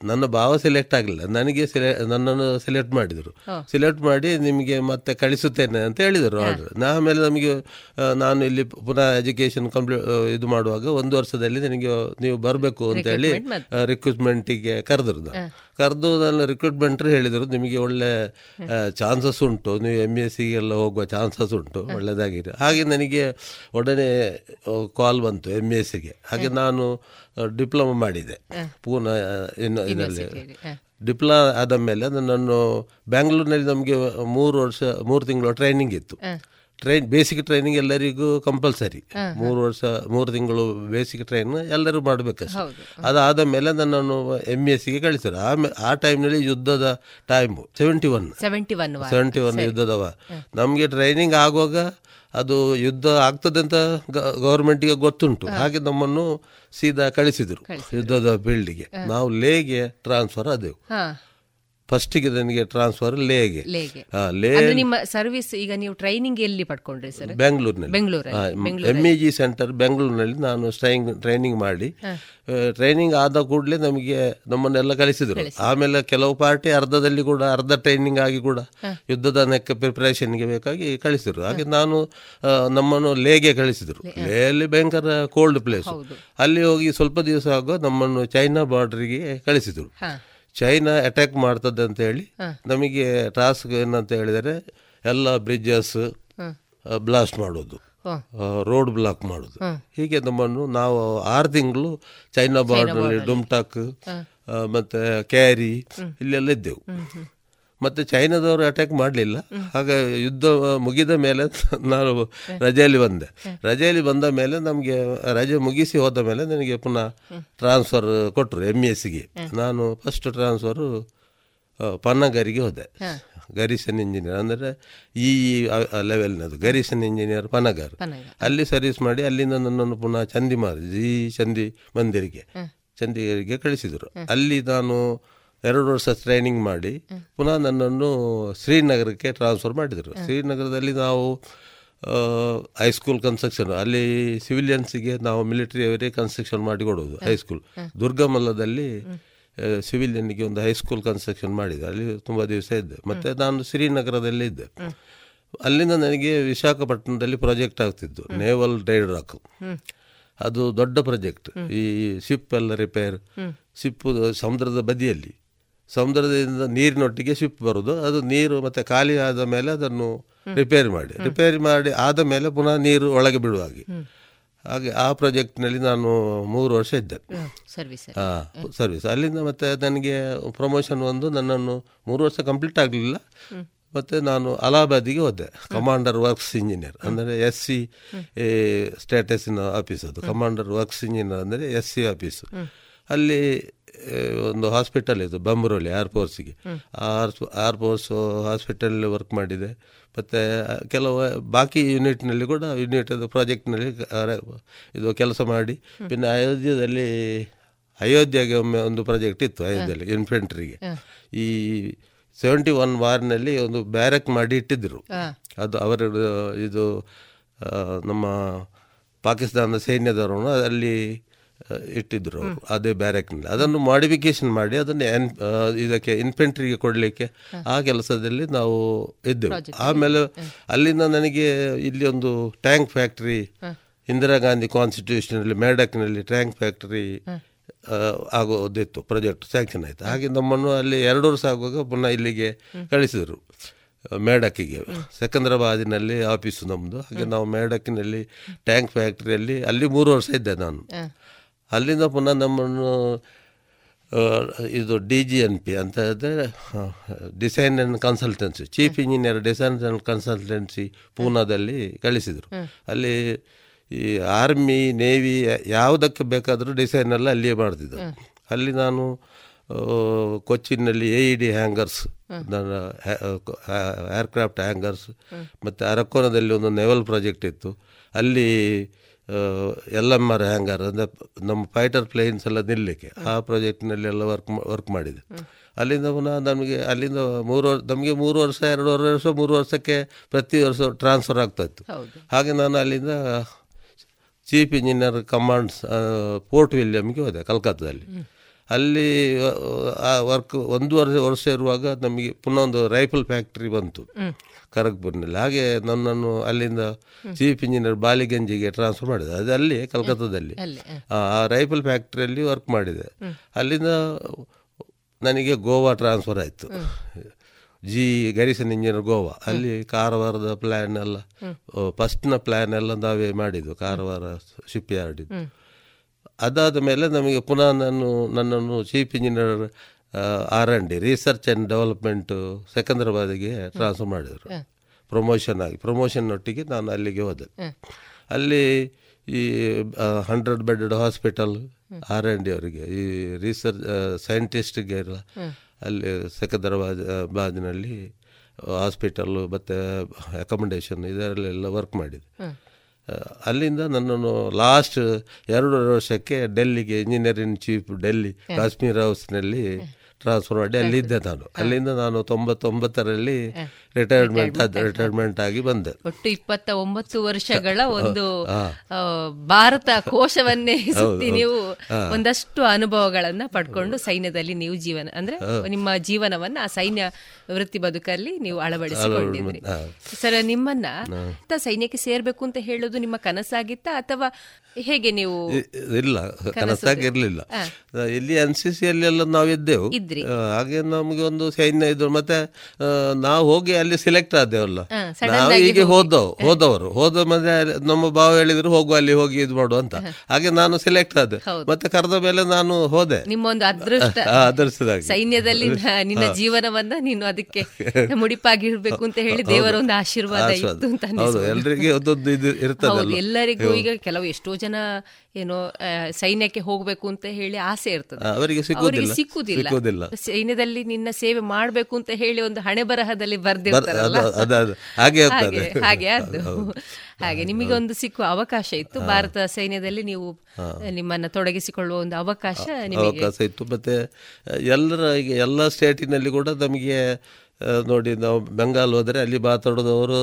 Speaker 9: ನನ್ನ ಭಾವ ಸೆಲೆಕ್ಟ್ ಆಗಲಿಲ್ಲ. ನನಗೆ ಸೆಲೆ ನನ್ನನ್ನು ಸೆಲೆಕ್ಟ್ ಮಾಡಿದರು. ಸೆಲೆಕ್ಟ್ ಮಾಡಿ ನಿಮಗೆ ಮತ್ತೆ ಕಳಿಸುತ್ತೇನೆ ಅಂತ ಹೇಳಿದರು ಆರ್ಡರ್ ಆಮೇಲೆ ನಮಗೆ ನಾನು ಇಲ್ಲಿ ಪುನಃ ಎಜುಕೇಷನ್ ಕಂಪ್ಲೀಟ್ ಇದು ಮಾಡುವಾಗ ಒಂದು ವರ್ಷದಲ್ಲಿ ನನಗೆ ನೀವು ಬರಬೇಕು ಅಂತ ಹೇಳಿ ರಿಕ್ರೂಟ್ಮೆಂಟಿಗೆ ಕರೆದ್ರು ಕರೆದು ನನ್ನ ರಿಕ್ರೂಟ್ಮೆಂಟ್ರು ಹೇಳಿದರು ನಿಮಗೆ ಒಳ್ಳೆ ಚಾನ್ಸಸ್ ಉಂಟು. ನೀವು ಎಂ ಎಸ್ ಸಿಗೆಲ್ಲ ಹೋಗುವ ಚಾನ್ಸಸ್ ಉಂಟು. ಒಳ್ಳೆಯದಾಗಿರು ಹಾಗೆ ನನಗೆ ಒಡನೆ ಕಾಲ್ ಬಂತು ಎಂ ಎಸ್ ಸಿಗೆ ಹಾಗೆ ನಾನು ಡಿಪ್ಲೊಮಾ ಮಾಡಿದೆ. ಪೂನ ಇದರಲ್ಲಿ ಡಿಪ್ಲೊಮಾ ಆದ ಮೇಲೆ ನಾನು ಬ್ಯಾಂಗ್ಳೂರಿನಲ್ಲಿ ನಮಗೆ ಮೂರು ವರ್ಷ ಮೂರು ತಿಂಗಳು ಟ್ರೈನಿಂಗ್ ಇತ್ತು. ಟ್ರೈನ್ ಬೇಸಿಕ್ ಟ್ರೈನಿಂಗ್ ಎಲ್ಲರಿಗೂ ಕಂಪಲ್ಸರಿ ಮೂರು ವರ್ಷ ಮೂರು ತಿಂಗಳು ಬೇಸಿಕ್ ಟ್ರೈನ್ ಎಲ್ಲರೂ ಮಾಡಬೇಕಷ್ಟೆ. ಅದಾದ ಮೇಲೆ ನನ್ನನ್ನು ಎಂ ಎಸ್ ಸಿಗೆ ಕಳಿಸಿದ್ರು ಆಮೇಲೆ ಆ ಟೈಮ್ನಲ್ಲಿ ಯುದ್ಧದ time seventy one
Speaker 2: seventy one
Speaker 9: seventy one ಯುದ್ಧದವ ನಮಗೆ ಟ್ರೈನಿಂಗ್ ಆಗುವಾಗ ಅದು ಯುದ್ಧ ಆಗ್ತದೆ ಅಂತ ಗೌರ್ಮೆಂಟಿಗೆ ಗೊತ್ತುಂಟು. ಹಾಗೆ ನಮ್ಮನ್ನು ಸೀದಾ ಕಳಿಸಿದರು ಯುದ್ಧದ ಫೀಲ್ಡಿಗೆ ನಾವು ಲೇಗೆ ಟ್ರಾನ್ಸ್ಫರ್ ಆದೆವು. ಫಸ್ಟಿಗೆ ನನಗೆ ಟ್ರಾನ್ಸ್ಫರ್ ಲೇಗೆ. ಲೇ
Speaker 2: ನಿಮ್ಮ ಸರ್ವಿಸ್ ಈಗ ನೀವು ಟ್ರೈನಿಂಗ್ ಎಲ್ಲಿ ಪಡ್ಕೊಂಡ್ರಿ ಸರ್
Speaker 9: ಬೆಂಗಳೂರಿನಲ್ಲಿ.
Speaker 2: ಬೆಂಗಳೂರಲ್ಲಿ
Speaker 9: ಎಂ ಇ ಜಿ ಸೆಂಟರ್ ಬೆಂಗಳೂರಿನಲ್ಲಿ ನಾನು ಸ್ಟ್ರೈಂಗ್ ಟ್ರೈನಿಂಗ್ ಮಾಡಿ. ಟ್ರೈನಿಂಗ್ ಆದ ಕೂಡಲೇ ನಮಗೆ ನಮ್ಮನ್ನೆಲ್ಲ ಕಳಿಸಿದ್ರು. ಆಮೇಲೆ ಕೆಲವು ಪಾರ್ಟಿ ಅರ್ಧದಲ್ಲಿ ಕೂಡ ಅರ್ಧ ಟ್ರೈನಿಂಗ್ ಆಗಿ ಕೂಡ ಯುದ್ಧದ ನೆಕ್ಕ ಪ್ರಿಪರೇಷನ್ಗೆ ಬೇಕಾಗಿ ಕಳಿಸಿದ್ರು. ಹಾಗೆ ನಾನು ನಮ್ಮನ್ನು ಲೇಗೆ ಕಳಿಸಿದ್ರು. ಲೇಯಲ್ಲಿ ಭಯಂಕರ ಕೋಲ್ಡ್ ಪ್ಲೇಸ್ ಅಲ್ಲಿ ಹೋಗಿ ಸ್ವಲ್ಪ ದಿವಸ ಆಗುವ ನಮ್ಮನ್ನು ಚೈನಾ ಬಾರ್ಡರಿಗೆ ಕಳಿಸಿದ್ರು. ಚೈನಾ ಅಟ್ಯಾಕ್ ಮಾಡ್ತದೆ ಅಂತ ಹೇಳಿ ನಮಗೆ ಟಾಸ್ಕ್ ಏನಂತ ಹೇಳಿದರೆ ಎಲ್ಲ ಬ್ರಿಡ್ಜಸ್ ಬ್ಲಾಸ್ಟ್ ಮಾಡೋದು. ರೋಡ್ ಬ್ಲಾಕ್ ಮಾಡೋದು. ಹೀಗೆ ನಮ್ಮನ್ನು ನಾವು ಆರು ತಿಂಗಳು ಚೈನಾ ಬಾರ್ಡರ್ನಲ್ಲಿ ಡುಮ್ಟಾಕ್ ಮತ್ತು ಮತ್ತೆ ಕ್ಯಾರಿ ಇಲ್ಲೆಲ್ಲ ಇದ್ದೆವು. ಮತ್ತೆ ಚೈನಾದವರು ಅಟ್ಯಾಕ್ ಮಾಡಲಿಲ್ಲ. ಹಾಗೆ ಯುದ್ಧ ಮುಗಿದ ಮೇಲೆ ನಾನು ರಜೆಯಲ್ಲಿ ಬಂದೆ. ರಜೆಯಲ್ಲಿ ಬಂದ ಮೇಲೆ ನಮಗೆ ರಜೆ ಮುಗಿಸಿ ಹೋದ ಮೇಲೆ ನನಗೆ ಪುನಃ ಟ್ರಾನ್ಸ್ಫರ್ ಕೊಟ್ಟರು ಎಂ ಎಸ್ ಸಿಗೆ ನಾನು ಫಸ್ಟ್ ಟ್ರಾನ್ಸ್ಫರು ಪನ್ನಗರಿಗೆ ಹೋದೆ. ಗರಿಸನ್ ಇಂಜಿನಿಯರ್ ಅಂದರೆ ಈ ಲೆವೆಲ್ನದು ಗರಿಸನ್ ಇಂಜಿನಿಯರ್ ಪನಗರ್. ಅಲ್ಲಿ ಸರ್ವಿಸ್ ಮಾಡಿ ಅಲ್ಲಿಂದ ನನ್ನನ್ನು ಪುನಃ ಚಂದಿಮಾರ್ ಜಿ ಚಂದಿ ಮಂದಿರಿಗೆ. ಚಂದಿಗರಿಗೆ ಕಳಿಸಿದರು. ಅಲ್ಲಿ ನಾನು ಎರಡು ವರ್ಷ ಟ್ರೈನಿಂಗ್ ಮಾಡಿ ಪುನಃ ನನ್ನನ್ನು ಶ್ರೀನಗರಕ್ಕೆ ಟ್ರಾನ್ಸ್ಫರ್ ಮಾಡಿದರು. ಶ್ರೀನಗರದಲ್ಲಿ ನಾವು ಹೈಸ್ಕೂಲ್ ಕನ್ಸ್ಟ್ರಕ್ಷನ್ ಅಲ್ಲಿ ಸಿವಿಲಿಯನ್ಸಿಗೆ ನಾವು ಮಿಲಿಟರಿಯವರೇ ಕನ್ಸ್ಟ್ರಕ್ಷನ್ ಮಾಡಿಕೊಡೋದು ಹೈಸ್ಕೂಲ್ ದುರ್ಗಮಲ್ಲದಲ್ಲಿ ಸಿವಿಲಿಯನ್ಗೆ ಒಂದು ಹೈಸ್ಕೂಲ್ ಕನ್ಸ್ಟ್ರಕ್ಷನ್ ಮಾಡಿದೆ. ಅಲ್ಲಿ ತುಂಬ ದಿವಸ ಇದ್ದೆ. ಮತ್ತು ನಾನು ಶ್ರೀನಗರದಲ್ಲಿ ಇದ್ದೆ. ಅಲ್ಲಿಂದ ನನಗೆ ವಿಶಾಖಪಟ್ಟಣದಲ್ಲಿ ಪ್ರಾಜೆಕ್ಟ್ ಆಗ್ತಿದ್ದು ನೇವಲ್ ಡೈಡ್ ರಾಕ್ ಅದು ದೊಡ್ಡ ಪ್ರಾಜೆಕ್ಟ್ ಈ ಶಿಪ್ ಎಲ್ಲ ರಿಪೇರ್ ಶಿಪ್ ಸಮುದ್ರದ ಬದಿಯಲ್ಲಿ. ಸಮುದ್ರದಿಂದ ನೀರಿನೊಟ್ಟಿಗೆ ಶಿಪ್ ಬರೋದು. ಅದು ನೀರು ಮತ್ತೆ ಖಾಲಿ ಆದ ಮೇಲೆ ಅದನ್ನು ರಿಪೇರಿ ಮಾಡಿ. ರಿಪೇರಿ ಮಾಡಿ ಆದ ಮೇಲೆ ಪುನಃ ನೀರು ಒಳಗೆ ಬಿಡುವ ಹಾಗೆ. ಹಾಗೆ ಆ ಪ್ರಾಜೆಕ್ಟ್ನಲ್ಲಿ ನಾನು ಮೂರು ವರ್ಷ ಇದ್ದೆ.
Speaker 2: ಸರ್ವಿಸ್
Speaker 9: ಹಾಂ ಸರ್ವಿಸ್ ಅಲ್ಲಿಂದ ಮತ್ತೆ ನನಗೆ ಪ್ರಮೋಷನ್ ಒಂದು ನನ್ನನ್ನು ಮೂರು ವರ್ಷ ಕಂಪ್ಲೀಟ್ ಆಗಲಿಲ್ಲ. ಮತ್ತು ನಾನು ಅಲಹಾಬಾದಿಗೆ ಹೋದೆ. ಕಮಾಂಡರ್ ವರ್ಕ್ಸ್ ಇಂಜಿನಿಯರ್ ಅಂದರೆ ಎಸ್ ಸಿ ಸ್ಟೇಟಸ್ನ ಆಫೀಸ್ ಅದು. ಕಮಾಂಡರ್ ವರ್ಕ್ಸ್ ಇಂಜಿನಿಯರ್ ಅಂದರೆ ಎಸ್ ಸಿ ಆಫೀಸು ಅಲ್ಲಿ ಒಂದು ಹಾಸ್ಪಿಟಲ್ ಇದು ಬಂಬ್ರೋಲಿ air ಫೋರ್ಸಿಗೆ or air force hospital work ಮಾಡಿದೆ. ಮತ್ತು ಕೆಲವು ಬಾಕಿ ಯೂನಿಟ್ನಲ್ಲಿ ಕೂಡ ಯೂನಿಟ್ ಪ್ರಾಜೆಕ್ಟ್ನಲ್ಲಿ ಇದು ಕೆಲಸ ಮಾಡಿ. ಪಿನ್ನು ಅಯೋಧ್ಯದಲ್ಲಿ ಅಯೋಧ್ಯೆಗೆ ಒಮ್ಮೆ ಒಂದು ಪ್ರಾಜೆಕ್ಟ್ ಇತ್ತು ಅಯೋಧ್ಯೆಯಲ್ಲಿ ಇನ್ಫೆಂಟ್ರಿಗೆ ಈ ಸೆವೆಂಟಿ ಒನ್ ವಾರ್ನಲ್ಲಿ ಒಂದು ಬ್ಯಾರಕ್ ಮಾಡಿ ಇಟ್ಟಿದ್ದರು ಅದು ಅವರ ಇದು ನಮ್ಮ ಪಾಕಿಸ್ತಾನದ ಸೈನ್ಯದವರು ಅಲ್ಲಿ ಇಟ್ಟಿದ್ರು ಅವರು. ಅದೇ ಬ್ಯಾರಕ್ನಲ್ಲಿ. ಅದನ್ನು ಮಾಡಿಫಿಕೇಶನ್ ಮಾಡಿ ಅದನ್ನು ಎನ್ ಇದಕ್ಕೆ ಇನ್ಫೆಂಟ್ರಿಗೆ ಕೊಡಲಿಕ್ಕೆ ಆ ಕೆಲಸದಲ್ಲಿ ನಾವು ಇದ್ದೆವು. ಆಮೇಲೆ ಅಲ್ಲಿಂದ ನನಗೆ ಇಲ್ಲಿ ಒಂದು ಟ್ಯಾಂಕ್ ಫ್ಯಾಕ್ಟ್ರಿ ಇಂದಿರಾ ಗಾಂಧಿ ಕಾನ್ಸ್ಟಿಟ್ಯೂಷನಲ್ಲಿ ಮೇಡಕ್ನಲ್ಲಿ ಟ್ಯಾಂಕ್ ಫ್ಯಾಕ್ಟ್ರಿ ಆಗೋದಿತ್ತು ಪ್ರಾಜೆಕ್ಟ್ ಸ್ಯಾಂಕ್ಷನ್ ಆಯಿತು. ಹಾಗೆ ನಮ್ಮನ್ನು ಅಲ್ಲಿ ಎರಡು ವರ್ಷ ಆಗುವಾಗ ಪುನಃ ಇಲ್ಲಿಗೆ ಕಳಿಸಿದರು ಮೇಡಕ್ಕಿಗೆ. ಸಿಕಂದ್ರಾಬಾದಿನಲ್ಲಿ ಆಫೀಸು ನಮ್ಮದು ಹಾಗೆ ನಾವು ಮೇಡಕ್ಕಿನಲ್ಲಿ ಟ್ಯಾಂಕ್ ಫ್ಯಾಕ್ಟ್ರಿಯಲ್ಲಿ ಅಲ್ಲಿ ಮೂರು ವರ್ಷ ಇದ್ದೆ ನಾನು. ಅಲ್ಲಿಂದ ಪುನಃ ನಮ್ಮನ್ನು ಇದು ಡಿ ಜಿ ಎನ್ ಪಿ ಅಂತ ಹೇಳಿದ್ರೆ design and consultancy chief engineer design and consultancy ಪೂನಾದಲ್ಲಿ ಕಳಿಸಿದರು. ಅಲ್ಲಿ ಈ ಆರ್ಮಿ ನೇವಿ ಯಾವುದಕ್ಕೆ ಬೇಕಾದರೂ ಡಿಸೈನ್ ಎಲ್ಲ ಅಲ್ಲಿಯೇ ಮಾಡ್ತಿದ್ದರು ಅಲ್ಲಿ ನಾನು ಕೊಚ್ಚಿನಲ್ಲಿ ಎ ಇ ಡಿ ಹ್ಯಾಂಗರ್ಸ್ ನನ್ನ ಏರ್ಕ್ರಾಫ್ಟ್ ಹ್ಯಾಂಗರ್ಸ್ ಮತ್ತು ಅರಕೋನದಲ್ಲಿ ಒಂದು ನೆವಲ್ ಪ್ರಾಜೆಕ್ಟ್ ಇತ್ತು. ಅಲ್ಲಿ ಎಲ್ ಎಂ ಆರ್ ಹ್ಯಾಂಗರ್ ಅಂದರೆ ನಮ್ಮ ಫೈಟರ್ ಪ್ಲೇನ್ಸ್ ಎಲ್ಲ ನಿಲ್ಲಕ್ಕೆ ಆ ಪ್ರಾಜೆಕ್ಟ್ನಲ್ಲಿ ಎಲ್ಲ ವರ್ಕ್ ವರ್ಕ್ ಮಾಡಿದೆ. ಅಲ್ಲಿಂದ ಪುನಃ ನಮಗೆ ಅಲ್ಲಿಂದ ಮೂರು ವರ್ಷ ನಮಗೆ ಮೂರು ವರ್ಷ ಎರಡೂವರೆ ವರ್ಷ ಮೂರು ವರ್ಷಕ್ಕೆ ಪ್ರತಿ ವರ್ಷ ಟ್ರಾನ್ಸ್ಫರ್ ಆಗ್ತಾ ಇತ್ತು. ಹಾಗೆ ನಾನು ಅಲ್ಲಿಂದ ಚೀಫ್ ಇಂಜಿನಿಯರ್ ಕಮಾಂಡ್ಸ್ ಪೋರ್ಟ್ ವಿಲಿಯಮ್ಗೆ ಹೋದೆ ಕಲ್ಕತ್ತಾದಲ್ಲಿ. ಅಲ್ಲಿ ಆ ವರ್ಕ್ ಒಂದು ವರ್ಷ ವರ್ಷ ಇರುವಾಗ ನಮಗೆ ಪುನಃ ಒಂದು ರೈಫಲ್ ಫ್ಯಾಕ್ಟ್ರಿ ಬಂತು. ಖರಗ್ಪುರ್ನಲ್ಲಿ ಹಾಗೆ ನನ್ನನ್ನು ಅಲ್ಲಿಂದ ಚೀಫ್ ಇಂಜಿನಿಯರ್ ಬಾಲಿಗಂಜಿಗೆ ಟ್ರಾನ್ಸ್ಫರ್ ಮಾಡಿದೆ. ಅದು ಅಲ್ಲಿ ಕಲ್ಕತ್ತಾದಲ್ಲಿ ಆ ಆ ರೈಫಲ್ ಫ್ಯಾಕ್ಟ್ರಿಯಲ್ಲಿ ವರ್ಕ್ ಮಾಡಿದೆ. ಅಲ್ಲಿಂದ ನನಗೆ ಗೋವಾ ಟ್ರಾನ್ಸ್ಫರ್ ಆಯಿತು. G garrison engineer Goa. ಅಲ್ಲಿ ಕಾರವಾರದ ಪ್ಲ್ಯಾನ್ ಎಲ್ಲ ಫಸ್ಟ್ನ ಪ್ಲ್ಯಾನ್ ಎಲ್ಲ ನಾವೇ ಮಾಡಿದ್ದು ಕಾರವಾರ ಶಿಪ್ ಯಾರ್ಡ್ ಅದಾದ ಮೇಲೆ ನಮಗೆ ಪುನಃ ನಾನು ನನ್ನನ್ನು chief engineer R and D research and development ಸೆಕಂದ್ರಾಬಾದಿಗೆ transfer ಮಾಡಿದರು. ಪ್ರಮೋಷನ್ ಆಗಿ ಪ್ರಮೋಷನ್ ಒಟ್ಟಿಗೆ ನಾನು ಅಲ್ಲಿಗೆ ಹೋದೆ. ಅಲ್ಲಿ ಈ hundred bedded hospital R and D ಅವರಿಗೆ ಈ ರಿಸರ್ಚ್ ಸೈಂಟಿಸ್ಟ್ಗೆ ಎಲ್ಲ ಅಲ್ಲಿ ಸೆಕಂದ್ರಾಬಾದ್ ಬಾದಿನಲ್ಲಿ ಹಾಸ್ಪಿಟಲ್ಲು ಮತ್ತು ಅಕಾಮಿಡೇಷನ್ ಇದರಲ್ಲೆಲ್ಲ ವರ್ಕ್ ಮಾಡಿದೆ. ಅಲ್ಲಿಂದ ನನ್ನನ್ನು ಲಾಸ್ಟ್ ಎರಡು ವರ್ಷಕ್ಕೆ ಡೆಲ್ಲಿಗೆ ಇಂಜಿನಿಯರಿಂಗ್ ಚೀಫ್ ಡೆಲ್ಲಿ ಕಾಶ್ಮೀರ್ ಹೌಸ್ನಲ್ಲಿ ಟ್ರಾನ್ಸ್ಫರ್ ಮಾಡಿ ಅಲ್ಲಿದ್ದೆ ನಾನು. ಅಲ್ಲಿಂದ ನಾನು ತೊಂಬತ್ತೊಂಬತ್ತರಲ್ಲಿ ರಿಟೈರ್ಮೆಂಟ್ ರಿಟೈರ್ಮೆಂಟ್ ಆಗಿ ಬಂದೆ.
Speaker 2: ಒಟ್ಟು ಇಪ್ಪತ್ತ ಒಂಬತ್ತು ವರ್ಷಗಳ ಒಂದು ಭಾರತ ಕೋಶವನ್ನೇ ಸುತ್ತಿ ನೀವು ಒಂದಷ್ಟು ಅನುಭವಗಳನ್ನ ಪಡ್ಕೊಂಡು ಸೈನ್ಯದಲ್ಲಿ ನೀವು ಜೀವನ ಅಂದ್ರೆ ನಿಮ್ಮ ಜೀವನವನ್ನ ಆ ಸೈನ್ಯ ವೃತ್ತಿ ಬದುಕಲ್ಲಿ ನೀವು ಅಳವಡಿಸಿಕೊಂಡಿದ್ರಿ. ಸರ್ ನಿಮ್ಮನ್ನ ಸೈನ್ಯಕ್ಕೆ ಸೇರ್ಬೇಕು ಅಂತ ಹೇಳೋದು ನಿಮ್ಮ ಕನಸಾಗಿತ್ತ ಅಥವಾ ಹೇಗೆ ನೀವು
Speaker 9: ಇಲ್ಲ ಕನಸಾಗಿರ್ಲಿಲ್ಲ. ಇಲ್ಲಿ ಎನ್ ಸಿ ಸಿ ಅಲ್ಲಿ ಎಲ್ಲ ನಾವು ಇದ್ದೆವು
Speaker 2: ಇದ್ರಿ.
Speaker 9: ಹಾಗೆ ನಮಗೆ ಒಂದು ಸೈನ್ಯ ಇದ್ರು. ಮತ್ತೆ ನಾವು ಹೋಗಿ ಅಲ್ಲಿ ಸೆಲೆಕ್ಟ್
Speaker 2: ಆದೇವಲ್ಲ.
Speaker 9: ನಾವು ಹೀಗೆ ಹೋದವು ಹೋದವರು ಹೋದ ಮತ್ತೆ ನಮ್ಮ ಭಾವ ಹೇಳಿದ್ರು ಹೋಗುವ ಅಲ್ಲಿ ಹೋಗಿ ಇದು ಮಾಡು ಅಂತ. ಹಾಗೆ ನಾನು ಸೆಲೆಕ್ಟ್ ಆದೆ. ಮತ್ತೆ ಕರೆದ ಮೇಲೆ ನಾನು ಹೋದೆ.
Speaker 2: ನಿಮ್ಮೊಂದು ಅದೃಷ್ಟ.
Speaker 9: ಆ,
Speaker 2: ಸೈನ್ಯದಲ್ಲಿ ನಿನ್ನ ಜೀವನವನ್ನ ನೀನು ಅದಕ್ಕೆ ಮುಡಿಪಾಗಿರ್ಬೇಕು ಅಂತ ಹೇಳಿ ದೇವರ ಒಂದು ಆಶೀರ್ವಾದ. ಇತ್ತು ಅಂತ
Speaker 9: ಇರ್ತದಲ್ಲ.
Speaker 2: ಎಲ್ಲರಿಗೂ ಈಗ ಕೆಲವು ಎಷ್ಟೋ ಜನ ಏನೋ ಸೈನ್ಯಕ್ಕೆ ಹೋಗಬೇಕು ಅಂತ ಹೇಳಿ ಆಸೆ ಇರ್ತದೆ.
Speaker 9: ಅವರಿಗೆ.
Speaker 2: ಸಿಕ್ಕುದಿಲ್ಲ. ಸೈನ್ಯದಲ್ಲಿ ನಿನ್ನ ಸೇವೆ ಮಾಡಬೇಕು ಅಂತ ಹೇಳಿ ಒಂದು ಹಣೆ ಬರಹದಲ್ಲಿ
Speaker 9: ಬರ್-
Speaker 2: ಬರ್ದಿರ್ತಾರಲ್ಲ.
Speaker 9: ಹಾಗೆ.
Speaker 2: ಹಾಗೆ ಅದು. ಹಾಗೆ ನಿಮಗೆ ಒಂದು ಸಿಕ್ಕುವ ಅವಕಾಶ ಇತ್ತು. ಭಾರತ ಸೈನ್ಯದಲ್ಲಿ ನೀವು ನಿಮ್ಮನ್ನ ತೊಡಗಿಸಿಕೊಳ್ಳುವ ಒಂದು ಅವಕಾಶ ನಿಮಗೆ.
Speaker 9: ಅವಕಾಶ ಇತ್ತು. ಮತ್ತೆ ಎಲ್ಲರ ಎಲ್ಲ ಸ್ಟೇಟಿನಲ್ಲಿ ಕೂಡ ನಮಗೆ ನೋಡಿ ನಾವು ಬೆಂಗಾಲ್ ಹೋದರೆ ಅಲ್ಲಿ ಮಾತಾಡೋದವರು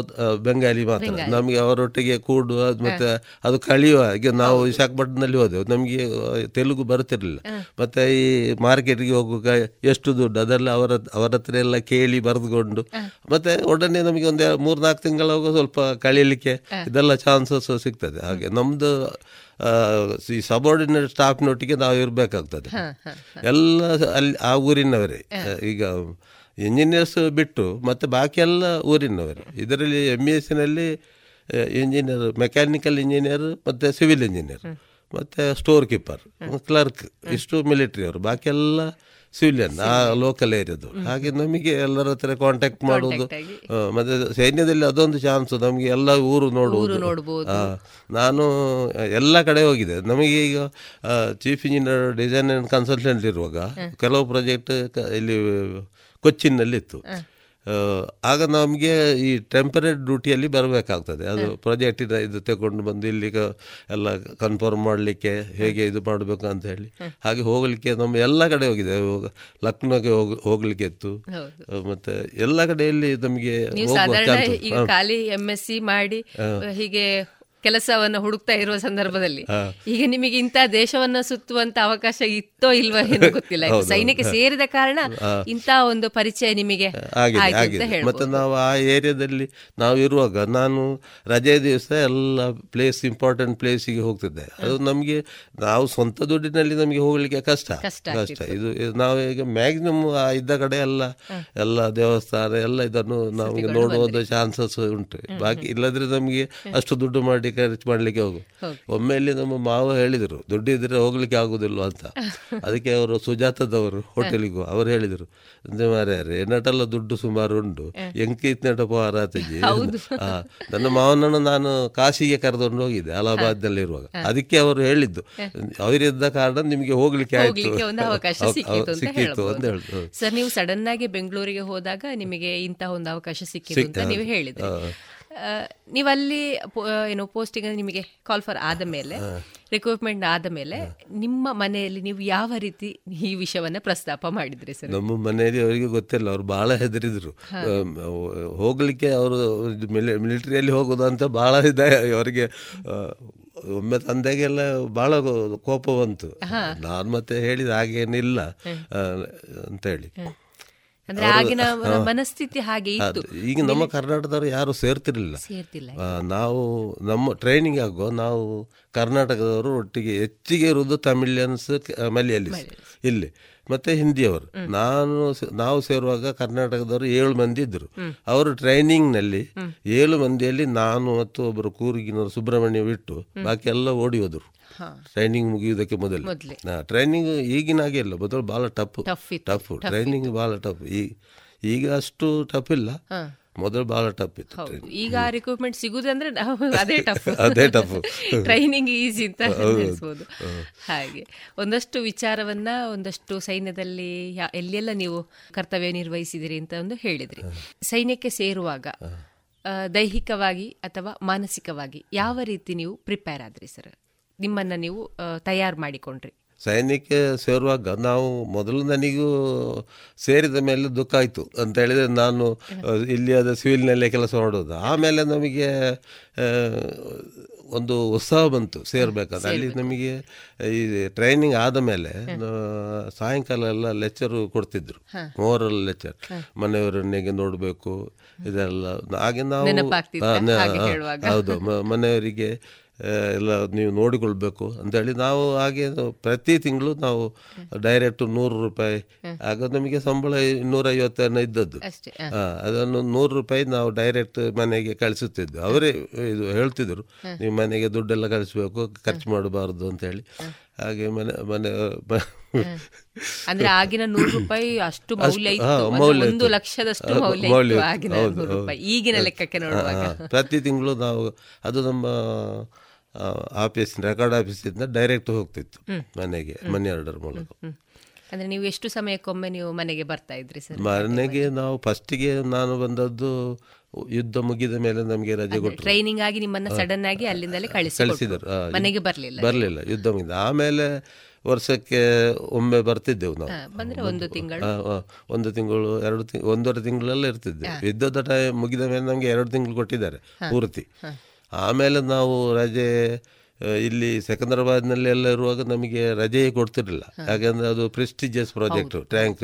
Speaker 9: ಬೆಂಗಾಲಿ ಮಾತಾಡ ನಮಗೆ ಅವರೊಟ್ಟಿಗೆ ಕೂಡುವ ಮತ್ತೆ ಅದು ಕಳಿಯುವ ಈಗ ನಾವು ವಿಶಾಖಪಟ್ಟಣದಲ್ಲಿ ಹೋದೆವು. ನಮಗೆ ತೆಲುಗು ಬರ್ತಿರ್ಲಿಲ್ಲ. ಮತ್ತೆ ಈ ಮಾರ್ಕೆಟ್ಗೆ ಹೋಗುವಾಗ ಎಷ್ಟು ದುಡ್ಡು ಅದೆಲ್ಲ ಅವರ ಅವರ ಹತ್ರ ಎಲ್ಲ ಕೇಳಿ ಬರೆದುಕೊಂಡು. ಮತ್ತೆ ಒಡನೆ ನಮಗೆ ಒಂದು ಮೂರ್ನಾಲ್ಕು ತಿಂಗಳಾಗ ಸ್ವಲ್ಪ ಕಳೀಲಿಕ್ಕೆ ಇದೆಲ್ಲ ಚಾನ್ಸಸ್ ಸಿಗ್ತದೆ. ಹಾಗೆ ನಮ್ಮದು ಈ ಸಬಾರ್ಡಿನೇಟ್ ಸ್ಟಾಫ್ನೊಟ್ಟಿಗೆ ನಾವು ಇರಬೇಕಾಗ್ತದೆ. ಎಲ್ಲ ಅಲ್ಲಿ ಆ ಊರಿನವರೇ. ಈಗ ಇಂಜಿನಿಯರ್ಸ್ ಬಿಟ್ಟು ಮತ್ತೆ ಬಾಕಿಯೆಲ್ಲ ಎಲ್ಲ ಊರಿನವರೇ. ಇದರಲ್ಲಿ ಎಂ ಇ ಎಸ್ಸಿನಲ್ಲಿ ಇಂಜಿನಿಯರ್ ಮೆಕ್ಯಾನಿಕಲ್ ಇಂಜಿನಿಯರ್ ಮತ್ತು ಸಿವಿಲ್ ಇಂಜಿನಿಯರ್ ಮತ್ತು ಸ್ಟೋರ್ ಕೀಪರ್ ಕ್ಲರ್ಕ್ ಇಷ್ಟು ಮಿಲಿಟ್ರಿ ಅವರು. ಬಾಕಿ ಎಲ್ಲ ಸಿವಿಲಿಯನ್ ಆ ಲೋಕಲ್ ಏರಿಯಾದವರು ಹಾಗೆ ನಮಗೆ ಎಲ್ಲರ ಹತ್ರ ಕಾಂಟ್ಯಾಕ್ಟ್ ಮಾಡುವುದು. ಮತ್ತೆ ಸೈನ್ಯದಲ್ಲಿ ಅದೊಂದು ಚಾನ್ಸ್ ನಮಗೆ ಎಲ್ಲ ಊರು ನೋಡುವುದು. ನಾನು ಎಲ್ಲ ಕಡೆ ಹೋಗಿದೆ. ನಮಗೆ ಈಗ chief engineer design and consultant ಇರುವಾಗ ಕೆಲವು ಪ್ರಾಜೆಕ್ಟ್ ಇಲ್ಲಿ ಕೊಚ್ಚಿನಲ್ಲಿ ಇತ್ತು ಆ, ಆಗ ನಮಗೆ ಈ ಟೆಂಪರೇಟ್ ಡ್ಯೂಟಿಯಲ್ಲಿ ಬರಬೇಕಾಗ್ತದೆ. ಅದು ಪ್ರಾಜೆಕ್ಟಿನ ಇದು ತಗೊಂಡು ಬಂದು ಇಲ್ಲಿ ಎಲ್ಲ ಕನ್ಫರ್ಮ್ ಮಾಡಲಿಕ್ಕೆ ಹೇಗೆ ಇದು ಮಾಡಬೇಕು ಅಂತ ಹೇಳಿ. ಹಾಗೆ ಹೋಗಲಿಕ್ಕೆ ನಮ್ಮ ಎಲ್ಲ ಕಡೆ ಹೋಗಿದೆ. ಲಕ್ನೋಗೆ ಹೋಗ್ ಹೋಗ್ಲಿಕ್ಕೆ ಇತ್ತು ಮತ್ತೆ ಎಲ್ಲ ಕಡೆಯಲ್ಲಿ ನಮಗೆ.
Speaker 10: ಖಾಲಿ ಎಂ ಎಸ್ ಸಿ ಮಾಡಿ ಹೀಗೆ ಕೆಲಸವನ್ನ ಹುಡುಕ್ತಾ ಇರುವ ಸಂದರ್ಭದಲ್ಲಿ. ಈಗ ನಿಮಗೆ ಇಂಥ ದೇಶವನ್ನ ಸುತ್ತುವಂತ ಅವಕಾಶ ಇತ್ತೋ ಇಲ್ವೋ ಏನೋ ಗೊತ್ತಿಲ್ಲ. ಸೈನ್ಯಕ್ಕೆ ಸೇರಿದ ಕಾರಣ ಇಂತಹ ಒಂದು ಪರಿಚಯ ನಿಮಗೆ
Speaker 9: ಮತ್ತೆ ನಾವು ಆ ಏರಿಯಾದಲ್ಲಿ ನಾವು ಇರುವಾಗ ನಾನು ರಜೆ ದಿವಸ ಎಲ್ಲ ಪ್ಲೇಸ್ ಇಂಪಾರ್ಟೆಂಟ್ ಪ್ಲೇಸಿಗೆ ಹೋಗ್ತಿದ್ದೆ. ಅದು ನಮಗೆ ನಾವು ಸ್ವಂತ ದುಡ್ಡಿನಲ್ಲಿ ನಮಗೆ ಹೋಗ್ಲಿಕ್ಕೆ ಕಷ್ಟ.
Speaker 10: ಕಷ್ಟ
Speaker 9: ಇದು ನಾವು ಈಗ ಮ್ಯಾಕ್ಸಿಮಮ್ ಇದ್ದ ಕಡೆ ಎಲ್ಲ ಎಲ್ಲ ದೇವಸ್ಥಾನ ಎಲ್ಲ ಇದನ್ನು ನಮಗೆ ನೋಡುವ ಚಾನ್ಸಸ್ ಉಂಟು. ಬಾಕಿ ಇಲ್ಲದ್ರೆ ನಮಗೆ ಅಷ್ಟು ದುಡ್ಡು ಮಾಡಿ ಖರ್ಚು ಮಾಡಲಿಕ್ಕೆ ಹೋಗು. ಒಮ್ಮೆ ಇಲ್ಲಿ ನಮ್ಮ ಮಾವ ಹೇಳಿದರು ದುಡ್ಡು ಇದ್ರೆ ಹೋಗ್ಲಿಕ್ಕೆ ಆಗುದಿಲ್ಲ ಅಂತ. ಅದಕ್ಕೆ ಅವರು ಸುಜಾತದವರು ಹೋಟೆಲಿಗೂ ಅವರು ಹೇಳಿದರು ಅಂದ್ರೆ ಮಾರ್ಯಾರೆ ನಟಲ್ಲ ದುಡ್ಡು ಸುಮಾರು ಉಂಟು ಎಂಕಿ ಇತ್ನೆಟ ಪೋರಾತಜಿ ಆ, ನನ್ನ ಮಾವನನ್ನು ನಾನು ಕಾಶಿಗೆ ಕರೆದುಕೊಂಡು ಹೋಗಿದ್ದೆ ಅಲಹಾಬಾದ್ನಲ್ಲಿರುವಾಗ. ಅದಕ್ಕೆ ಅವರು ಹೇಳಿದ್ದು ಅವರಿದ್ದ ಕಾರಣ ನಿಮಗೆ ಹೋಗ್ಲಿಕ್ಕೆ ಆಯ್ತು. ಸಿಕ್ಕಿತ್ತು ಅಂತ ಹೇಳಿದ್ರು
Speaker 10: ಸರ್ ನೀವು ಸಡನ್ ಆಗಿ ಬೆಂಗಳೂರಿಗೆ ಹೋದಾಗ ನಿಮಗೆ ಇಂತಹ ಒಂದು ಅವಕಾಶ ಸಿಕ್ಕಿತ್ತು ಅಂತ ನೀವು ಹೇಳಿದ್ರಿ. ಆ, ನೀವು ಪೋ- ಏನು ಪೋಸ್ಟಿಂಗ್ ನಿಮಗೆ ಕಾಲ್ ಫಾರ್ ಆದ ಮೇಲೆ ರಿಕ್ರೂಟ್ಮೆಂಟ್ ಆದ ಮೇಲೆ ನಿಮ್ಮ ಮನೆಯಲ್ಲಿ ನೀವು ಯಾವ ರೀತಿ ಈ ವಿಷಯವನ್ನ ಪ್ರಸ್ತಾಪ ಮಾಡಿದ್ರಿ ಸರ್?
Speaker 9: ನಮ್ಮ ಮನೆಯಲ್ಲಿ ಅವರಿಗೆ ಗೊತ್ತಿಲ್ಲ ಅವ್ರು ಬಹಳ ಹೆದರಿದ್ರು. ಹೋಗಲಿಕ್ಕೆ ಅವರು ಮಿಲಿಟರಿಯಲ್ಲಿ ಹೋಗೋದು ಅಂತ ಬಹಳ ಇದೆ ಅವರಿಗೆ ಒಮ್ಮೆ ತಂದೆಗೆಲ್ಲ ಬಹಳ ಕೋಪ ಬಂತು. ನಾನು ಮತ್ತೆ ಹೇಳಿದ ಹಾಗೇನಿಲ್ಲ ಅಂತ ಹೇಳಿ.
Speaker 10: ಅಂದ್ರೆ ಆಗಿನ ಮನಸ್ಥಿತಿ ಹಾಗೆ ಇತ್ತು.
Speaker 9: ಈಗ ನಮ್ಮ ಕರ್ನಾಟಕದವರು ಯಾರು ಸೇರ್ತಿರ್ಲಿಲ್ಲ.
Speaker 10: ಸೇರ್ತಿಲ್ಲ
Speaker 9: ನಾವು ನಮ್ಮ ಟ್ರೈನಿಂಗ್ ಆಗೋ ನಾವು ಕರ್ನಾಟಕದವರು ಒಟ್ಟಿಗೆ ಹೆಚ್ಚಿಗೆ ಇರುವುದು ತಮಿಳಿಯನ್ಸ್ ಮಲಯಾಳಿಸ್ ಇಲ್ಲಿ. ಮತ್ತೆ ಹಿಂದಿಯವರು. ನಾನು ನಾವು ಸೇರುವಾಗ ಕರ್ನಾಟಕದವರು ಏಳು ಮಂದಿ ಇದ್ರು ಅವರು ಟ್ರೈನಿಂಗ್ನಲ್ಲಿ ಏಳು ಮಂದಿಯಲ್ಲಿ ನಾನು ಮತ್ತು ಒಬ್ಬರು ಕೂರ್ಗಿನವರು ಸುಬ್ರಹ್ಮಣ್ಯ ಬಿಟ್ಟು ಬಾಕಿ ಎಲ್ಲ ಓಡಿ ಹೋದರು. ಟ್ರೈನಿಂಗ್ ಮುಗಿಯುವುದಕ್ಕೆ ಮೊದಲು. ಟ್ರೈನಿಂಗ್ ಈಗಿನ ಹಾಗೆ ಇಲ್ಲ. ಮೊದಲು ಬಹಳ ಟಫ್. ಟಫ್ ಟ್ರೈನಿಂಗ್ ಬಹಳ ಟಫ್. ಈಗ ಅಷ್ಟು ಟಫ್ ಇಲ್ಲ. ಮೊದಲು ಬಹಳ ಟಫ್ ಇತ್ತು
Speaker 10: ಈಗ ರಿಕ್ರೂಟ್ಮೆಂಟ್ ಸಿಗುದಂದ್ರೆ ಅಂದ್ರೆ ಅದೇ ಟಫ್
Speaker 9: ಅದೇ ಟಫ್
Speaker 10: ಟ್ರೈನಿಂಗ್ ಈಸಿ ಅಂತ ಅನಿಸ್ಬೋದು ಹಾಗೆ. ಒಂದಷ್ಟು ವಿಚಾರವನ್ನ ಒಂದಷ್ಟು ಸೈನ್ಯದಲ್ಲಿ ಎಲ್ಲೆಲ್ಲ ನೀವು ಕರ್ತವ್ಯ ನಿರ್ವಹಿಸಿದಿರಿ ಅಂತ ಒಂದು ಹೇಳಿದ್ರಿ. ಸೈನ್ಯಕ್ಕೆ ಸೇರುವಾಗ ದೈಹಿಕವಾಗಿ ಅಥವಾ ಮಾನಸಿಕವಾಗಿ ಯಾವ ರೀತಿ ನೀವು ಪ್ರಿಪೇರ್ ಆದ್ರಿ ಸರ್? ನಿಮ್ಮನ್ನ ನೀವು ತಯಾರು ಮಾಡಿಕೊಂಡ್ರಿ?
Speaker 9: ಸೈನ್ಯಕ್ಕೆ ಸೇರುವಾಗ ನಾವು ಮೊದಲು ನನಗೂ ಸೇರಿದ ಮೇಲೆ ದುಃಖ ಆಯಿತು. ಅಂತ ಹೇಳಿದರೆ ನಾನು ಇಲ್ಲಿ ಅದು ಸಿವಿಲ್ನಲ್ಲೇ ಕೆಲಸ ಮಾಡೋದು. ಆಮೇಲೆ ನಮಗೆ ಒಂದು ಉತ್ಸಾಹ ಬಂತು ಸೇರ್ಬೇಕಾದ್ರೆ. ಅಲ್ಲಿ ನಮಗೆ ಈ ಟ್ರೈನಿಂಗ್ ಆದ ಮೇಲೆ ಸಾಯಂಕಾಲ ಎಲ್ಲ ಲೆಕ್ಚರು ಕೊಡ್ತಿದ್ರು. ಮೋರಲ್ ಲೆಕ್ಚರ್ ಮನೆಯವರನ್ನಿಗೆ ನೋಡಬೇಕು ಇದೆಲ್ಲ. ಹಾಗೆ ನಾವು? ಹೌದು. ಮನೆಯವರಿಗೆ ಎಲ್ಲ ನೀವು ನೋಡಿಕೊಳ್ಬೇಕು ಅಂತೇಳಿ ನಾವು ಹಾಗೆ ಪ್ರತಿ ತಿಂಗಳು ನಾವು ಡೈರೆಕ್ಟ್ ನೂರು ರೂಪಾಯಿ. ಆಗ ನಮಗೆ ಸಂಬಳ ಇನ್ನೂರೈವತ್ತನ್ನು ಇದ್ದದ್ದು. ಅದನ್ನು ನೂರು ರೂಪಾಯಿ ನಾವು ಡೈರೆಕ್ಟ್ ಮನೆಗೆ ಕಳಿಸುತ್ತಿದ್ದು. ಅವರೇ ಇದು ಹೇಳ್ತಿದ್ರು ನೀವು ಮನೆಗೆ ದುಡ್ಡೆಲ್ಲ ಕಳಿಸ್ಬೇಕು ಖರ್ಚು ಮಾಡಬಾರ್ದು ಅಂತ ಹೇಳಿ ಹಾಗೆ ಮನೆ ಮನೆ
Speaker 10: ಅಂದ್ರೆ ಆಗಿನ ನೂರು ರೂಪಾಯಿ ಅಷ್ಟು ಮೌಲ್ಯ ಒಂದು ಲಕ್ಷದಷ್ಟು ಮೌಲ್ಯ ಈಗಿನ ಲೆಕ್ಕಕ್ಕೆ ನೋಡುವಾಗ.
Speaker 9: ಪ್ರತಿ ತಿಂಗಳು ನಾವು ಅದು ನಮ್ಮ ಆಫೀಸ್ ರೆಕಾರ್ಡ್ ಆಫೀಸಿಂದ ಡೈರೆಕ್ಟ್ ಹೋಗ್ತಿತ್ತು ಮನೆಗೆ ಮನಿ ಆರ್ಡರ್ ಮೂಲಕ.
Speaker 10: ಅಂದ್ರೆ ನೀವು ಎಷ್ಟು ಸಮಯಕ್ಕೊಮ್ಮೆ ನೀವು ಮನೆಗೆ ಬರ್ತಾ ಇದ್ರಿ ಸರ್?
Speaker 9: ಮನೆಗೆ ನಾವು ಫಸ್ಟಿಗೆ ನಾನು ಬಂದದ್ದು ಯುದ್ಧ ಮುಗಿದ ಮೇಲೆ ನಮಗೆ ರಜೆ ಕೊಟ್ಟರು.
Speaker 10: ಟ್ರೈನಿಂಗ್ ಆಗಿ ನಿಮ್ಮನ್ನ ಸಡನ್ ಆಗಿ ಅಲ್ಲಿಂದಲೇ ಕಳಿಸಿ
Speaker 9: ಕಳಿಸಿದರು.
Speaker 10: ಮನೆಗೆ ಬರಲಿಲ್ಲ
Speaker 9: ಬರಲಿಲ್ಲ ಯುದ್ಧ ಮುಗಿದ. ಆಮೇಲೆ ವರ್ಷಕ್ಕೆ ಒಮ್ಮೆ ಬರ್ತಿದ್ದೆವು ನಾವು.
Speaker 10: ಬಂದ್ರೆ ಒಂದು ತಿಂಗಳು.
Speaker 9: ಒಂದು ತಿಂಗಳು ಎರಡು ತಿಂಗಳು ಒಂದೂವರೆ ತಿಂಗಳೆಲ್ಲ ಇರ್ತಿದ್ದೆ ಯುದ್ಧದ ಟೈಮ್ ಮುಗಿದ ಮೇಲೆ ನಮಗೆ ಎರಡು ತಿಂಗಳು ಕೊಟ್ಟಿದ್ದಾರೆ ಪೂರ್ತಿ. ಆಮೇಲೆ ನಾವು ರಜೆ ಇಲ್ಲಿ ಸೆಕಂದ್ರಾಬಾದ್ನಲ್ಲಿ ಎಲ್ಲ ಇರುವಾಗ ನಮಗೆ ರಜೆಯೇ ಕೊಡ್ತಿರಲಿಲ್ಲ. ಯಾಕೆಂದರೆ ಅದು ಪ್ರೆಸ್ಟಿಜಿಯಸ್ ಪ್ರಾಜೆಕ್ಟು ಟ್ಯಾಂಕ್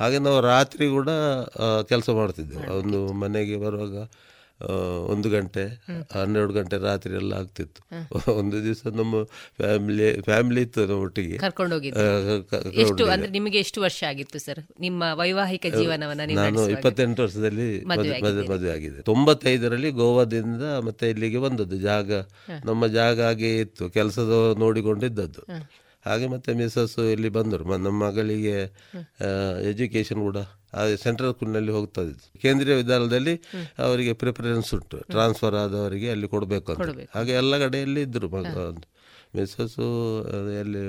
Speaker 9: ಹಾಗೆ ನಾವು ರಾತ್ರಿ ಕೂಡ ಕೆಲಸ ಮಾಡ್ತಿದ್ದೆವು. ಒಂದು ಮನೆಗೆ ಬರುವಾಗ ಒಂದು ಗಂಟೆ ಹನ್ನೆರಡು ಗಂಟೆ ರಾತ್ರಿ ಎಲ್ಲ ಆಗ್ತಿತ್ತು. ಒಂದು ದಿವಸ ನಮ್ಮ ಫ್ಯಾಮಿಲಿ ಫ್ಯಾಮಿಲಿ ಇತ್ತು ನಮ್ಮ ಒಟ್ಟಿಗೆ.
Speaker 10: ನಿಮಗೆ ಎಷ್ಟು ವರ್ಷ ಆಗಿತ್ತು ಸರ್? ನಿಮ್ಮ ವೈವಾಹಿಕ ಜೀವನವನ್ನು ನೀವು
Speaker 9: ನಾನು? ಇಪ್ಪತ್ತೆಂಟು ವರ್ಷದಲ್ಲಿ
Speaker 10: ಮದುವೆ
Speaker 9: ಆಗಿದೆ ತೊಂಬತ್ತೈದರಲ್ಲಿ ಗೋವಾದಿಂದ ಮತ್ತೆ ಇಲ್ಲಿಗೆ ಬಂದದ್ದು ಜಾಗ. ನಮ್ಮ ಜಾಗ ಹಾಗೆ ಇತ್ತು ಕೆಲಸದ ನೋಡಿಕೊಂಡಿದ್ದದ್ದು. ಹಾಗೆ ಮತ್ತೆ ಮಿಸಸ್ ಇಲ್ಲಿ ಬಂದರು. ನಮ್ಮ ಮಗಳಿಗೆ ಎಜುಕೇಶನ್ ಕೂಡ ಸೆಂಟ್ರಲ್ ಸ್ಕೂಲ್ನಲ್ಲಿ ಹೋಗ್ತಾ ಇದ್ದು ಕೇಂದ್ರೀಯ ವಿದ್ಯಾಲಯದಲ್ಲಿ ಅವರಿಗೆ ಪ್ರಿಫರೆನ್ಸ್ ಉಂಟು. ಟ್ರಾನ್ಸ್ಫರ್ ಆದವರಿಗೆ ಅಲ್ಲಿ ಕೊಡಬೇಕು ಅಂತ. ಹಾಗೆ ಎಲ್ಲ ಕಡೆಯಲ್ಲಿ ಇದ್ದರು ಮಗ ಮಿಸಸ್ಸು ಎಲ್ಲಿ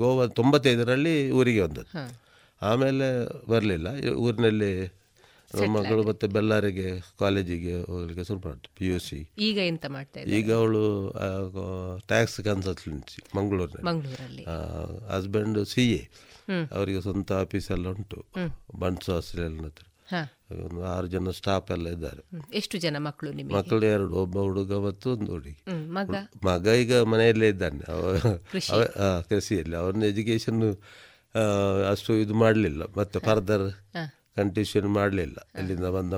Speaker 9: ಗೋವಾ ತೊಂಬತ್ತೈದರಲ್ಲಿ ಊರಿಗೆ ಬಂದದ್ದು. ಆಮೇಲೆ ಬರಲಿಲ್ಲ. ಊರಿನಲ್ಲಿ ಮಗಳು ಮತ್ತೆ ಬೆಳ್ಳಾರಿಗೆ ಕಾಲೇಜಿಗೆ ಹೋಗ್ಲಿಕ್ಕೆ ಶುರು ಮಾಡ್ತು ಪಿ ಯು ಸಿ
Speaker 10: ಈಗ ಎಂತ ಮಾಡ್ತಾ
Speaker 9: ಈಗ ಅವಳು ಟ್ಯಾಕ್ಸ್ ಕನ್ಸಲ್ಟೆನ್ಸಿ ಮಂಗಳೂರಿನಲ್ಲಿ.
Speaker 10: ಮಂಗಳೂರಲ್ಲಿ.
Speaker 9: ಹಸ್ಬೆಂಡ್ ಸಿ ಎ ಅವರಿಗೆ ಸ್ವಂತ ಆಫೀಸ್ ಎಲ್ಲ ಉಂಟು. ಬಂಟ್ಸ್ ಹಾಸ್ಟೆಲ್ ಹತ್ರ. ಒಂದು ಆರು ಜನ ಸ್ಟಾಫ್ ಎಲ್ಲ ಇದ್ದಾರೆ.
Speaker 10: ಎಷ್ಟು ಜನ ಮಕ್ಕಳು
Speaker 9: ಮಕ್ಕಳು ಎರಡು ಒಬ್ಬ ಹುಡುಗ ಮತ್ತು ಒಂದು ಹುಡುಗಿ.
Speaker 10: ಮಗ?
Speaker 9: ಈಗ ಮನೆಯಲ್ಲೇ ಇದ್ದಾನೆ. ಕೃಷಿಯಲ್ಲಿ. ಅವನ ಎಜುಕೇಶನ್ ಅಷ್ಟು ಇದು ಮಾಡಲಿಲ್ಲ. ಮತ್ತೆ ಫರ್ದರ್ ಕಂಟಿನ್ಯೂಷನ್ ಮಾಡಲಿಲ್ಲ. ಅಲ್ಲಿಂದ ಬಂದ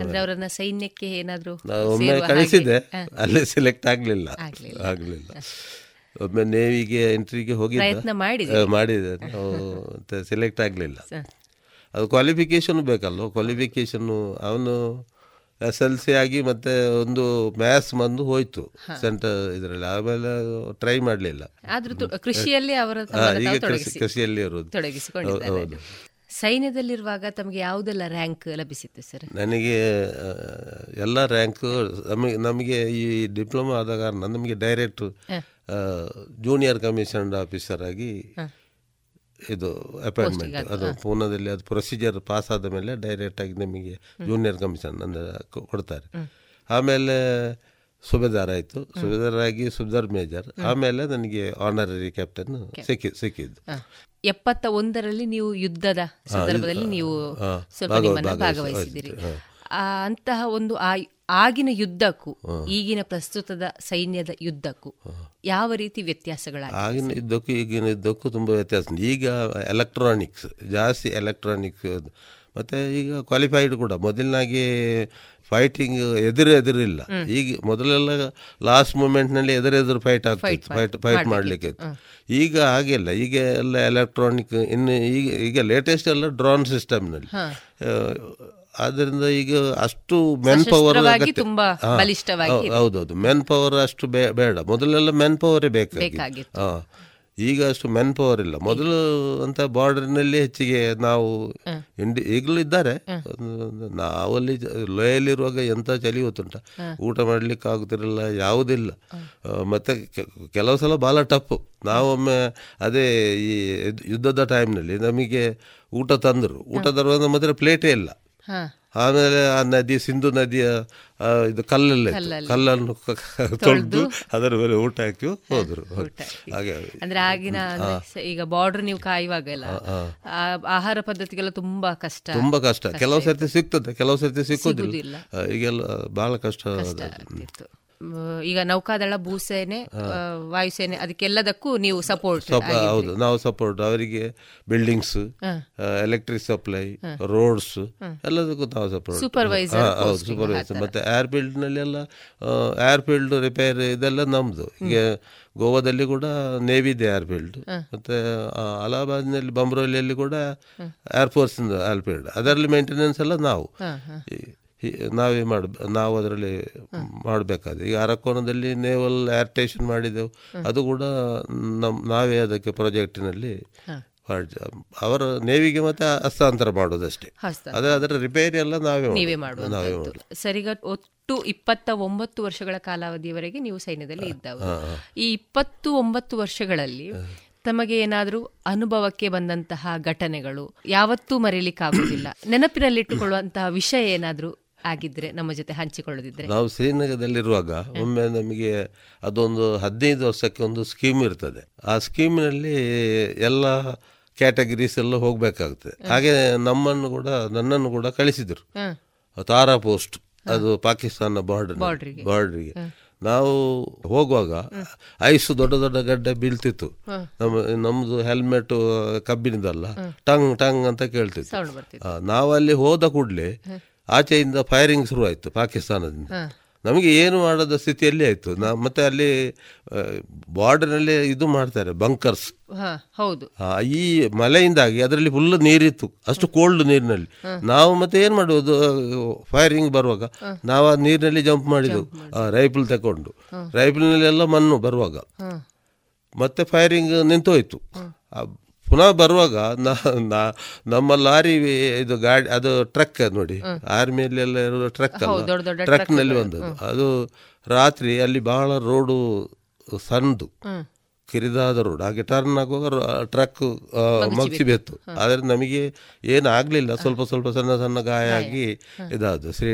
Speaker 10: ಸೈನ್ಯಕ್ಕೆ ಏನಾದರೂ
Speaker 9: ಒಮ್ಮೆ ಕಳಿಸಿದೆ. ಅಲ್ಲಿ ಸೆಲೆಕ್ಟ್ ಆಗಲಿಲ್ಲ.
Speaker 10: ಆಗ್ಲಿಲ್ಲ.
Speaker 9: ಒಮ್ಮೆ ನೇವಿಗೆ ಎಂಟ್ರಿಗೆ ಹೋಗಿ ಮಾಡಿದೆ. ನಾವು ಸೆಲೆಕ್ಟ್ ಆಗಲಿಲ್ಲ. ಅದು ಕ್ವಾಲಿಫಿಕೇಶನ್ ಬೇಕಲ್ವ? ಕ್ವಾಲಿಫಿಕೇಶನ್ ಅವನು ಎಸ್ ಎಲ್ ಸಿ ಆಗಿ ಮತ್ತೆ ಒಂದು ಮ್ಯಾಥ್ಸ್ ಬಂದು ಹೋಯ್ತು. ಸೆಂಟರ್ ಇದರಲ್ಲಿ. ಆಮೇಲೆ ಟ್ರೈ ಮಾಡಲಿಲ್ಲ.
Speaker 10: ಕೃಷಿಯಲ್ಲಿ
Speaker 9: ಕೃಷಿಯಲ್ಲಿ ಅವರು.
Speaker 10: ಸೈನ್ಯದಲ್ಲಿರುವಾಗ ತಮಗೆ ಯಾವುದೆಲ್ಲ ರ್ಯಾಂಕ್ ಲಭಿಸಿತ್ತು ಸರ್
Speaker 9: ನನಗೆ ಎಲ್ಲ ರ್ಯಾಂಕು ನಮಗೆ ನಮಗೆ ಈ ಡಿಪ್ಲೊಮಾ ಆದ ಕಾರಣ ನಮಗೆ ಡೈರೆಕ್ಟ್ ಜೂನಿಯರ್ ಕಮಿಷನ್ ಆಫೀಸರ್ ಆಗಿ ಇದು ಅಪಾಯಿಂಟ್ಮೆಂಟ್ ಅದು ಪೂನಾದಲ್ಲಿ ಅದು ಪ್ರೊಸೀಜರ್ ಪಾಸ್ ಆದ ಮೇಲೆ ಡೈರೆಕ್ಟ್ ಆಗಿ ನಮಗೆ ಜೂನಿಯರ್ ಕಮಿಷನ್ ಅಂದರೆ ಕೊಡ್ತಾರೆ. ಆಮೇಲೆ ಸುಬೇದಾರ್ ಆಯಿತು. ಸುಬೇದಾರ್ ಆಗಿ ಸುಬೇದಾರ್ ಮೇಜರ್ ಆಮೇಲೆ ನನಗೆ ಆನರರಿ ಕ್ಯಾಪ್ಟನ್ ಸಿಕ್ಕಿ ಸಿಕ್ಕಿದ್ದು.
Speaker 10: ಎಪ್ಪತ್ತ ಒಂದರಲ್ಲಿ ನೀವು ಯುದ್ಧದ ಸಂದರ್ಭದಲ್ಲಿ ನೀವು ಸ್ವಲ್ಪ ನಿಮ್ಮನ್ನು
Speaker 9: ನಿಮ್ಮನ್ನ
Speaker 10: ಭಾಗವಹಿಸಿದಿರಿ ಆ, ಅಂತಹ ಒಂದು ಆಗಿನ ಯುದ್ಧಕ್ಕೂ ಈಗಿನ ಪ್ರಸ್ತುತದ ಸೈನ್ಯದ ಯುದ್ಧಕ್ಕೂ ಯಾವ ರೀತಿ ವ್ಯತ್ಯಾಸಗಳಾಗಿ
Speaker 9: ಆಗಿನ ಯುದ್ಧಕ್ಕೂ ಈಗಿನ ಯುದ್ಧಕ್ಕೂ ತುಂಬ ವ್ಯತ್ಯಾಸ. ಈಗ ಎಲೆಕ್ಟ್ರಾನಿಕ್ಸ್ ಜಾಸ್ತಿ ಎಲೆಕ್ಟ್ರಾನಿಕ್ಸ್ ಮತ್ತು ಈಗ ಕ್ವಾಲಿಫೈಡ್ ಕೂಡ. ಮೊದಲಿನಾಗೆ ಫೈಟಿಂಗ್ ಎದುರು ಎದುರಿಲ್ಲ ಈಗ ಮೊದಲೆಲ್ಲ ಲಾಸ್ಟ್ ಮೂಮೆಂಟ್ನಲ್ಲಿ ಎದುರೆದುರು ಫೈಟ್ ಆಗ್ತಿತ್ತು. ಫೈಟ್ ಫೈಟ್ ಮಾಡಲಿಕ್ಕೆ. ಈಗ ಹಾಗೆಲ್ಲ ಈಗ ಎಲ್ಲ ಎಲೆಕ್ಟ್ರಾನಿಕ್ ಇನ್ನು ಈಗ ಈಗ ಲೇಟೆಸ್ಟ್ ಎಲ್ಲ ಡ್ರೋನ್ ಸಿಸ್ಟಮ್ನಲ್ಲಿ ಆದ್ದರಿಂದ ಈಗ ಅಷ್ಟು ಮೆನ್ ಪವರ್. ಹೌದೌದು. ಮೆನ್ ಪವರ್ ಅಷ್ಟು ಬೇಡ. ಮೊದಲೆಲ್ಲ ಮೆನ್ ಪವರೇ ಬೇಕಾಗಿತ್ತು. ಹಾ. ಈಗ ಅಷ್ಟು ಮೆನ್ ಪವರ್ ಇಲ್ಲ. ಮೊದಲು ಅಂತ ಬಾರ್ಡರ್ನಲ್ಲಿ ಹೆಚ್ಚಿಗೆ ನಾವು ಇಂಡಿ ಈಗಲೂ ಇದ್ದಾರೆ. ನಾವಲ್ಲಿ ಲೋಯಲ್ಲಿರುವಾಗ ಎಂತ ಚಳಿ ಗೊತ್ತುಂಟ? ಊಟ ಮಾಡ್ಲಿಕ್ಕೆ ಆಗುತ್ತಿರಲಿಲ್ಲ ಯಾವುದಿಲ್ಲ. ಮತ್ತೆ ಕೆಲವು ಸಲ ಭಾಳ ಟಫ್ ನಾವೊಮ್ಮೆ ಅದೇ ಈ ಯುದ್ಧ- ಯುದ್ಧದ ಟೈಮ್ನಲ್ಲಿ ನಮಗೆ ಊಟ ತಂದರು. ಊಟ ತರುವಾಗ ಮಾತ್ರ ಪ್ಲೇಟೇ ಇಲ್ಲ. ಆಮೇಲೆ ಆ ನದಿ ಸಿಂಧು ನದಿಯ ಇದು ಕಲ್ಲಲ್ಲಿ. ಕಲ್ಲನ್ನು ತೊಳೆದು ಅದರ ಮೇಲೆ ಊಟ ಹಾಕಿ ಹೋದ್ರು. ಹಾಗೆ.
Speaker 10: ಅಂದ್ರೆ ಆಗಿನ ಈಗ ಬಾರ್ಡರ್ ನೀವು ಕಾಯುವಾಗೆಲ್ಲ ಆ, ಆಹಾರ ಪದ್ಧತಿಗೆಲ್ಲ ತುಂಬಾ ಕಷ್ಟ.
Speaker 9: ತುಂಬಾ ಕಷ್ಟ. ಕೆಲವು ಸರ್ತಿ ಸಿಗ್ತದೆ. ಕೆಲವು ಸರ್ತಿ ಸಿಕ್ಕೋದಿಲ್ಲ. ಈಗೆಲ್ಲ ಬಹಳ ಕಷ್ಟ
Speaker 10: ಈಗ ನೌಕಾದಳ ಭೂಸೇನೆ ವಾಯುಸೇನೆ ಅದಕ್ಕೆಲ್ಲದಕ್ಕೂ ನೀವು ಸಪೋರ್ಟ್
Speaker 9: ಹೌದು ನಾವು ಸಪೋರ್ಟ್ ಅವರಿಗೆ ಬಿಲ್ಡಿಂಗ್ಸ್ ಎಲೆಕ್ಟ್ರಿಕ್ ಸಪ್ಲೈ ರೋಡ್ಸ್ ಎಲ್ಲದಕ್ಕೂ ನಾವು ಸಪೋರ್ಟ್
Speaker 10: ಸೂಪರ್ವೈಸರ್
Speaker 9: ಹೌದು ಸೂಪರ್ವೈಸರ್ ಮತ್ತೆ ಏರ್ ಫೀಲ್ಡ್ನಲ್ಲಿ ಎಲ್ಲ ಏರ್ ಫೀಲ್ಡ್ ರಿಪೇರ್ ಇದೆಲ್ಲ ನಮ್ದು. ಈಗ ಗೋವಾದಲ್ಲಿ ಕೂಡ ನೇವಿ ಇದೆ ಏರ್ ಫೀಲ್ಡ್ ಮತ್ತೆ ಅಲಹಾಬಾದ್ನಲ್ಲಿ ಬಂಬ್ರೋಲಿಯಲ್ಲಿ ಕೂಡ ಏರ್ ಫೋರ್ಸ್ ಏರ್ ಫೀಲ್ಡ್ ಅದರಲ್ಲಿ ಮೇಂಟೆನೆನ್ಸ್ ಎಲ್ಲ ನಾವು. ನಾವೇ ಮಾಡ ನಾವು ಅದರಲ್ಲಿ ಮಾಡಬೇಕಾದ್ರೆ. ಈಗ ಅರಕೋನದಲ್ಲಿ ನೇವಲ್ ಏರ್ ಸ್ಟೇಷನ್ ಮಾಡಿದೆವು. ಅದು ಕೂಡ ನಮ್ಮ ನಾವೇ ಅದಕ್ಕೆ ಪ್ರಾಜೆಕ್ಟಿನಲ್ಲಿ ಅವರ ನೇವಿಗೆ ಮತ್ತೆ ಹಸ್ತಾಂತರ ಮಾಡೋದಷ್ಟೇ. ಅದೇ ಅದರ ರಿಪೇರಿ ಎಲ್ಲ ನಾವೇ
Speaker 10: ನೀವೇ ಸರಿಗ ಒಟ್ಟು ಇಪ್ಪತ್ತ ಒಂಬತ್ತು ವರ್ಷಗಳ ಕಾಲಾವಧಿಯವರೆಗೆ ನೀವು ಸೈನ್ಯದಲ್ಲಿ ಇದ್ದವರು. ಈ ಇಪ್ಪತ್ತು ಒಂಬತ್ತು ವರ್ಷಗಳಲ್ಲಿ ತಮಗೆ ಏನಾದರೂ ಅನುಭವಕ್ಕೆ ಬಂದಂತಹ ಘಟನೆಗಳು ಯಾವತ್ತೂ ಮರೆಯಲಿಕ್ಕಾಗುವುದಿಲ್ಲ. ನೆನಪಿನಲ್ಲಿಟ್ಟುಕೊಳ್ಳುವಂತಹ ವಿಷಯ ಏನಾದರೂ ಆಗಿದ್ರೆ ನಮ್ಮ ಜೊತೆ ಹಂಚಿಕೊಳ್ಳದಿದ್ರೆ?
Speaker 9: ನಾವು ಶ್ರೀನಗರದಲ್ಲಿರುವಾಗ ಒಮ್ಮೆ ನಮಗೆ ಅದೊಂದು ಹದಿನೈದು ವರ್ಷಕ್ಕೆ ಒಂದು ಸ್ಕೀಮ್ ಇರ್ತದೆ. ಆ ಸ್ಕೀಮಿನಲ್ಲಿ ಎಲ್ಲ ಕ್ಯಾಟಗರೀಸ್ ಎಲ್ಲ ಹೋಗ್ಬೇಕಾಗ್ತದೆ ಹಾಗೆ ನಮ್ಮನ್ನು ಕೂಡ ನನ್ನನ್ನು ಕೂಡ ಕಳಿಸಿದ್ರು. ತಾರಾ ಪೋಸ್ಟ್ ಅದು ಪಾಕಿಸ್ತಾನ ಬಾರ್ಡರ್. ಬಾರ್ಡ್ರಿಗೆ ನಾವು ಹೋಗುವಾಗ ಐಸು ದೊಡ್ಡ ದೊಡ್ಡ ಗಡ್ಡೆ ಬೀಳ್ತಿತ್ತು. ನಮ್ಮ ನಮ್ದು ಹೆಲ್ಮೆಟ್ ಕಬ್ಬಿಣದಲ್ಲ ಟಂಗ್ ಟಂಗ್ ಅಂತ ಕೇಳ್ತಿತ್ತು. ನಾವಲ್ಲಿ ಹೋದ ಕೂಡಲೇ ಆಚೆಯಿಂದ ಫೈರಿಂಗ್ ಶುರುವಾಯಿತು ಆಯ್ತು ಪಾಕಿಸ್ತಾನದಿಂದ. ನಮಗೆ ಏನು ಮಾಡದ ಸ್ಥಿತಿಯಲ್ಲಿ ಆಯಿತು. ನಾ ಮತ್ತೆ ಅಲ್ಲಿ ಬಾರ್ಡರ್ನಲ್ಲಿ ಇದು ಮಾಡ್ತಾರೆ ಬಂಕರ್ಸ್
Speaker 10: ಹೌದು.
Speaker 9: ಈ ಮಳೆಯಿಂದಾಗಿ ಅದರಲ್ಲಿ ಫುಲ್ ನೀರಿತ್ತು. ಅಷ್ಟು ಕೋಲ್ಡ್ ನೀರಿನಲ್ಲಿ. ನಾವು ಮತ್ತೆ ಏನು ಮಾಡುವುದು? ಫೈರಿಂಗ್ ಬರುವಾಗ ನಾವು ಆ ನೀರಿನಲ್ಲಿ ಜಂಪ್ ಮಾಡಿದೆವು. ರೈಫಲ್ ತಗೊಂಡು ರೈಫಲ್ನಲ್ಲೆಲ್ಲ ಮಣ್ಣು ಬರುವಾಗ. ಮತ್ತೆ ಫೈರಿಂಗ್ ನಿಂತೋಯ್ತು. ಪುನಃ ಬರುವಾಗ ನಾ- ನಮ್ಮ ಲಾರಿ ಇದು ಗಾಡಿ ಅದು ಟ್ರಕ್ ನೋಡಿ. ಆರ್ಮಿಯಲ್ಲಿ ಎಲ್ಲ ಇರುವ ಟ್ರಕ್ ಅಲ್ಲ. ಟ್ರಕ್ನಲ್ಲಿ ಬಂದದ್ದು ಅದು ರಾತ್ರಿ ಅಲ್ಲಿ ಬಹಳ ರೋಡು ಸಂದು ಕಿರಿದಾದ ರೋಡ್ ಹಾಗೆ ಟರ್ನ್ ಆಗುವಾಗ ಟ್ರಕ್ ಮಗ್ಸಿ ಬೆತ್ತು. ಆದರೆ ನಮಗೆ ಏನು ಆಗಲಿಲ್ಲ. ಸ್ವಲ್ಪ ಸ್ವಲ್ಪ ಸಣ್ಣ ಸಣ್ಣ ಗಾಯ ಆಗಿ ಇದಾದ ಶ್ರೀ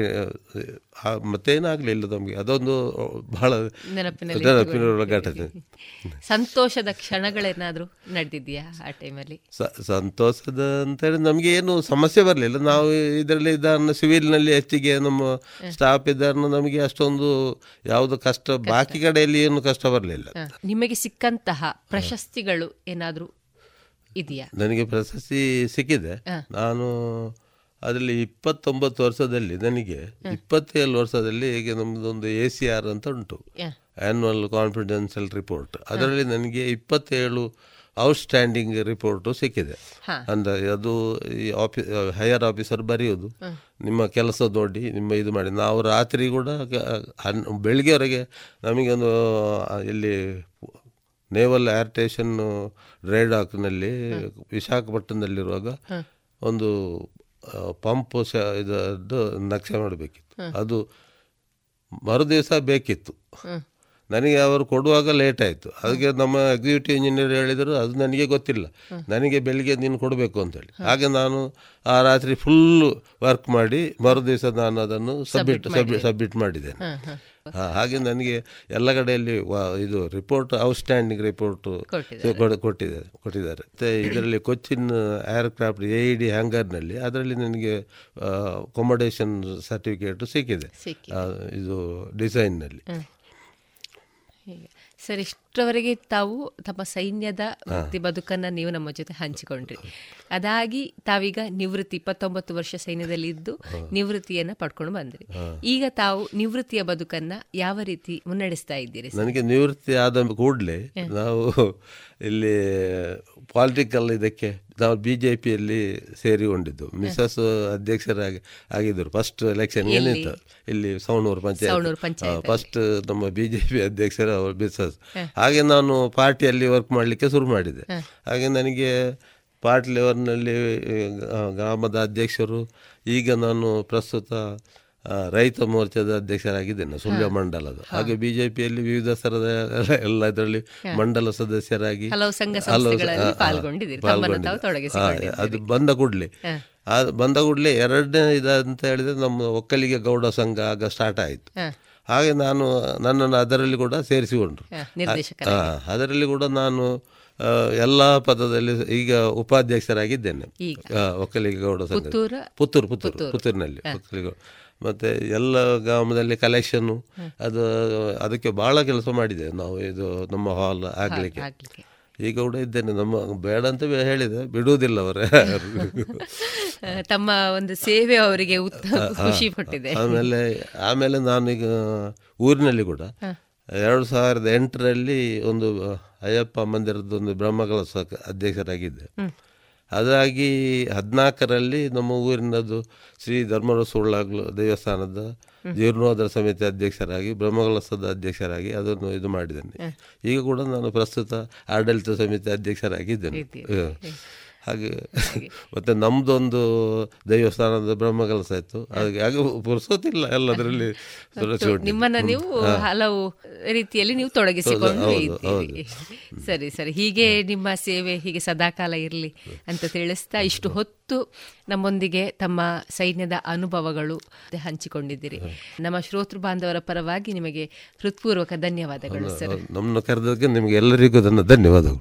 Speaker 9: ಮತ್ತೇನಾಗಲಿಲ್ಲ ನಮಗೆ. ಅದೊಂದು ಬಹಳ ನೆನಪಿನ
Speaker 10: ಸಂತೋಷದ ಕ್ಷಣಗಳೇನಾದರೂ ನಡೆದಿದೆಯಾ ಆ ಟೈಮಲ್ಲಿ?
Speaker 9: ಸಂತೋಷದ ಅಂತೇಳಿ ನಮಗೆ ಏನು ಸಮಸ್ಯೆ ಬರಲಿಲ್ಲ. ನಾವು ಇದರಲ್ಲಿ ಇದನ್ನು ಸಿವಿಲ್ನಲ್ಲಿ ಹೆಚ್ಚಿಗೆ ನಮ್ಮ ಸ್ಟಾಫ್ ಇದನ್ನು ನಮಗೆ ಅಷ್ಟೊಂದು ಯಾವುದು ಕಷ್ಟ ಬಾಕಿ ಕಡೆಯಲ್ಲಿ ಏನು ಕಷ್ಟ ಬರಲಿಲ್ಲ.
Speaker 10: ನಿಮಗೆ ಸಿಕ್ಕಂತಹ ಪ್ರಶಸ್ತಿಗಳು ಏನಾದರೂ ಇದೆಯಾ?
Speaker 9: ನನಗೆ ಪ್ರಶಸ್ತಿ ಸಿಕ್ಕಿದೆ. ನಾನು ಅದರಲ್ಲಿ ಇಪ್ಪತ್ತೊಂಬತ್ತು ವರ್ಷದಲ್ಲಿ ನನಗೆ ಇಪ್ಪತ್ತೇಳು ವರ್ಷದಲ್ಲಿ ಈಗ ನಮ್ಮದೊಂದು ಎ ಸಿ ಆರ್ ಅಂತ ಉಂಟು. ಆ್ಯನ್ಯುವಲ್ ಕಾನ್ಫಿಡೆನ್ಷಿಯಲ್ ರಿಪೋರ್ಟ್ ಅದರಲ್ಲಿ ನನಗೆ ಇಪ್ಪತ್ತೇಳು ಔಟ್ಸ್ಟ್ಯಾಂಡಿಂಗ್ ರಿಪೋರ್ಟು ಸಿಕ್ಕಿದೆ. ಅಂದರೆ ಅದು ಈ ಆಫೀಸ್ ಹೈಯರ್ ಆಫೀಸರ್ ಬರೆಯೋದು. ನಿಮ್ಮ ಕೆಲಸ ನೋಡಿ ನಿಮ್ಮ ಇದು ಮಾಡಿ. ನಾವು ರಾತ್ರಿ ಕೂಡ ಬೆಳಿಗ್ಗೆವರೆಗೆ ನಮಗೊಂದು ಇಲ್ಲಿ ನೇವಲ್ ಏರ್ ಸ್ಟೇಷನ್ ಡ್ರೈಡಾಕ್ನಲ್ಲಿ ವಿಶಾಖಪಟ್ಟಣದಲ್ಲಿರುವಾಗ ಒಂದು ಪಂಪ್ ಶ ಇದದ್ದು ನಕ್ಷೆ ಮಾಡಬೇಕಿತ್ತು ಅದು ಮರು ದಿವಸ ಬೇಕಿತ್ತು. ನನಗೆ ಅವರು ಕೊಡುವಾಗ ಲೇಟ್ ಆಯಿತು. ಅದಕ್ಕೆ ನಮ್ಮ ಎಕ್ಸಿಕ್ಯೂಟಿವ್ ಇಂಜಿನಿಯರ್ ಹೇಳಿದರು ಅದು ನನಗೆ ಗೊತ್ತಿಲ್ಲ. ನನಗೆ ಬೆಳಿಗ್ಗೆ ನೀನು ಕೊಡಬೇಕು ಅಂತೇಳಿ. ಹಾಗೆ ನಾನು ಆ ರಾತ್ರಿ ಫುಲ್ಲು ವರ್ಕ್ ಮಾಡಿ ಮರು ದಿವಸ ನಾನು ಅದನ್ನು ಸಬ್ಮಿಟ್ ಸಬ್ಮಿಟ್ ಸಬ್ಮಿಟ್ ಮಾಡಿದ್ದೇನೆ. ಹಾಗೆ ನನಗೆ ಎಲ್ಲ ಕಡೆಯಲ್ಲಿ ಇದು ರಿಪೋರ್ಟ್ ಔಟ್ಸ್ಟ್ಯಾಂಡಿಂಗ್ ರಿಪೋರ್ಟ್ ಕೊಟ್ಟಿದ್ದಾರೆ. ಕೊಟ್ಟಿದ್ದಾರೆ. ಮತ್ತು ಇದರಲ್ಲಿ Cochin aircraft A E D ಹ್ಯಾಂಗರ್ನಲ್ಲಿ ಅದರಲ್ಲಿ ನನಗೆ ಅಕೊಮಡೇಷನ್ ಸರ್ಟಿಫಿಕೇಟ್ ಸಿಕ್ಕಿದೆ. ಇದು ಡಿಸೈನ್ನಲ್ಲಿ
Speaker 10: ಸರ್ ಇಷ್ಟರವರೆಗೆ ತಾವು ತಮ್ಮ ಸೈನ್ಯದ ವೃತ್ತಿ ಬದುಕನ್ನ ನೀವು ನಮ್ಮ ಜೊತೆ ಹಂಚಿಕೊಂಡ್ರಿ. ಅದಾಗಿ ತಾವೀಗ ನಿವೃತ್ತಿ ಇಪ್ಪತ್ತೊಂಬತ್ತು ವರ್ಷ ಸೈನ್ಯದಲ್ಲಿ ಇದ್ದು ನಿವೃತ್ತಿಯನ್ನ ಪಡ್ಕೊಂಡು ಬಂದ್ರಿ. ಈಗ ತಾವು ನಿವೃತ್ತಿಯ ಬದುಕನ್ನ ಯಾವ ರೀತಿ ಮುನ್ನಡೆಸ್ತಾ ಇದ್ದೀರಿ?
Speaker 9: ನನಗೆ ನಿವೃತ್ತಿ ಆದ ಕೂಡಲೇ ನಾವು ಇಲ್ಲಿ ಪಾಲಿಟಿಕಲ್ ಇದಕ್ಕೆ ನಾವು ಬಿ ಜೆ ಪಿಯಲ್ಲಿ ಸೇರಿಕೊಂಡಿದ್ದು. ಮಿಸಸ್ ಅಧ್ಯಕ್ಷರಾಗಿ ಆಗಿದ್ದರು. ಫಸ್ಟ್ ಎಲೆಕ್ಷನ್ ಏನಿತ್ತು? ಇಲ್ಲಿ ಪಂಚಾಯತ್.
Speaker 10: ಪಂಚಾಯತ್
Speaker 9: ಫಸ್ಟ್ ನಮ್ಮ ಬಿ ಜೆ ಪಿ ಅಧ್ಯಕ್ಷರ ಅವರು ಮಿಸಸ್ ಹಾಗೆ ನಾನು ಪಾರ್ಟಿಯಲ್ಲಿ ವರ್ಕ್ ಮಾಡಲಿಕ್ಕೆ ಶುರು ಮಾಡಿದೆ. ಹಾಗೆ ನನಗೆ ಪಾರ್ಟಿ ಲೆವೆಲ್ನಲ್ಲಿ ಗ್ರಾಮದ ಅಧ್ಯಕ್ಷರು ಈಗ ನಾನು ಪ್ರಸ್ತುತ ರೈತ ಮೋರ್ಚಾದ ಅಧ್ಯಕ್ಷರಾಗಿದ್ದೇನೆ ಸುಳ್ಯ ಮಂಡಲದ. ಹಾಗೆ ಬಿಜೆಪಿಯಲ್ಲಿ ವಿವಿಧ ಸ್ಥರದ ಎಲ್ಲ- ಇದರಲ್ಲಿ ಮಂಡಲ ಸದಸ್ಯರಾಗಿ ಅದು ಬಂದ ಕೂಡಲೇ. ಆ ಬಂದ ಕೂಡಲೇ ಎರಡನೇ ಇದಂತ ಹೇಳಿದ್ರೆ ನಮ್ಮ ಒಕ್ಕಲಿಗೆ ಗೌಡ ಸಂಘ ಆಗ ಸ್ಟಾರ್ಟ್ ಆಯಿತು. ಹಾಗೆ ನಾನು ನನ್ನನ್ನು ಅದರಲ್ಲಿ ಕೂಡ ಸೇರಿಸಿಕೊಂಡ್ರು. ಅದರಲ್ಲಿ ಕೂಡ ನಾನು ಎಲ್ಲ ಪದದಲ್ಲಿ ಈಗ ಉಪಾಧ್ಯಕ್ಷರಾಗಿದ್ದೇನೆ. ಒಕ್ಕಲಿಗೌಡ
Speaker 10: ಪುತ್ತೂರು?
Speaker 9: ಪುತ್ತೂರು ಪುತ್ತೂರಿನಲ್ಲಿ ಒಕ್ಕಲಿಗೌಡ ಮತ್ತೆ ಎಲ್ಲ ಗ್ರಾಮದಲ್ಲಿ ಕಲೆಕ್ಷನ್ನು ಅದು ಅದಕ್ಕೆ ಭಾಳ ಕೆಲಸ ಮಾಡಿದೆ ನಾವು ಇದು ನಮ್ಮ ಹಾಲ್ ಆಗ್ಲಿಕ್ಕೆ. ಈಗ ಕೂಡ ಇದ್ದೇನೆ. ನಮ್ಮ ಬೇಡ ಅಂತ ಹೇಳಿದೆ. ಬಿಡುವುದಿಲ್ಲ ಅವರೇ.
Speaker 10: ತಮ್ಮ ಒಂದು ಸೇವೆ ಅವರಿಗೆ ಖುಷಿ ಪಟ್ಟಿದೆ
Speaker 9: ಆಮೇಲೆ ಆಮೇಲೆ ನಾನೀಗ ಊರಿನಲ್ಲಿ ಕೂಡ ಎರಡು ಸಾವಿರದ ಎಂಟರಲ್ಲಿ ಒಂದು ಅಯ್ಯಪ್ಪ ಮಂದಿರದ ಒಂದು ಬ್ರಹ್ಮಕಲಶ ಅಧ್ಯಕ್ಷರಾಗಿದ್ದೆ. ಅದಾಗಿ ಹದಿನಾಲ್ಕರಲ್ಲಿ ನಮ್ಮ ಊರಿನದು ಶ್ರೀ ಧರ್ಮರ ಸುಳ್ಳಾಗ್ಲು ದೇವಸ್ಥಾನದ ಜೀರ್ಣೋದರ ಸಮಿತಿ ಅಧ್ಯಕ್ಷರಾಗಿ ಬ್ರಹ್ಮಕಲಶದ ಅಧ್ಯಕ್ಷರಾಗಿ ಅದನ್ನು ಇದು ಮಾಡಿದ್ದೇನೆ. ಈಗ ಕೂಡ ನಾನು ಪ್ರಸ್ತುತ ಆಡಳಿತ ಸಮಿತಿ ಅಧ್ಯಕ್ಷರಾಗಿದ್ದೇನೆ. ಹಾಗೆ ಮತ್ತೆ ನಮ್ದೊಂದು ದೇವಸ್ಥಾನದ ಬ್ರಹ್ಮಕಲಶ ಇತ್ತು. ಹಾಗೆ ಹಾಗೆ ಪುರ್ಸೋತಿಲ್ಲ ಎಲ್ಲದರಲ್ಲಿ
Speaker 10: ನಿಮ್ಮನ್ನ ನೀವು ಹಲವು ರೀತಿಯಲ್ಲಿ ನೀವು ತೊಡಗಿಸಿಕೊಂಡು ಸರಿ ಸರಿ. ಹೀಗೆ ನಿಮ್ಮ ಸೇವೆ ಹೀಗೆ ಸದಾಕಾಲ ಇರಲಿ ಅಂತ ತಿಳಿಸ್ತಾ ಇಷ್ಟು ಹೊತ್ತು ನಮ್ಮೊಂದಿಗೆ ತಮ್ಮ ಸೈನ್ಯದ ಅನುಭವಗಳು ಹಂಚಿಕೊಂಡಿದ್ದೀರಿ. ನಮ್ಮ ಶ್ರೋತೃ ಬಾಂಧವರ ಪರವಾಗಿ ನಿಮಗೆ ಹೃತ್ಪೂರ್ವಕ ಧನ್ಯವಾದಗಳು ಸರ್.
Speaker 9: ನಮ್ಮನ್ನು ಕರೆದಕ್ಕೆ ನಿಮಗೆ ಎಲ್ಲರಿಗೂ ಧನ್ಯವಾದಗಳು.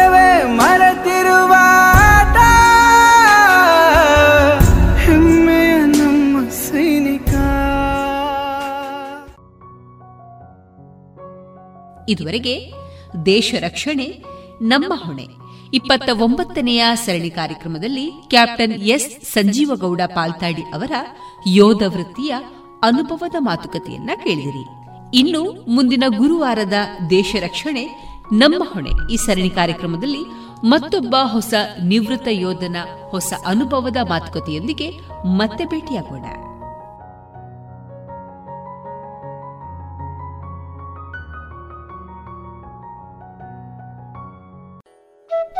Speaker 2: ಇದುವರೆಗೆ ದೇಶ ರಕ್ಷಣೆ, ನಮ್ಮ ಹೊಣೆ. ಇಪ್ಪತ್ತ ಒಂಬತ್ತನೆಯ ಸರಣಿ ಕಾರ್ಯಕ್ರಮದಲ್ಲಿ ಕ್ಯಾಪ್ಟನ್ ಎಸ್. ಸಂಜೀವಗೌಡ ಪಾಲ್ತಾಡಿ ಅವರ ಯೋಧ ವೃತ್ತಿಯ ಅನುಭವದ ಮಾತುಕತೆಯನ್ನ ಕೇಳಿದಿರಿ. ಇನ್ನು ಮುಂದಿನ ಗುರುವಾರದ ದೇಶ ರಕ್ಷಣೆ, ನಮ್ಮ ಹೊಣೆ ಈ ಸರಣಿ ಕಾರ್ಯಕ್ರಮದಲ್ಲಿ ಮತ್ತೊಬ್ಬ ಹೊಸ ನಿವೃತ್ತ ಯೋಧನ ಹೊಸ ಅನುಭವದ ಮಾತುಕತೆಯೊಂದಿಗೆ ಮತ್ತೆ ಭೇಟಿಯಾಗೋಣ.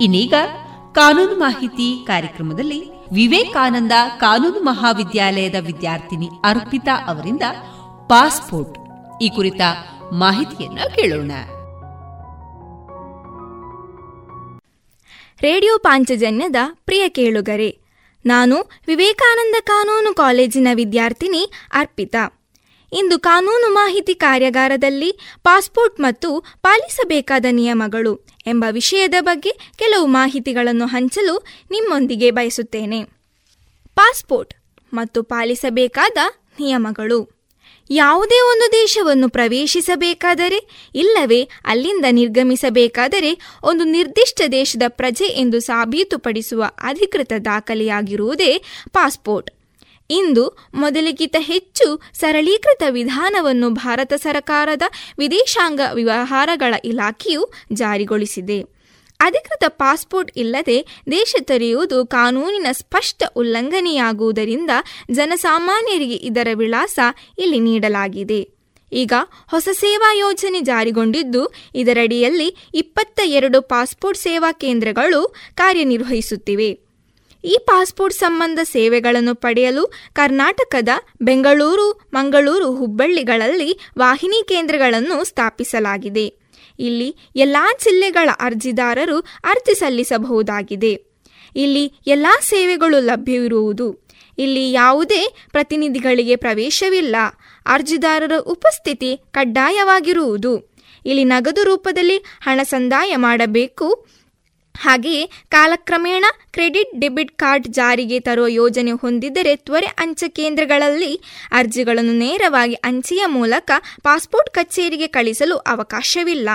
Speaker 2: ಇನ್ನೀಗ ಕಾನೂನು ಮಾಹಿತಿ ಕಾರ್ಯಕ್ರಮದಲ್ಲಿ ವಿವೇಕಾನಂದ ಕಾನೂನು ಮಹಾವಿದ್ಯಾಲಯದ ವಿದ್ಯಾರ್ಥಿನಿ ಅರ್ಪಿತಾ ಅವರಿಂದ ಪಾಸ್ಪೋರ್ಟ್. ಈ ಕುರಿತ ಮಾಹಿತಿಯನ್ನು ಕೇಳೋಣ.
Speaker 11: ರೇಡಿಯೋ ಪಾಂಚಜನ್ಯದ ಪ್ರಿಯ ಕೇಳುಗರೆ, ನಾನು ವಿವೇಕಾನಂದ ಕಾನೂನು ಕಾಲೇಜಿನ ವಿದ್ಯಾರ್ಥಿನಿ ಅರ್ಪಿತಾ. ಇಂದು ಕಾನೂನು ಮಾಹಿತಿ ಕಾರ್ಯಾಗಾರದಲ್ಲಿ ಪಾಸ್ಪೋರ್ಟ್ ಮತ್ತು ಪಾಲಿಸಬೇಕಾದ ನಿಯಮಗಳು ಎಂಬ ವಿಷಯದ ಬಗ್ಗೆ ಕೆಲವು ಮಾಹಿತಿಗಳನ್ನು ಹಂಚಲು ನಿಮ್ಮೊಂದಿಗೆ ಬಯಸುತ್ತೇನೆ. ಪಾಸ್ಪೋರ್ಟ್ ಮತ್ತು ಪಾಲಿಸಬೇಕಾದ ನಿಯಮಗಳು. ಯಾವುದೇ ಒಂದು ದೇಶವನ್ನು ಪ್ರವೇಶಿಸಬೇಕಾದರೆ ಇಲ್ಲವೇ ಅಲ್ಲಿಂದ ನಿರ್ಗಮಿಸಬೇಕಾದರೆ ಒಂದು ನಿರ್ದಿಷ್ಟ ದೇಶದ ಪ್ರಜೆ ಎಂದು ಸಾಬೀತುಪಡಿಸುವ ಅಧಿಕೃತ ದಾಖಲೆಯಾಗಿರುವುದೇ ಪಾಸ್ಪೋರ್ಟ್. ಇಂದು ಮೊದಲಿಗಿಂತ ಹೆಚ್ಚು ಸರಳೀಕೃತ ವಿಧಾನವನ್ನು ಭಾರತ ಸರ್ಕಾರದ ವಿದೇಶಾಂಗ ವ್ಯವಹಾರಗಳ ಇಲಾಖೆಯು ಜಾರಿಗೊಳಿಸಿದೆ. ಅಧಿಕೃತ ಪಾಸ್ಪೋರ್ಟ್ ಇಲ್ಲದೆ ದೇಶ ತೆರೆಯುವುದು ಕಾನೂನಿನ ಸ್ಪಷ್ಟ ಉಲ್ಲಂಘನೆಯಾಗುವುದರಿಂದ ಜನಸಾಮಾನ್ಯರಿಗೆ ಇದರ ವಿಳಾಸ ಇಲ್ಲಿ ನೀಡಲಾಗಿದೆ. ಈಗ ಹೊಸ ಸೇವಾ ಯೋಜನೆ ಜಾರಿಗೊಂಡಿದ್ದು, ಇದರಡಿಯಲ್ಲಿ ಇಪ್ಪತ್ತ ಎರಡು ಪಾಸ್ಪೋರ್ಟ್ ಸೇವಾ ಕೇಂದ್ರಗಳು ಕಾರ್ಯನಿರ್ವಹಿಸುತ್ತಿವೆ. ಈ ಪಾಸ್ಪೋರ್ಟ್ ಸಂಬಂಧ ಸೇವೆಗಳನ್ನು ಪಡೆಯಲು ಕರ್ನಾಟಕದ ಬೆಂಗಳೂರು, ಮಂಗಳೂರು ಹುಬ್ಬಳ್ಳಿಗಳಲ್ಲಿ ವಾಹಿನಿ ಕೇಂದ್ರಗಳನ್ನು ಸ್ಥಾಪಿಸಲಾಗಿದೆ. ಇಲ್ಲಿ ಎಲ್ಲ ಜಿಲ್ಲೆಗಳ ಅರ್ಜಿದಾರರು ಅರ್ಜಿ ಸಲ್ಲಿಸಬಹುದಾಗಿದೆ. ಇಲ್ಲಿ ಎಲ್ಲ ಸೇವೆಗಳು ಲಭ್ಯವಿರುವುದು. ಇಲ್ಲಿ ಯಾವುದೇ ಪ್ರತಿನಿಧಿಗಳಿಗೆ ಪ್ರವೇಶವಿಲ್ಲ. ಅರ್ಜಿದಾರರ ಉಪಸ್ಥಿತಿ ಕಡ್ಡಾಯವಾಗಿರುವುದು. ಇಲ್ಲಿ ನಗದು ರೂಪದಲ್ಲಿ ಹಣ ಸಂದಾಯ ಮಾಡಬೇಕು. ಹಾಗೆಯೇ ಕಾಲಕ್ರಮೇಣ ಕ್ರೆಡಿಟ್, ಡೆಬಿಟ್ ಕಾರ್ಡ್ ಜಾರಿಗೆ ತರುವ ಯೋಜನೆ ಹೊಂದಿದ್ದರೆ ತ್ವರೆ ಅಂಚೆ ಕೇಂದ್ರಗಳಲ್ಲಿ ಅರ್ಜಿಗಳನ್ನು ನೇರವಾಗಿ ಅಂಚೆಯ ಮೂಲಕ ಪಾಸ್ಪೋರ್ಟ್ ಕಚೇರಿಗೆ ಕಳಿಸಲು ಅವಕಾಶವಿಲ್ಲ.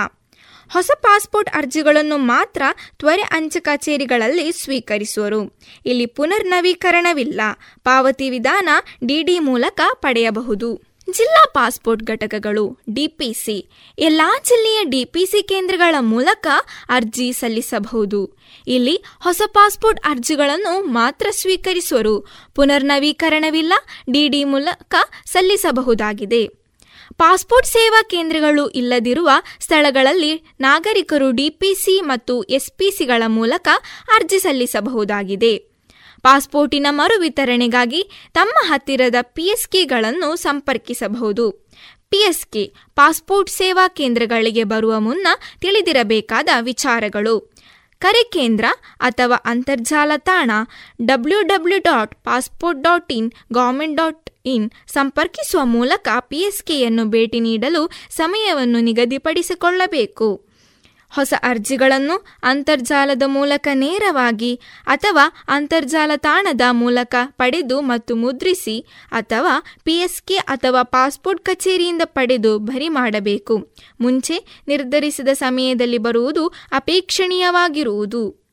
Speaker 11: ಹೊಸ ಪಾಸ್ಪೋರ್ಟ್ ಅರ್ಜಿಗಳನ್ನು ಮಾತ್ರ ತ್ವರೆ ಅಂಚೆ ಕಚೇರಿಗಳಲ್ಲಿ ಸ್ವೀಕರಿಸುವರು. ಇಲ್ಲಿ ಪುನರ್ ನವೀಕರಣವಿಲ್ಲ ಪಾವತಿ ವಿಧಾನ ಡಿಡಿ ಮೂಲಕ ಪಡೆಯಬಹುದು. ಜಿಲ್ಲಾ ಪಾಸ್ಪೋರ್ಟ್ ಘಟಕಗಳು, ಡಿಪಿಸಿ. ಎಲ್ಲಾ ಜಿಲ್ಲೆಯ ಡಿಪಿಸಿ ಕೇಂದ್ರಗಳ ಮೂಲಕ ಅರ್ಜಿ ಸಲ್ಲಿಸಬಹುದು. ಇಲ್ಲಿ ಹೊಸ ಪಾಸ್ಪೋರ್ಟ್ ಅರ್ಜಿಗಳನ್ನು ಮಾತ್ರ ಸ್ವೀಕರಿಸುವರು ಪುನರ್ನವೀಕರಣವಿಲ್ಲ, ಡಿಡಿ ಮೂಲಕ ಸಲ್ಲಿಸಬಹುದಾಗಿದೆ. ಪಾಸ್ಪೋರ್ಟ್ ಸೇವಾ ಕೇಂದ್ರಗಳು ಇಲ್ಲದಿರುವ ಸ್ಥಳಗಳಲ್ಲಿ ನಾಗರಿಕರು ಡಿಪಿಸಿ ಮತ್ತು ಎಸ್ಪಿಸಿಗಳ ಮೂಲಕ ಅರ್ಜಿ ಸಲ್ಲಿಸಬಹುದಾಗಿದೆ. ಪಾಸ್ಪೋರ್ಟಿನ ಮರು ವಿತರಣೆಗಾಗಿ ತಮ್ಮ ಹತ್ತಿರದ ಪಿಎಸ್ಕೆಗಳನ್ನು ಸಂಪರ್ಕಿಸಬಹುದು. ಪಿಎಸ್ಕೆ ಪಾಸ್ಪೋರ್ಟ್ ಸೇವಾ ಕೇಂದ್ರಗಳಿಗೆ ಬರುವ ಮುನ್ನ ತಿಳಿದಿರಬೇಕಾದ ವಿಚಾರಗಳು. ಕರೆ ಕೇಂದ್ರ ಅಥವಾ ಅಂತರ್ಜಾಲ ತಾಣ W W dot passport dot in government dot in ಸಂಪರ್ಕಿಸುವ ಮೂಲಕ ಪಿಎಸ್ಕೆಯನ್ನು ಭೇಟಿ ನೀಡಲು ಸಮಯವನ್ನು ನಿಗದಿಪಡಿಸಿಕೊಳ್ಳಬೇಕು. ಹೊಸ ಅರ್ಜಿಗಳನ್ನು ಅಂತರ್ಜಾಲದ ಮೂಲಕ ನೇರವಾಗಿ ಅಥವಾ ಅಂತರ್ಜಾಲ ತಾಣದ ಮೂಲಕ ಪಡೆದು ಮತ್ತು ಮುದ್ರಿಸಿ ಅಥವಾ ಪಿಎಸ್ಕೆ ಅಥವಾ ಪಾಸ್ಪೋರ್ಟ್ ಕಚೇರಿಯಿಂದ ಪಡೆದು ಭರಿ ಮಾಡಬೇಕು. ಮುಂಚೆ ನಿರ್ಧರಿಸಿದ ಸಮಯದಲ್ಲಿ ಬರುವುದು ಅಪೇಕ್ಷಣೀಯವಾಗಿರುವುದು.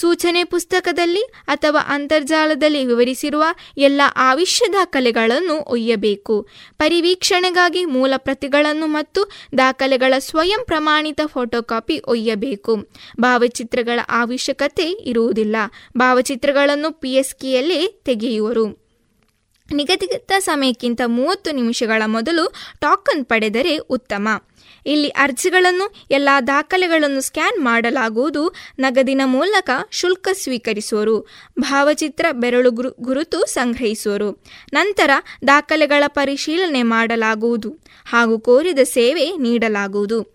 Speaker 11: ಸೂಚನೆ ಪುಸ್ತಕದಲ್ಲಿ ಅಥವಾ ಅಂತರ್ಜಾಲದಲ್ಲಿ ವಿವರಿಸಿರುವ ಎಲ್ಲ ಆವಿಷ್ಯ ದಾಖಲೆಗಳನ್ನು ಒಯ್ಯಬೇಕು. ಪರಿವೀಕ್ಷಣೆಗಾಗಿ ಮೂಲ ಪ್ರತಿಗಳನ್ನು ಮತ್ತು ದಾಖಲೆಗಳ ಸ್ವಯಂ ಪ್ರಮಾಣಿತ ಫೋಟೋಕಾಪಿ ಒಯ್ಯಬೇಕು. ಭಾವಚಿತ್ರಗಳ ಅವಶ್ಯಕತೆ ಇರುವುದಿಲ್ಲ. ಭಾವಚಿತ್ರಗಳನ್ನು ಪಿಎಸ್ಕಿಯಲ್ಲೇ ತೆಗೆಯುವರು. ನಿಗದಿತ ಸಮಯಕ್ಕಿಂತ ಮೂವತ್ತು ನಿಮಿಷಗಳ ಮೊದಲು ಟಾಕನ್ ಪಡೆದರೆ ಉತ್ತಮ. ಇಲ್ಲಿ ಅರ್ಜಿಗಳನ್ನು, ಎಲ್ಲ ದಾಖಲೆಗಳನ್ನು ಸ್ಕ್ಯಾನ್ ಮಾಡಲಾಗುವುದು. ನಗದಿನ ಮೂಲಕ ಶುಲ್ಕ ಸ್ವೀಕರಿಸುವರು. ಭಾವಚಿತ್ರ ಬೆರಳು ಗುರುತು ಸಂಗ್ರಹಿಸುವರು. ನಂತರ ದಾಖಲೆಗಳ ಪರಿಶೀಲನೆ ಮಾಡಲಾಗುವುದು ಹಾಗೂ ಕೋರಿದ ಸೇವೆ ನೀಡಲಾಗುವುದು.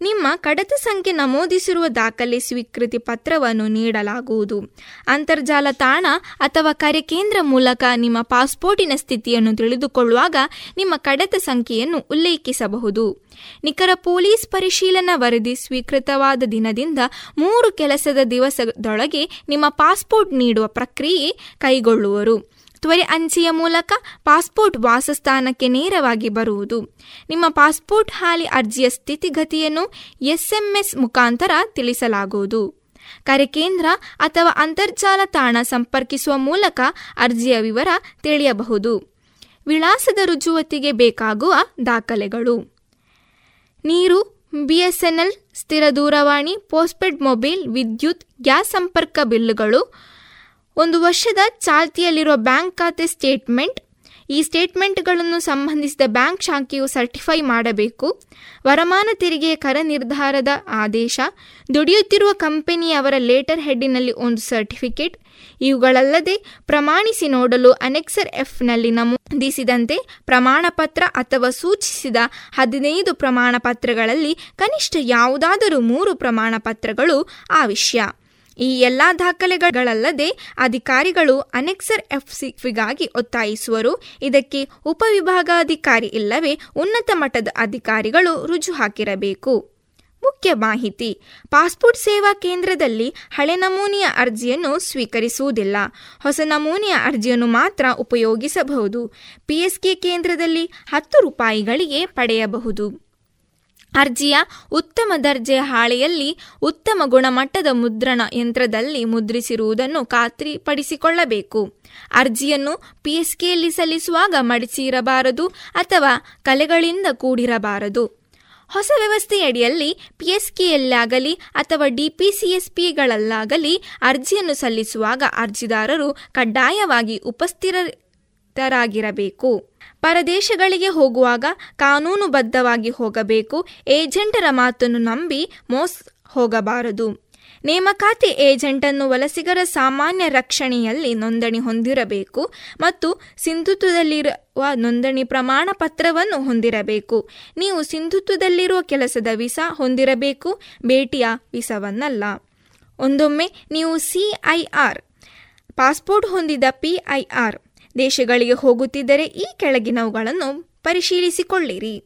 Speaker 11: ನಿಮ್ಮ ಕಡತ ಸಂಖ್ಯೆ ನಮೂದಿಸಿರುವ ದಾಖಲೆ ಸ್ವೀಕೃತಿ ಪತ್ರವನ್ನು ನೀಡಲಾಗುವುದು. ಅಂತರ್ಜಾಲ ತಾಣ ಅಥವಾ ಕರೆ ಕೇಂದ್ರ ಮೂಲಕ ನಿಮ್ಮ ಪಾಸ್ಪೋರ್ಟಿನ ಸ್ಥಿತಿಯನ್ನು ತಿಳಿದುಕೊಳ್ಳುವಾಗ ನಿಮ್ಮ ಕಡತ ಸಂಖ್ಯೆಯನ್ನು ಉಲ್ಲೇಖಿಸಬಹುದು. ನಿಖರ ಪೊಲೀಸ್ ಪರಿಶೀಲನಾ ವರದಿ ಸ್ವೀಕೃತವಾದ ದಿನದಿಂದ ಮೂರು ಕೆಲಸದ ದಿವಸದೊಳಗೆ ನಿಮ್ಮ ಪಾಸ್ಪೋರ್ಟ್ ನೀಡುವ ಪ್ರಕ್ರಿಯೆ ಕೈಗೊಳ್ಳುವರು. ತ್ವರೆ ಅಂಚೆಯ ಮೂಲಕ ಪಾಸ್ಪೋರ್ಟ್ ವಾಸಸ್ಥಾನಕ್ಕೆ ನೇರವಾಗಿ ಬರುವುದು. ನಿಮ್ಮ ಪಾಸ್ಪೋರ್ಟ್ ಹಾಲಿ ಅರ್ಜಿಯ ಸ್ಥಿತಿಗತಿಯನ್ನು ಎಸ್ಎಂಎಸ್ ಮುಖಾಂತರ ತಿಳಿಸಲಾಗುವುದು. ಕರೆ ಕೇಂದ್ರ ಅಥವಾ ಅಂತರ್ಜಾಲ ತಾಣ ಸಂಪರ್ಕಿಸುವ ಮೂಲಕ ಅರ್ಜಿಯ ವಿವರ ತಿಳಿಯಬಹುದು. ವಿಳಾಸದ ರುಜುವತಿಗೆ ಬೇಕಾಗುವ ದಾಖಲೆಗಳು. ನೀರು, ಬಿಎಸ್ಎನ್ಎಲ್, ಸ್ಥಿರ ದೂರವಾಣಿ, ಪೋಸ್ಟ್ಪೇಡ್ ಮೊಬೈಲ್, ವಿದ್ಯುತ್, ಗ್ಯಾಸ್ ಸಂಪರ್ಕ ಬಿಲ್ಲುಗಳು ಒಂದು ವರ್ಷದ ಚಾಲ್ತಿಯಲ್ಲಿರುವ ಬ್ಯಾಂಕ್ ಖಾತೆ ಸ್ಟೇಟ್ಮೆಂಟ್. ಈ ಸ್ಟೇಟ್ಮೆಂಟ್ಗಳನ್ನು ಸಂಬಂಧಿಸಿದ ಬ್ಯಾಂಕ್ ಶಾಖೆಯು ಸರ್ಟಿಫೈ ಮಾಡಬೇಕು. ವರಮಾನ ತೆರಿಗೆಯ ಕರ ನಿರ್ಧಾರದ ಆದೇಶ. ದುಡಿಯುತ್ತಿರುವ ಕಂಪನಿಯವರ ಲೇಟರ್ ಹೆಡ್ಡಿನಲ್ಲಿ ಒಂದು ಸರ್ಟಿಫಿಕೇಟ್. ಇವುಗಳಲ್ಲದೆ ಪ್ರಮಾಣಿಸಿ ನೋಡಲು ಅನೆಕ್ಸರ್ ಎಫ್ನಲ್ಲಿ ನಮೂದಿಸಿದಂತೆ ಪ್ರಮಾಣಪತ್ರ ಅಥವಾ ಸೂಚಿಸಿದ ಹದಿನೈದು ಪ್ರಮಾಣ ಪತ್ರಗಳಲ್ಲಿ ಕನಿಷ್ಠ ಯಾವುದಾದರೂ ಮೂರು ಪ್ರಮಾಣ ಪತ್ರಗಳು ಆವಿಷ್ಯ ಈ ಎಲ್ಲ ದಾಖಲೆಗಳಲ್ಲದೆ ಅಧಿಕಾರಿಗಳು ಅನೆಕ್ಸರ್ ಎಫ್ಸಿಗಾಗಿ ಒತ್ತಾಯಿಸುವರು. ಇದಕ್ಕೆ ಉಪವಿಭಾಗಾಧಿಕಾರಿ ಇಲ್ಲವೇ ಉನ್ನತ ಮಟ್ಟದ ಅಧಿಕಾರಿಗಳು ರುಜು ಹಾಕಿರಬೇಕು. ಮುಖ್ಯ ಮಾಹಿತಿ. ಪಾಸ್ಪೋರ್ಟ್ ಸೇವಾ ಕೇಂದ್ರದಲ್ಲಿ ಹಳೆ ನಮೂನೆಯ ಅರ್ಜಿಯನ್ನು ಸ್ವೀಕರಿಸುವುದಿಲ್ಲ. ಹೊಸ ನಮೂನೆಯ ಅರ್ಜಿಯನ್ನು ಮಾತ್ರ ಉಪಯೋಗಿಸಬಹುದು. ಪಿಎಸ್ಕೆ ಕೇಂದ್ರದಲ್ಲಿ ಹತ್ತು ರೂಪಾಯಿಗಳಿಗೆ ಪಡೆಯಬಹುದು. ಅರ್ಜಿಯ ಉತ್ತಮ ದರ್ಜೆಯ ಹಾಳೆಯಲ್ಲಿ ಉತ್ತಮ ಗುಣಮಟ್ಟದ ಮುದ್ರಣ ಯಂತ್ರದಲ್ಲಿ ಮುದ್ರಿಸಿರುವುದನ್ನು ಖಾತ್ರಿಪಡಿಸಿಕೊಳ್ಳಬೇಕು. ಅರ್ಜಿಯನ್ನು ಪಿಎಸ್ಕೆಯಲ್ಲಿ ಸಲ್ಲಿಸುವಾಗ ಮಡಿಸಿರಬಾರದು ಅಥವಾ ಕಲೆಗಳಿಂದ ಕೂಡಿರಬಾರದು. ಹೊಸ ವ್ಯವಸ್ಥೆಯಡಿಯಲ್ಲಿ ಪಿಎಸ್ಕೆಯಲ್ಲಾಗಲಿ ಅಥವಾ ಡಿಪಿಸಿಎಸ್ಪಿಗಳಲ್ಲಾಗಲಿ ಅರ್ಜಿಯನ್ನು ಸಲ್ಲಿಸುವಾಗ ಅರ್ಜಿದಾರರು ಕಡ್ಡಾಯವಾಗಿ ಉಪಸ್ಥಿತರಾಗಿರಬೇಕು ಪರದೇಶಗಳಿಗೆ ಹೋಗುವಾಗ ಕಾನೂನುಬದ್ಧವಾಗಿ ಹೋಗಬೇಕು. ಏಜೆಂಟರ ಮಾತನ್ನು ನಂಬಿ ಮೋಸ ಹೋಗಬಾರದು. ನೇಮಕಾತಿ ಏಜೆಂಟನ್ನು ವಲಸಿಗರ ಸಾಮಾನ್ಯ ರಕ್ಷಣೆಯಲ್ಲಿ ನೋಂದಣಿ ಹೊಂದಿರಬೇಕು ಮತ್ತು ಸಿಂಧುತ್ವದಲ್ಲಿರುವ ನೋಂದಣಿ ಪ್ರಮಾಣ ಪತ್ರವನ್ನು ಹೊಂದಿರಬೇಕು. ನೀವು ಸಿಂಧುತ್ವದಲ್ಲಿರುವ ಕೆಲಸದ ವಿಸಾ ಹೊಂದಿರಬೇಕು, ಭೇಟಿಯ ವೀಸಾವನ್ನಲ್ಲ. ಒಂದೊಮ್ಮೆ ನೀವು ಸಿಐಆರ್ ಪಾಸ್ಪೋರ್ಟ್ ಹೊಂದಿದ ಪಿಐಆರ್ ದೇಶಗಳಿಗೆ ಹೋಗುತ್ತಿದ್ದರೆ ಈ ಕೆಳಗಿನವುಗಳನ್ನು ಪರಿಶೀಲಿಸಿಕೊಳ್ಳಿರಿ.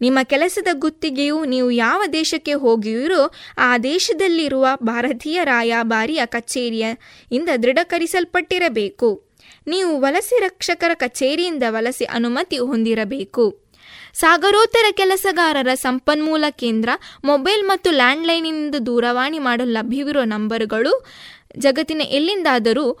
Speaker 11: ನಿಮ್ಮ ಕೆಲಸದ ಗುತ್ತಿಗೆಯು ನೀವು ಯಾವ ದೇಶಕ್ಕೆ ಹೋಗಿರೋ ಆ ದೇಶದಲ್ಲಿರುವ ಭಾರತೀಯ ರಾಯಭಾರಿಯ ಕಚೇರಿಯ ಇಂದ ದೃಢೀಕರಿಸಲ್ಪಟ್ಟಿರಬೇಕು. ನೀವು ವಲಸೆ ರಕ್ಷಕರ ಕಚೇರಿಯಿಂದ ವಲಸೆ ಅನುಮತಿ ಹೊಂದಿರಬೇಕು. ಸಾಗರೋತ್ತರ ಕೆಲಸಗಾರರ ಸಂಪನ್ಮೂಲ ಕೇಂದ್ರ, ಮೊಬೈಲ್ ಮತ್ತು ಲ್ಯಾಂಡ್ಲೈನಿಂದ ದೂರವಾಣಿ ಮಾಡಲು ಲಭ್ಯವಿರುವ ನಂಬರ್ಗಳು ಜಗತ್ತಿನ ಎಲ್ಲಿಂದಾದರೂ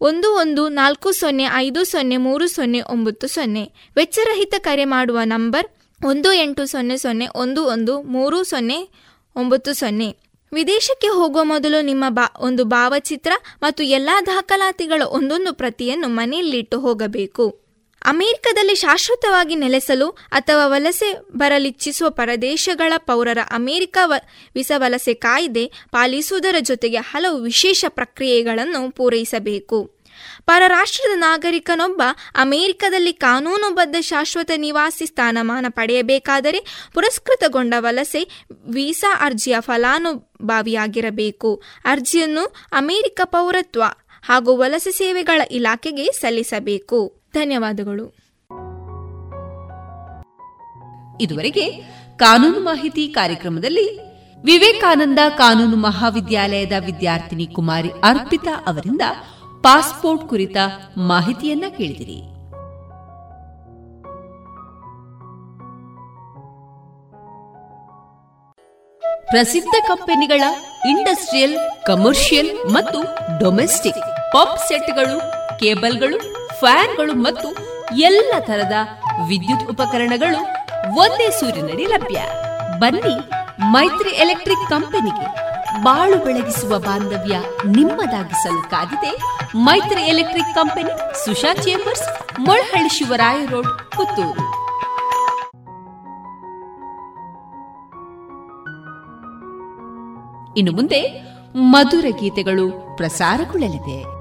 Speaker 11: ಒಂದು ಒಂದು ನಾಲ್ಕು ಸೊನ್ನೆ ಐದು ಸೊನ್ನೆ ಮೂರು ಸೊನ್ನೆ ಒಂಬತ್ತು ಸೊನ್ನೆ. ವೆಚ್ಚರಹಿತ ಕರೆ ಮಾಡುವ ನಂಬರ್ ಒಂದು ಎಂಟು ಸೊನ್ನೆ ಸೊನ್ನೆ ಒಂದು ಒಂದು ಮೂರು ಸೊನ್ನೆ ಒಂಬತ್ತು ಸೊನ್ನೆ. ವಿದೇಶಕ್ಕೆ ಹೋಗುವ ಮೊದಲು ನಿಮ್ಮ ಬಾ ಒಂದು ಭಾವಚಿತ್ರ ಮತ್ತು ಎಲ್ಲ ದಾಖಲಾತಿಗಳ ಒಂದೊಂದು ಪ್ರತಿಯನ್ನು ಮನೆಯಲ್ಲಿಟ್ಟು ಹೋಗಬೇಕು. ಅಮೆರಿಕದಲ್ಲಿ ಶಾಶ್ವತವಾಗಿ ನೆಲೆಸಲು ಅಥವಾ ವಲಸೆ ಬರಲಿಚ್ಛಿಸುವ ಪರದೇಶಗಳ ಪೌರರ ಅಮೆರಿಕ ವೀಸಾ ವಲಸೆ ಕಾಯ್ದೆ ಪಾಲಿಸುವುದರ ಜೊತೆಗೆ ಹಲವು ವಿಶೇಷ ಪ್ರಕ್ರಿಯೆಗಳನ್ನು ಪೂರೈಸಬೇಕು. ಪರರಾಷ್ಟ್ರದ ನಾಗರಿಕನೊಬ್ಬ ಅಮೆರಿಕದಲ್ಲಿ ಕಾನೂನುಬದ್ಧ ಶಾಶ್ವತ ನಿವಾಸಿ ಸ್ಥಾನಮಾನ ಪಡೆಯಬೇಕಾದರೆ ಪುರಸ್ಕೃತಗೊಂಡ ವಲಸೆ ವೀಸಾ ಅರ್ಜಿಯ ಫಲಾನುಭವಿಯಾಗಿರಬೇಕು. ಅರ್ಜಿಯನ್ನು ಅಮೆರಿಕ ಪೌರತ್ವ ಹಾಗೂ ವಲಸೆ ಸೇವೆಗಳ ಇಲಾಖೆಗೆ ಸಲ್ಲಿಸಬೇಕು. ಧನ್ಯವಾದಗಳು.
Speaker 2: ಇದುವರೆಗೆ ಕಾನೂನು ಮಾಹಿತಿ ಕಾರ್ಯಕ್ರಮದಲ್ಲಿ
Speaker 12: ವಿವೇಕಾನಂದ ಕಾನೂನು ಮಹಾವಿದ್ಯಾಲಯದ ವಿದ್ಯಾರ್ಥಿನಿ ಕುಮಾರಿ ಅರ್ಪಿತಾ ಅವರಿಂದ ಪಾಸ್ಪೋರ್ಟ್ ಕುರಿತ ಮಾಹಿತಿಯನ್ನ ಕೇಳಿದಿರಿ. ಪ್ರಸಿದ್ಧ ಕಂಪನಿಗಳ ಇಂಡಸ್ಟ್ರಿಯಲ್, ಕಮರ್ಷಿಯಲ್ ಮತ್ತು ಡೊಮೆಸ್ಟಿಕ್ ಪಾಪ್ ಸೆಟ್ಗಳು, ಕೇಬಲ್ಗಳು ಫ್ಯಾನ್ಗಳು ಮತ್ತು ಎಲ್ಲ ತರದ ವಿದ್ಯುತ್ ಉಪಕರಣಗಳು ಒಂದೇ ಸೂರಿನಡಿ ಲಭ್ಯ. ಬನ್ನಿ ಮೈತ್ರಿ ಎಲೆಕ್ಟ್ರಿಕ್ ಕಂಪನಿಗೆ ಬಾಳು ಬೆಳಗಿಸುವ ಬಾಂಧವ್ಯ ನಿಮ್ಮದಾಗಿಸಲು ಕಾದಿದೆ Maitri electric company, Susha chambers, Molahalli Shivaraya road, Puttur. ಇನ್ನು ಮುಂದೆ ಮಧುರ ಗೀತೆಗಳು ಪ್ರಸಾರಗೊಳ್ಳಲಿದೆ.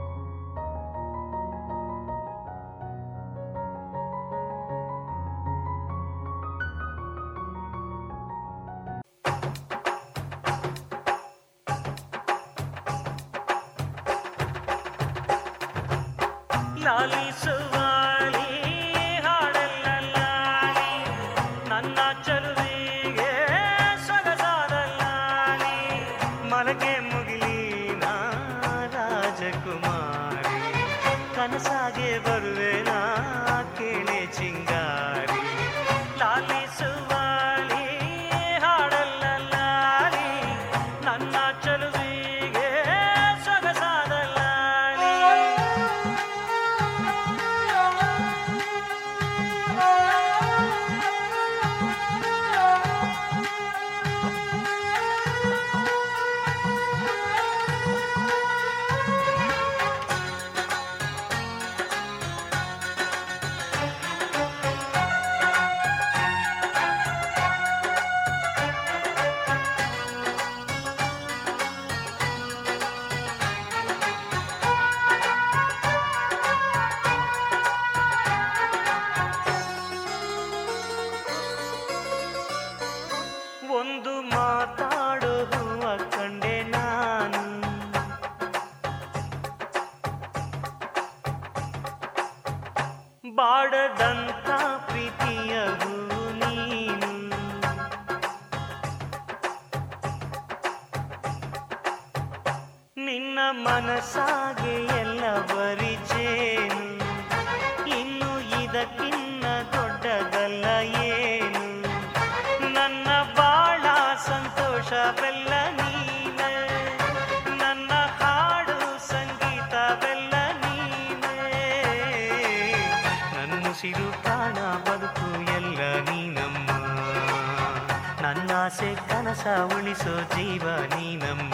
Speaker 13: ಆಸೆ ಕನಸ ಉಳಿಸೋ ಜೀವ ನೀನಮ್ಮ.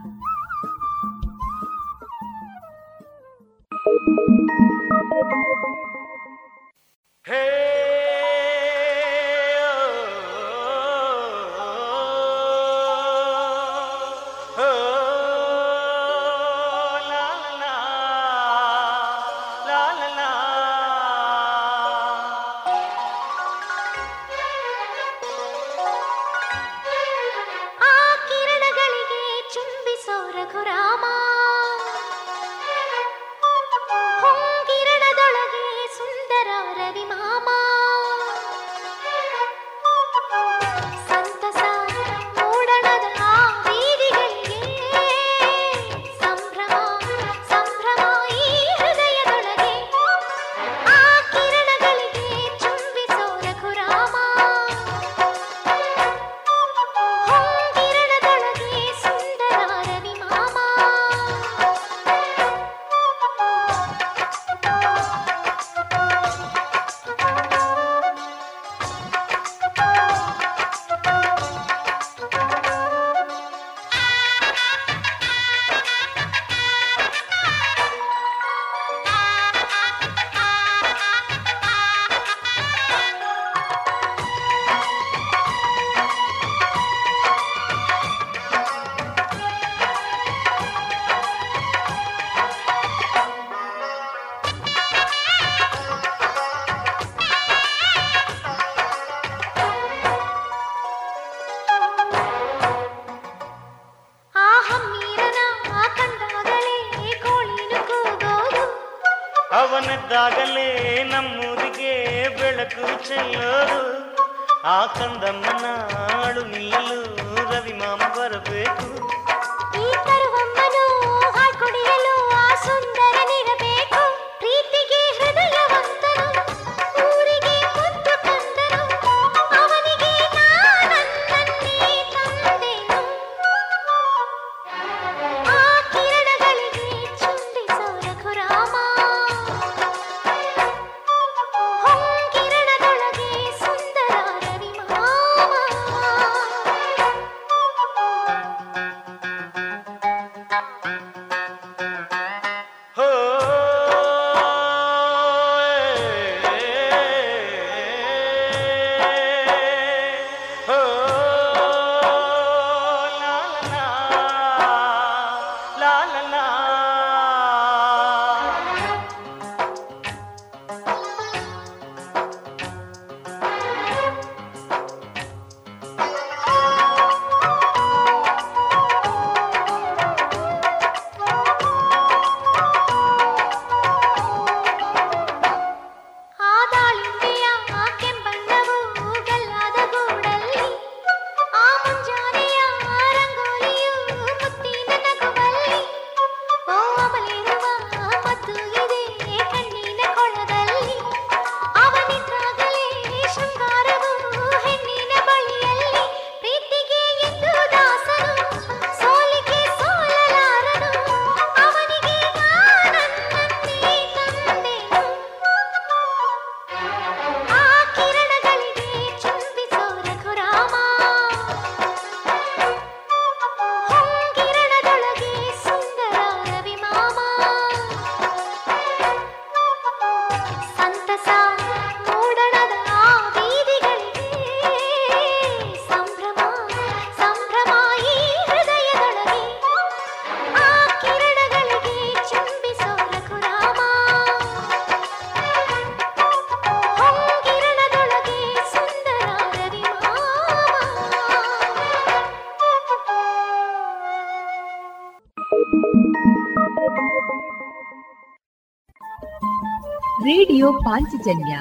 Speaker 13: ಪಾಂಚಜನ್ಯ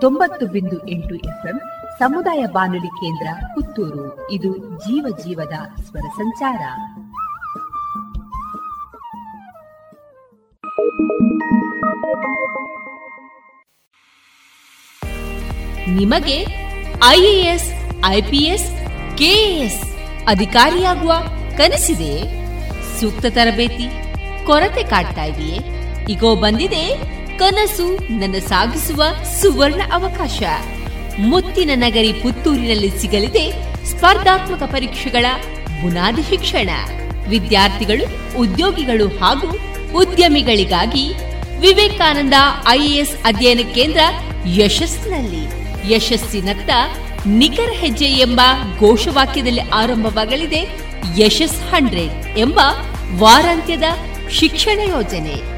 Speaker 13: ತೊಂಬತ್ತು ಬಿಂದು ಎಂಟು ಎಫ್ಎಂ ಸಮುದಾಯ ಬಾನುಲಿ ಕೇಂದ್ರ ಪುತ್ತೂರು. ಇದು ಜೀವ ಜೀವದ ಸ್ವರ ಸಂಚಾರ.
Speaker 2: ನಿಮಗೆ ಐಎಎಸ್, ಐಪಿಎಸ್, ಕೆಎಎಸ್ ಅಧಿಕಾರಿಯಾಗುವ ಕನಸಿದೆ. ಸೂಕ್ತ ತರಬೇತಿ, ಕೊರತೆ ಕಾಡ್ತಾ ಇದೆಯೇ? ಈಗೋ ಬಂದಿದೆ ಕನಸು ನನ್ನ ಸಾಗಿಸುವ ಸುವರ್ಣ ಅವಕಾಶ. ಮುತ್ತಿನ ನಗರಿ ಪುತ್ತೂರಿನಲ್ಲಿ ಸಿಗಲಿದೆ ಸ್ಪರ್ಧಾತ್ಮಕ ಪರೀಕ್ಷೆಗಳ ಬುನಾದಿ ಶಿಕ್ಷಣ. ವಿದ್ಯಾರ್ಥಿಗಳು, ಉದ್ಯೋಗಿಗಳು ಹಾಗೂ ಉದ್ಯಮಿಗಳಿಗಾಗಿ ವಿವೇಕಾನಂದ ಐಎಎಸ್ ಅಧ್ಯಯನ ಕೇಂದ್ರ ಯಶಸ್ಸಿನಲ್ಲಿ. ಯಶಸ್ಸಿನತ್ತ ನಿಖರ ಹೆಜ್ಜೆ ಎಂಬ ಘೋಷವಾಕ್ಯದಲ್ಲಿ ಆರಂಭವಾಗಲಿದೆ ಯಶಸ್ ಹಂಡ್ರೆಡ್ ಎಂಬ ವಾರಾಂತ್ಯದ ಶಿಕ್ಷಣ ಯೋಜನೆ.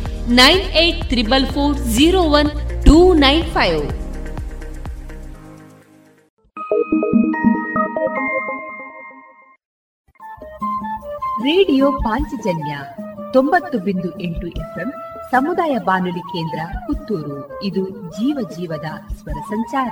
Speaker 2: nine eight triple four zero one two nine five.
Speaker 3: Radio Panchajanya ತೊಂಬತ್ತು ಬಿಂದು ಎಂಟು ಎಫ್ಎಂ ಸಮುದಾಯ ಬಾನುಲಿ ಕೇಂದ್ರ ಪುತ್ತೂರು. ಇದು ಜೀವ ಜೀವದ ಸ್ವರ ಸಂಚಾರ.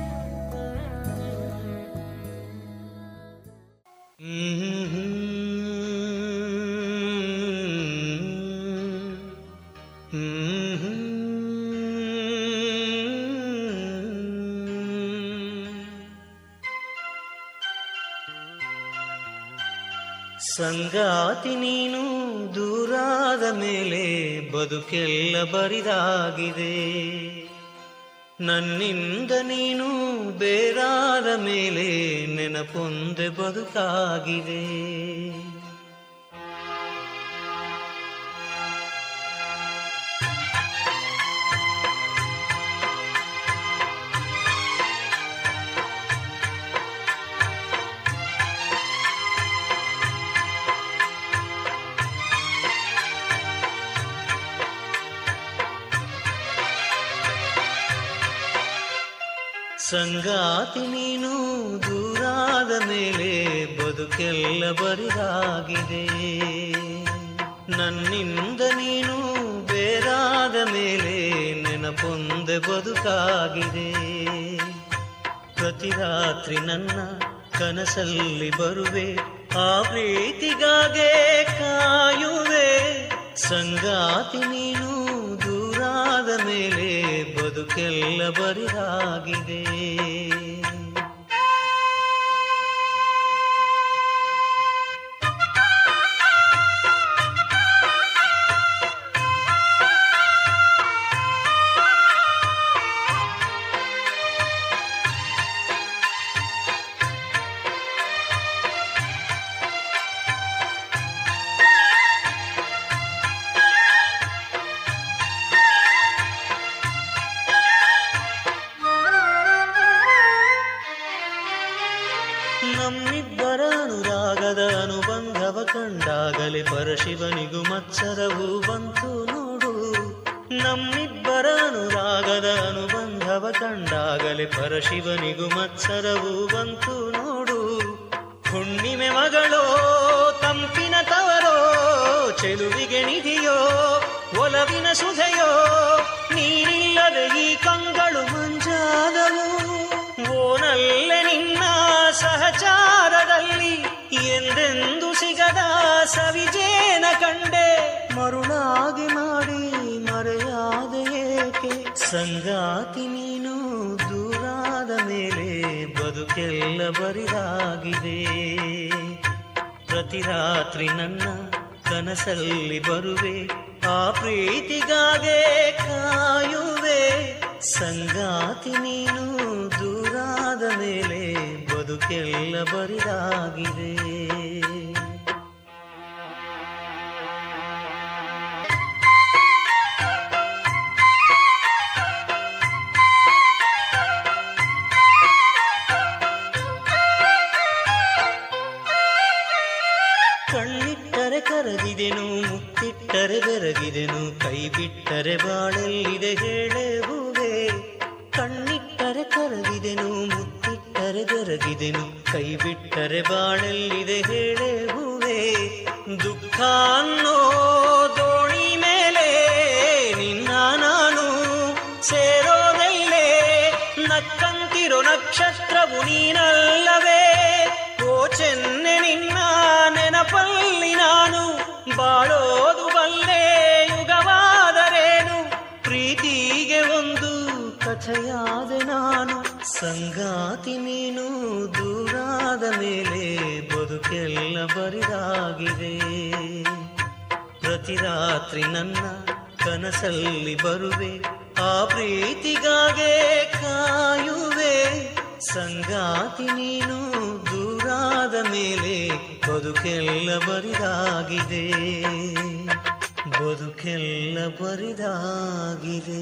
Speaker 12: ಸಂಗಾತಿ ನೀನು ದೂರಾದ ಮೇಲೆ ಬದುಕೆಲ್ಲ ಬರಿದಾಗಿದೆ. ನನ್ನಿಂದ ನೀನು ಬೇರಾದ ಮೇಲೆ ನೆನಪೊಂದೆ ಬದುಕಾಗಿದೆ. ಸಂಗಾತಿ ನೀನು ದೂರಾದ ಮೇಲೆ ಬದುಕೆಲ್ಲ ಬರಿದಾಗಿದೆ. ನನ್ನಿಂದ ನೀನು ಬೇರಾದ ಮೇಲೆ ನೆನಪೊಂದೆ ಬದುಕಾಗಿದೆ. ಪ್ರತಿ ರಾತ್ರಿ ನನ್ನ ಕನಸಲ್ಲಿ ಬರುವೆ, ಆ ಪ್ರೀತಿಗಾಗೆ ಕಾಯುವೆ. ಸಂಗಾತಿ ನೀನು ದೂರಾದ ಮೇಲೆ ಬದುಕೆಲ್ಲ ಬರಿದಾಗಿದೆ ದುಃಖ ಅನ್ನೋ ಮೇಲೆ ನಿನ್ನ ನಾನು ಸೇರೋದಲ್ಲೇ? ನಕ್ಕಂತಿರೋ ನಕ್ಷತ್ರವು ನೀನಲ್ಲವೇ? ಓ ಚೆನ್ನೆ ನಿನ್ನ ನೆನಪಲ್ಲಿ ನಾನು ಬಾಳೋದು ಬಲ್ಲೆ ಯುಗವಾದರೇನು? ಪ್ರೀತಿಗೆ ಒಂದು ಕಥೆಯಾದೆ ನಾನು, ಸಂಗಾತಿ ನೀನು ದೂರಾದ ಮೇಲೆ ಬದುಕೆಲ್ಲ ಬರಿದಾಗಿದೆ. ಪ್ರತಿ ರಾತ್ರಿ ನನ್ನ ಕನಸಲ್ಲಿ ಬರುವೆ, ಆ ಪ್ರೀತಿಗಾಗೆ ಕಾಯುವೆ. ಸಂಗಾತಿ ನೀನು ದೂರಾದ ಮೇಲೆ ಬದುಕೆಲ್ಲ ಬರಿದಾಗಿದೆ. ಬದುಕೆಲ್ಲ ಬರಿದಾಗಿದೆ.